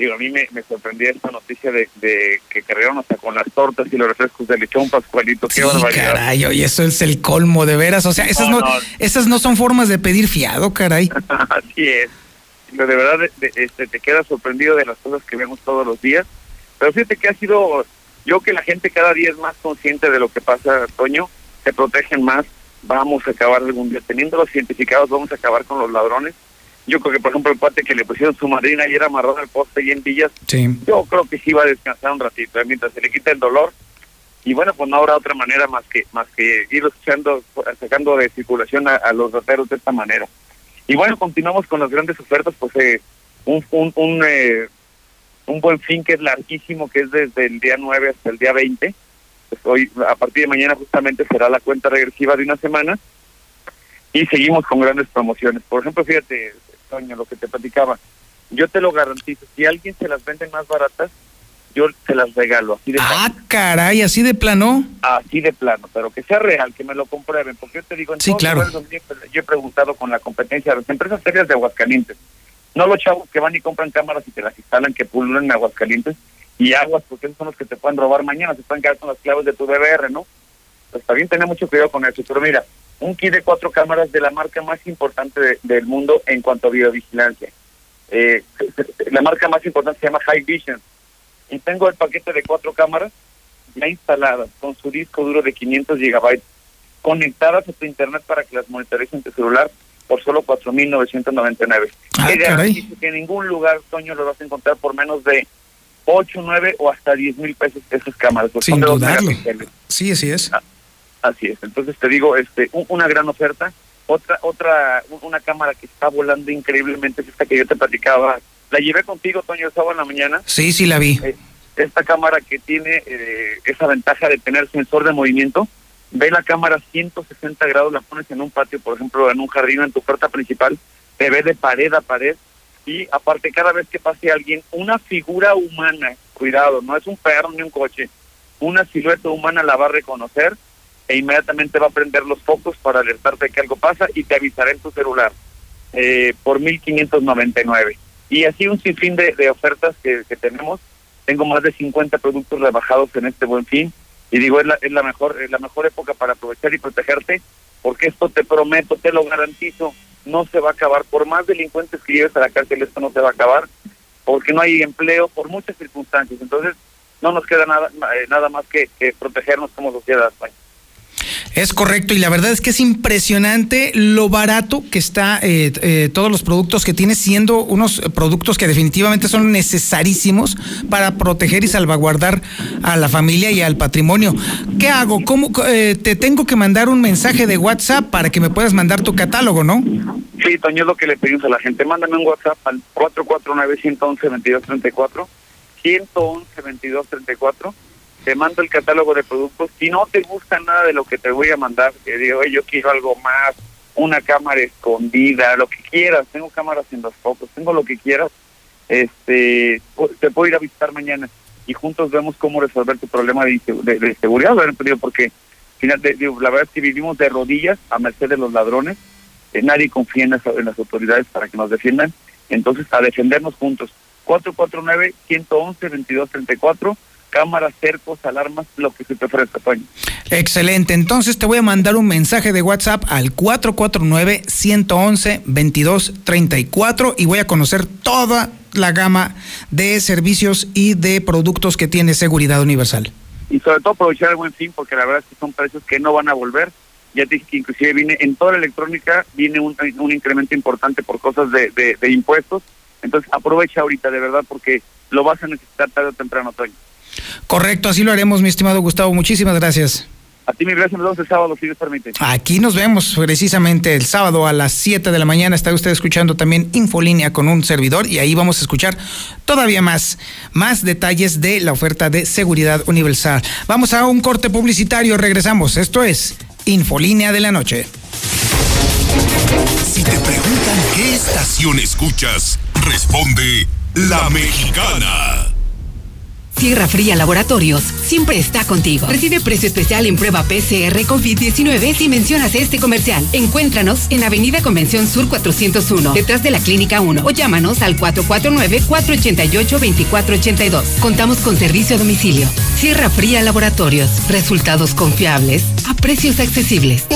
digo, a mí me, me sorprendía esta noticia de, que cargaron hasta con las tortas y los refrescos de lechón, Pascualito. Qué sí, caray, y eso es el colmo, de veras. O sea, esas no, esas no son formas de pedir fiado, caray. Así es. De verdad, este, te quedas sorprendido de las cosas que vemos todos los días. Pero fíjate que ha sido, yo que la gente cada día es más consciente de lo que pasa, Toño, se protegen más, vamos a acabar algún día, teniendo los identificados, vamos a acabar con los ladrones yo creo que, por ejemplo, el cuate que le pusieron su madrina y era amarrado al poste y en Villas, yo creo que sí va a descansar un ratito, ¿eh? mientras se le quita el dolor. Y bueno, pues no habrá otra manera más que más que ir echando, sacando de circulación a, los rateros de esta manera. Y bueno, continuamos con las grandes ofertas, pues eh, un, un, un, eh, un buen fin que es larguísimo, que es desde el día 9 hasta el día 20. Pues hoy, a partir de mañana justamente será la cuenta regresiva de una semana y seguimos con grandes promociones. Por ejemplo, fíjate, Toño, lo que te platicaba, yo te lo garantizo, si alguien se las vende más baratas, yo te las regalo así de Ah, caray, así de plano. así de plano, pero que sea real, que me lo comprueben, porque yo te digo, en Sí, todos claro. lugares donde yo he preguntado con la competencia, las empresas serias de Aguascalientes, no los chavos que van y compran cámaras y te las instalan, que pululan en Aguascalientes, y aguas, porque esos son los que te pueden robar mañana, se pueden quedar con las claves de tu DVR, ¿no? Pues también tener mucho cuidado con eso, pero mira, un kit de cuatro cámaras de la marca más importante de- del mundo en cuanto a videovigilancia. Eh, la marca más importante se llama High Vision, y tengo el paquete de cuatro cámaras ya instaladas con su disco duro de 500 gigabytes conectadas a tu internet para que las monitores en tu celular por solo 4.999. Ah, garantizo que en ningún lugar, Toño, lo vas a encontrar por menos de 8, 9 o hasta 10 mil pesos esas cámaras. Sin dudarlo. Sí, así es. Así es. Entonces te digo, este, un- una gran oferta. Otra, otra, un- una cámara que está volando increíblemente es esta que yo te platicaba. La llevé contigo, Toño, el sábado en la mañana. Sí, sí la vi. Eh, esta cámara que tiene eh, esa ventaja de tener sensor de movimiento, ve la cámara 160 grados, la pones en un patio, por ejemplo, en un jardín, en tu puerta principal, te ve de pared a pared y aparte cada vez que pase alguien, una figura humana, cuidado, no es un perro ni un coche, una silueta humana la va a reconocer e inmediatamente va a prender los focos para alertarte de que algo pasa y te avisará en tu celular eh, por 1599. Y así un sinfín de, ofertas que, tenemos. Tengo más de 50 productos rebajados en este buen fin. Y digo, es la, es la mejor la mejor época para aprovechar y protegerte, porque esto te prometo, te lo garantizo, no se va a acabar. Por más delincuentes que lleves a la cárcel, esto no se va a acabar, porque no hay empleo, por muchas circunstancias. Entonces, no nos queda nada, eh, nada más que, que protegernos como sociedad. Es correcto y la verdad es que es impresionante lo barato que está eh, eh, todos los productos que tiene siendo unos productos que definitivamente son necesarísimos para proteger y salvaguardar a la familia y al patrimonio. ¿Qué hago? ¿Cómo eh, te tengo que mandar un mensaje de WhatsApp para que me puedas mandar tu catálogo, no? Sí, Toño, es lo que le pedimos a la gente. Mándame un WhatsApp al 449-111-2234, 111-2234. Te mando el catálogo de productos. Si no te gusta nada de lo que te voy a mandar, que digo, "Oye, yo quiero algo más, una cámara escondida, lo que quieras. Tengo cámaras en los focos, tengo lo que quieras. Este, pu- te puedo ir a visitar mañana y juntos vemos cómo resolver tu problema de, de- de seguridad, porque digo, la verdad es que vivimos de rodillas a merced de los ladrones. Eh, nadie confía en las autoridades para que nos defiendan. Entonces, a defendernos juntos. 449-111-2234, cámaras, cercos, alarmas, lo que se te ofrezca, Toño. Excelente, entonces te voy a mandar un mensaje de WhatsApp al 449-111-2234 y voy a conocer toda la gama de servicios y de productos que tiene Seguridad Universal. y sobre todo aprovechar el buen fin porque la verdad es que son precios que no van a volver. Ya te dije que inclusive viene en toda la electrónica, viene un, un incremento importante por cosas de, de, de impuestos. Entonces aprovecha ahorita de verdad porque lo vas a necesitar tarde o temprano, Toño. Correcto, así lo haremos, mi estimado Gustavo. Muchísimas gracias. A ti mi gracias, nos vemos el sábado, si Dios permite. Aquí nos vemos precisamente el sábado a las 7 de la mañana. Está usted escuchando también Infolínea con un servidor y ahí vamos a escuchar todavía más, más detalles de la oferta de seguridad universal. Vamos a un corte publicitario, regresamos. Esto es Infolínea de la Noche. Si te preguntan qué estación escuchas, responde La Mexicana. Sierra Fría Laboratorios siempre está contigo. Recibe precio especial en prueba PCR COVID-19 si mencionas este comercial. Encuéntranos en Avenida Convención Sur 401, detrás de la Clínica 1, o llámanos al 449-488-2482. Contamos con servicio a domicilio. Sierra Fría Laboratorios. Resultados confiables a precios accesibles.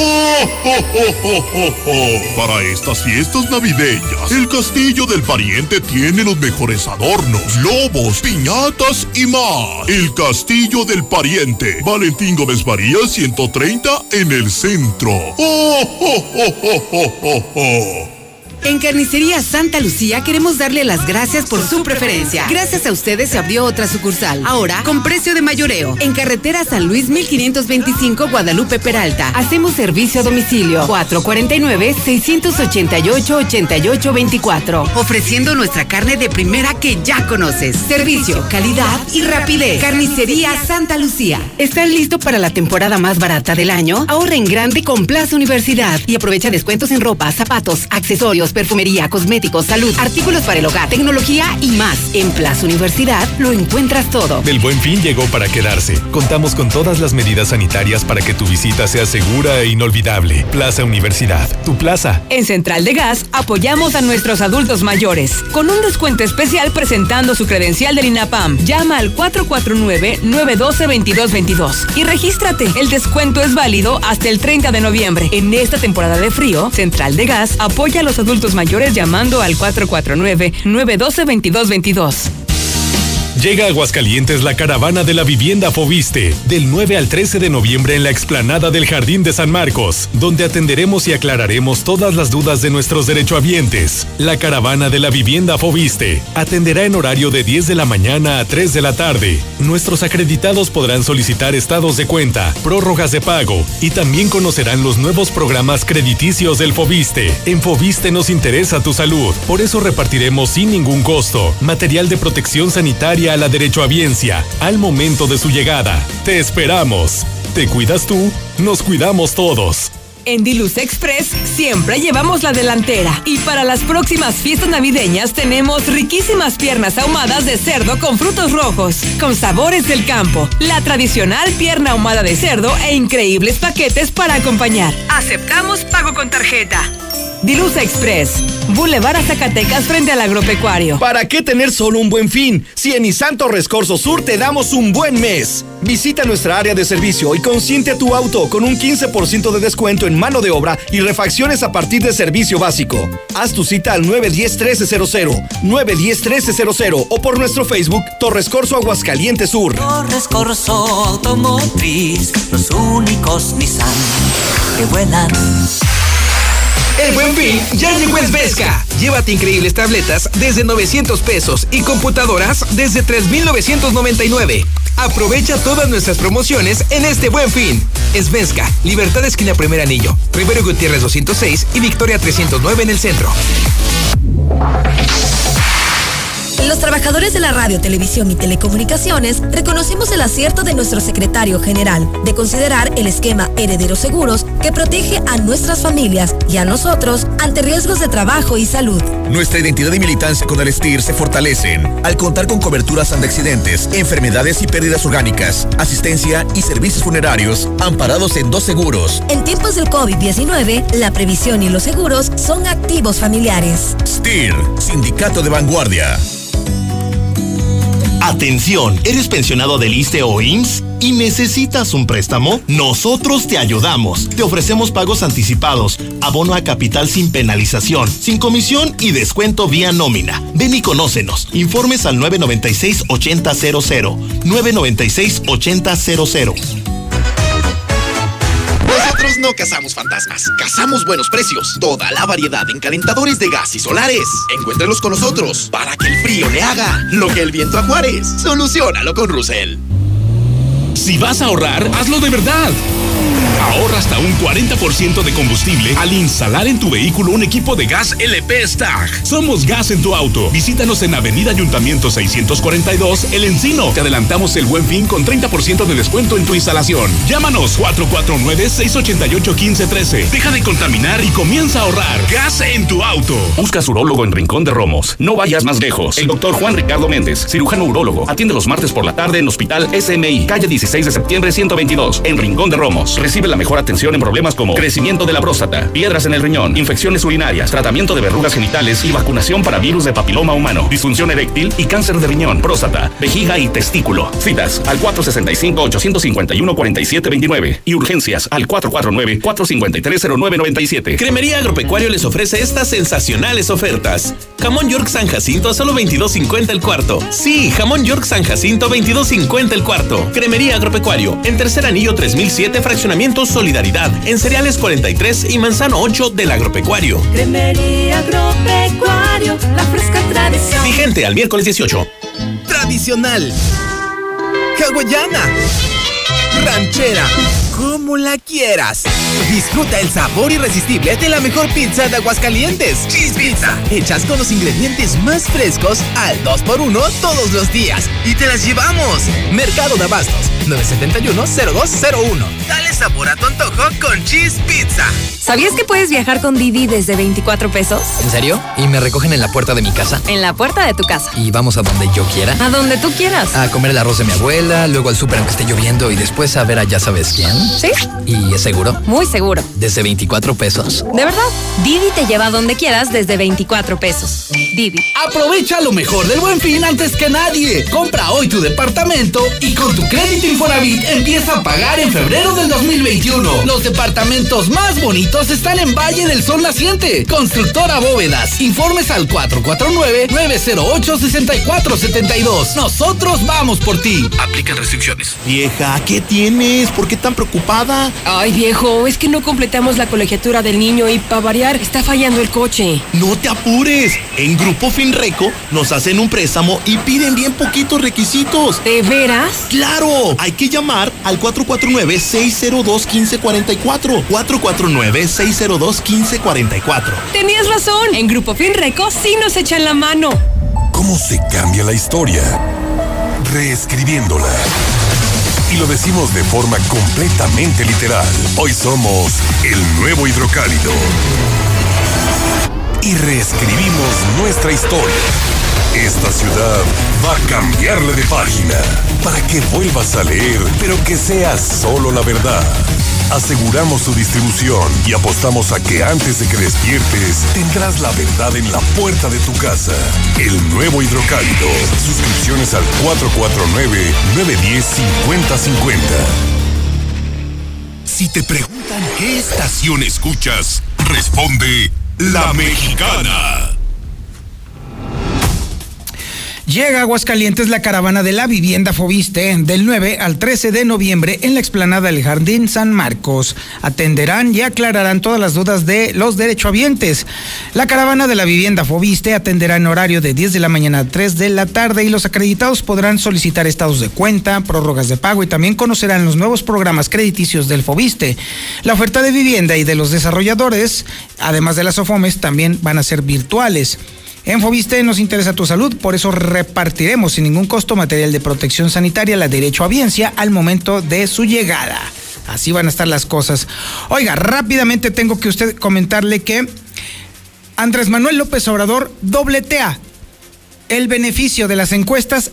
Para estas fiestas navideñas, el castillo del pariente tiene los mejores adornos, globos, piñatas y El castillo del pariente, Valentín Gómez María 130 en el centro. En Carnicería Santa Lucía queremos darle las gracias por su preferencia. Gracias a ustedes se abrió otra sucursal. Ahora con precio de mayoreo. En carretera San Luis 1525 Guadalupe Peralta. Hacemos servicio a domicilio 449 688 8824. Ofreciendo nuestra carne de primera que ya conoces. Servicio, calidad y rapidez. Carnicería Santa Lucía. ¿Estás listo para la temporada más barata del año? Ahorra en grande con Plaza Universidad y aprovecha descuentos en ropa, zapatos, accesorios perfumería, cosméticos, salud, artículos para el hogar, tecnología y más. En Plaza Universidad lo encuentras todo. El buen fin llegó para quedarse. Contamos con todas las medidas sanitarias para que tu visita sea segura e inolvidable. Plaza Universidad, tu plaza. En Central de Gas apoyamos a nuestros adultos mayores con un descuento especial presentando su credencial del INAPAM. Llama al 449-912-2222 y regístrate. El descuento es válido hasta el 30 de noviembre. En esta temporada de frío, Central de Gas apoya a los adultos mayores llamando al 449-912-2222. Llega a Aguascalientes la caravana de la vivienda Fobiste, del 9 al 13 de noviembre en la explanada del Jardín de San Marcos, donde atenderemos y aclararemos todas las dudas de nuestros derechohabientes. La caravana de la vivienda Fobiste atenderá en horario de 10 de la mañana a 3 de la tarde. Nuestros acreditados podrán solicitar estados de cuenta, prórrogas de pago y también conocerán los nuevos programas crediticios del Fobiste. En Fobiste nos interesa tu salud, por eso repartiremos sin ningún costo material de protección sanitaria a la derechohabiencia al momento de su llegada. Te esperamos. ¿Te cuidas tú? Nos cuidamos todos. En Diluz Express siempre llevamos la delantera y para las próximas fiestas navideñas tenemos riquísimas piernas ahumadas de cerdo con frutos rojos, con sabores del campo, la tradicional pierna ahumada de cerdo e increíbles paquetes para acompañar. Aceptamos pago con tarjeta. Dilusa Express, Boulevard a Zacatecas frente al agropecuario. ¿Para qué tener solo un buen fin? Si en Nissan Torres Corso Sur te damos un buen mes. Visita nuestra área de servicio y consiente a tu auto con un 15% de descuento en mano de obra y refacciones a partir de servicio básico. Haz tu cita al 910-1300, 910-1300 o por nuestro Facebook Torres Corso Aguascalientes Sur. Torres Corso Automotriz, los únicos Nissan que vuelan. El buen fin ya llegó en Vesca. Llévate increíbles tabletas desde 900 pesos y computadoras desde 3,999. Aprovecha todas nuestras promociones en este buen fin. Esvesca, Libertad Esquina Primer Anillo, Rivero Gutiérrez 206 y Victoria 309 en el centro. Los trabajadores de la radio, televisión y telecomunicaciones reconocemos el acierto de nuestro secretario general de considerar el esquema Heredero Seguros que protege a nuestras familias y a nosotros ante riesgos de trabajo y salud. Nuestra identidad y militancia con el STIR se fortalecen al contar con coberturas ante accidentes, enfermedades y pérdidas orgánicas, asistencia y servicios funerarios amparados en dos seguros. En tiempos del COVID-19, la previsión y los seguros son activos familiares. STIR, Sindicato de Vanguardia. Atención, ¿eres pensionado del ISTE o IMSS? ¿Y necesitas un préstamo? Nosotros te ayudamos. Te ofrecemos pagos anticipados, abono a capital sin penalización, sin comisión y descuento vía nómina. Ven y conócenos. Informes al 996-8000. 996-8000. Nosotros no cazamos fantasmas, cazamos buenos precios. Toda la variedad en calentadores de gas y solares. Encuéntrelos con nosotros para que el frío le haga lo que el viento a Juárez. Solucionalo con Russell. Si vas a ahorrar, hazlo de verdad. Ahorra hasta un 40% de combustible al instalar en tu vehículo un equipo de gas LP Stag. Somos Gas en tu auto. Visítanos en Avenida Ayuntamiento 642, El Encino. Te adelantamos el buen fin con 30% de descuento en tu instalación. Llámanos 449-688-1513. Deja de contaminar y comienza a ahorrar. Gas en tu auto. Busca urólogo en Rincón de Romos. No vayas más lejos. El doctor Juan Ricardo Méndez, cirujano urólogo. Atiende los martes por la tarde en Hospital SMI, calle 16 de septiembre 122, en Rincón de Romos. Recibe la mejor atención en problemas como crecimiento de la próstata, piedras en el riñón, infecciones urinarias, tratamiento de verrugas genitales y vacunación para virus de papiloma humano, disfunción eréctil y cáncer de riñón, próstata, vejiga y testículo. Citas al 465-851-4729 y urgencias al 449-453-0997. Cremería Agropecuario les ofrece estas sensacionales ofertas. Jamón York San Jacinto a solo 22.50 el cuarto. Sí, jamón York San Jacinto 22.50 el cuarto. Cremería Agropecuario en Tercer Anillo 3007 Fraccionamiento Alimentos Solidaridad en Cereales 43 y Manzano 8 del Agropecuario. Cremería Agropecuario, la fresca tradición. Vigente al miércoles 18. Tradicional. Hawaiana. Ranchera. Como la quieras. Disfruta el sabor irresistible de la mejor pizza de Aguascalientes. Cheese Pizza. Hechas con los ingredientes más frescos al 2x1 todos los días. Y te las llevamos. Mercado de Abastos. 971-0201. Dale sabor a tu antojo con Cheese Pizza. ¿Sabías que puedes viajar con Didi desde 24 pesos? ¿En serio? ¿Y me recogen en la puerta de mi casa? En la puerta de tu casa. ¿Y vamos a donde yo quiera? A donde tú quieras. A comer el arroz de mi abuela, luego al súper aunque esté lloviendo y después a ver a ya sabes quién. ¿Sí? ¿Y es seguro? Muy seguro. ¿Desde 24 pesos? ¿De verdad? Didi te lleva a donde quieras desde 24 pesos. Didi. Aprovecha lo mejor del buen fin antes que nadie. Compra hoy tu departamento y con tu crédito Infonavit empieza a pagar en febrero del 2021. Los departamentos más bonitos están en Valle del Sol Naciente. Constructora Bóvedas. Informes al 449-908-6472. Nosotros vamos por ti. Aplican restricciones. Vieja, ¿qué tienes? ¿Por qué tan preocupada? Ay, viejo, es que no completamos la colegiatura del niño y para variar está fallando el coche. No te apures. En Grupo Finreco nos hacen un préstamo y piden bien poquitos requisitos. ¿De veras? ¡Claro! Hay que llamar al 449-602-1544. 449-602-1544. Tenías razón. En Grupo Finreco sí nos echan la mano. ¿Cómo se cambia la historia? Reescribiéndola. Y lo decimos de forma completamente literal. Hoy somos el nuevo hidrocálido. Y reescribimos nuestra historia. Esta ciudad va a cambiarle de página para que vuelvas a leer, pero que sea solo la verdad. Aseguramos su distribución y apostamos a que antes de que despiertes tendrás la verdad en la puerta de tu casa. El nuevo hidrocálido. Suscripciones al 449-910-5050. Si te preguntan qué estación escuchas, responde La Mexicana. Llega a Aguascalientes la caravana de la vivienda Fobiste del 9 al 13 de noviembre en la explanada del Jardín San Marcos. Atenderán y aclararán todas las dudas de los derechohabientes. La caravana de la vivienda Fobiste atenderá en horario de 10 de la mañana a 3 de la tarde y los acreditados podrán solicitar estados de cuenta, prórrogas de pago y también conocerán los nuevos programas crediticios del Fobiste. La oferta de vivienda y de los desarrolladores, además de las OFOMES, también van a ser virtuales. En Fobiste nos interesa tu salud, por eso repartiremos sin ningún costo material de protección sanitaria, la derecho a biencia al momento de su llegada. Así van a estar las cosas. Oiga, rápidamente tengo que usted comentarle que Andrés Manuel López Obrador dobletea el beneficio de las encuestas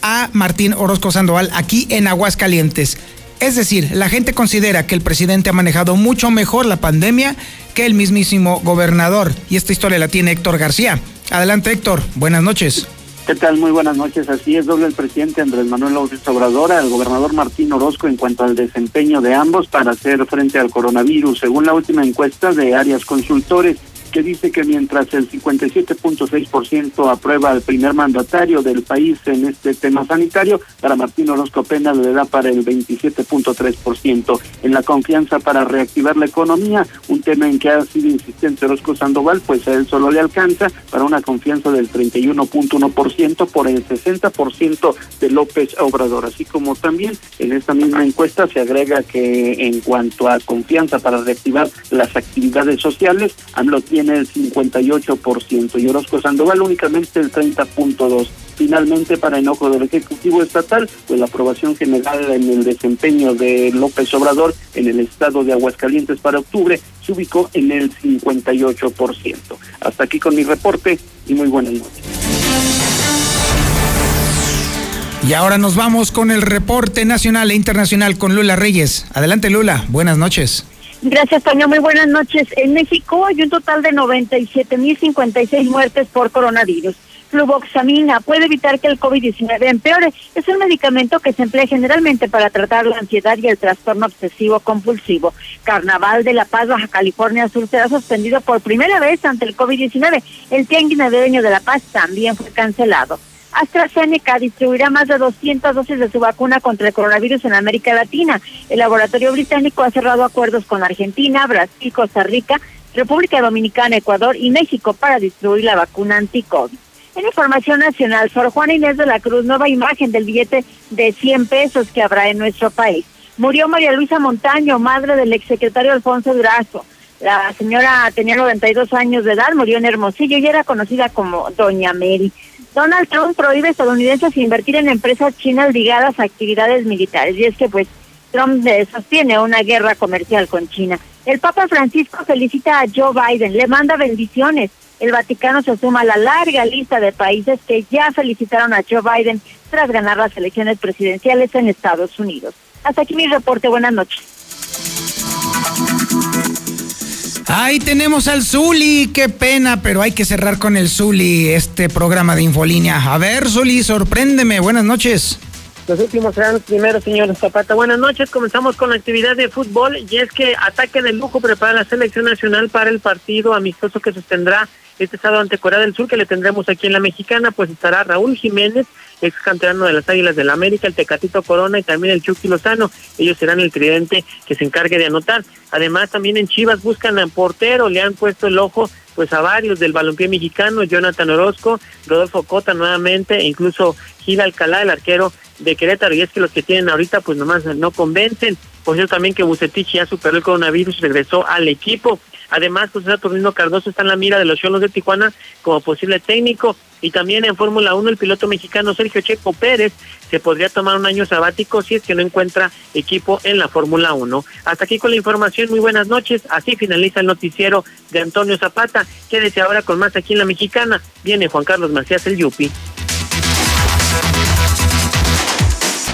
a Martín Orozco Sandoval aquí en Aguascalientes. Es decir, la gente considera que el presidente ha manejado mucho mejor la pandemia que el mismísimo gobernador. Y esta historia la tiene Héctor García. Adelante, Héctor. Buenas noches. ¿Qué tal? Muy buenas noches. Así es, doble el presidente Andrés Manuel López Obrador al gobernador Martín Orozco en cuanto al desempeño de ambos para hacer frente al coronavirus. Según la última encuesta de Arias Consultores, que dice que mientras el 57.6% aprueba al primer mandatario del país en este tema sanitario, para Martín Orozco apenas le da para el 27.3%. En la confianza para reactivar la economía, un tema en que ha sido insistente Orozco Sandoval, pues a él solo le alcanza para una confianza del 31.1% por el 60% de López Obrador. Así como también en esta misma encuesta se agrega que en cuanto a confianza para reactivar las actividades sociales, AMLO tiene el 58% y Orozco Sandoval únicamente el 30.2%. Finalmente, para enojo del Ejecutivo Estatal, pues la aprobación general en el desempeño de López Obrador en el estado de Aguascalientes para octubre se ubicó en el 58%. Hasta aquí con mi reporte y muy buenas noches. Y ahora nos vamos con el reporte nacional e internacional con Lula Reyes. Adelante Lula, buenas noches. Gracias, Toño. Muy buenas noches. En México hay un total de 97.056 muertes por coronavirus. Fluvoxamina puede evitar que el COVID-19 empeore. Es un medicamento que se emplea generalmente para tratar la ansiedad y el trastorno obsesivo compulsivo. Carnaval de La Paz, Baja California Sur será suspendido por primera vez ante el COVID-19. El tianguis de La Paz también fue cancelado. AstraZeneca distribuirá más de 200 dosis de su vacuna contra el coronavirus en América Latina. El laboratorio británico ha cerrado acuerdos con Argentina, Brasil, Costa Rica, República Dominicana, Ecuador y México para distribuir la vacuna anti-COVID. En información nacional, Sor Juana Inés de la Cruz, nueva imagen del billete de 100 pesos que habrá en nuestro país. Murió María Luisa Montaño, madre del exsecretario Alfonso Durazo. La señora tenía 92 años de edad, murió en Hermosillo y era conocida como Doña Mary. Donald Trump prohíbe a estadounidenses invertir en empresas chinas ligadas a actividades militares. Y es que, pues, Trump sostiene una guerra comercial con China. El Papa Francisco felicita a Joe Biden, le manda bendiciones. El Vaticano se suma a la larga lista de países que ya felicitaron a Joe Biden tras ganar las elecciones presidenciales en Estados Unidos. Hasta aquí mi reporte. Buenas noches. Ahí tenemos al Zuli, qué pena, pero hay que cerrar con el Zuli este programa de Infolínea. A ver, Zuli, sorpréndeme, buenas noches. Los últimos serán primero, señor Zapata. Buenas noches, comenzamos con la actividad de fútbol y es que ataque de lujo prepara la selección nacional para el partido amistoso que se tendrá este sábado ante Corea del Sur que le tendremos aquí en la Mexicana, pues estará Raúl Jiménez, ex canterano de las Águilas del América, el Tecatito Corona y también el Chucky Lozano. Ellos serán el tridente que se encargue de anotar. Además, también en Chivas buscan a portero, le han puesto el ojo pues a varios del balompié mexicano, Jonathan Orozco, Rodolfo Cota nuevamente, e incluso Gil Alcalá, el arquero de Querétaro, y es que los que tienen ahorita pues nomás no convencen. Por eso también que Bucetich ya superó el coronavirus regresó al equipo. Además, José Saturnino Cardoso está en la mira de los Cholos de Tijuana como posible técnico. Y también en Fórmula 1 el piloto mexicano Sergio Checo Pérez se podría tomar un año sabático si es que no encuentra equipo en la Fórmula 1. Hasta aquí con la información, muy buenas noches. Así finaliza el noticiero de Antonio Zapata. Quédese ahora con más aquí en la Mexicana. Viene Juan Carlos Macías el Yupi.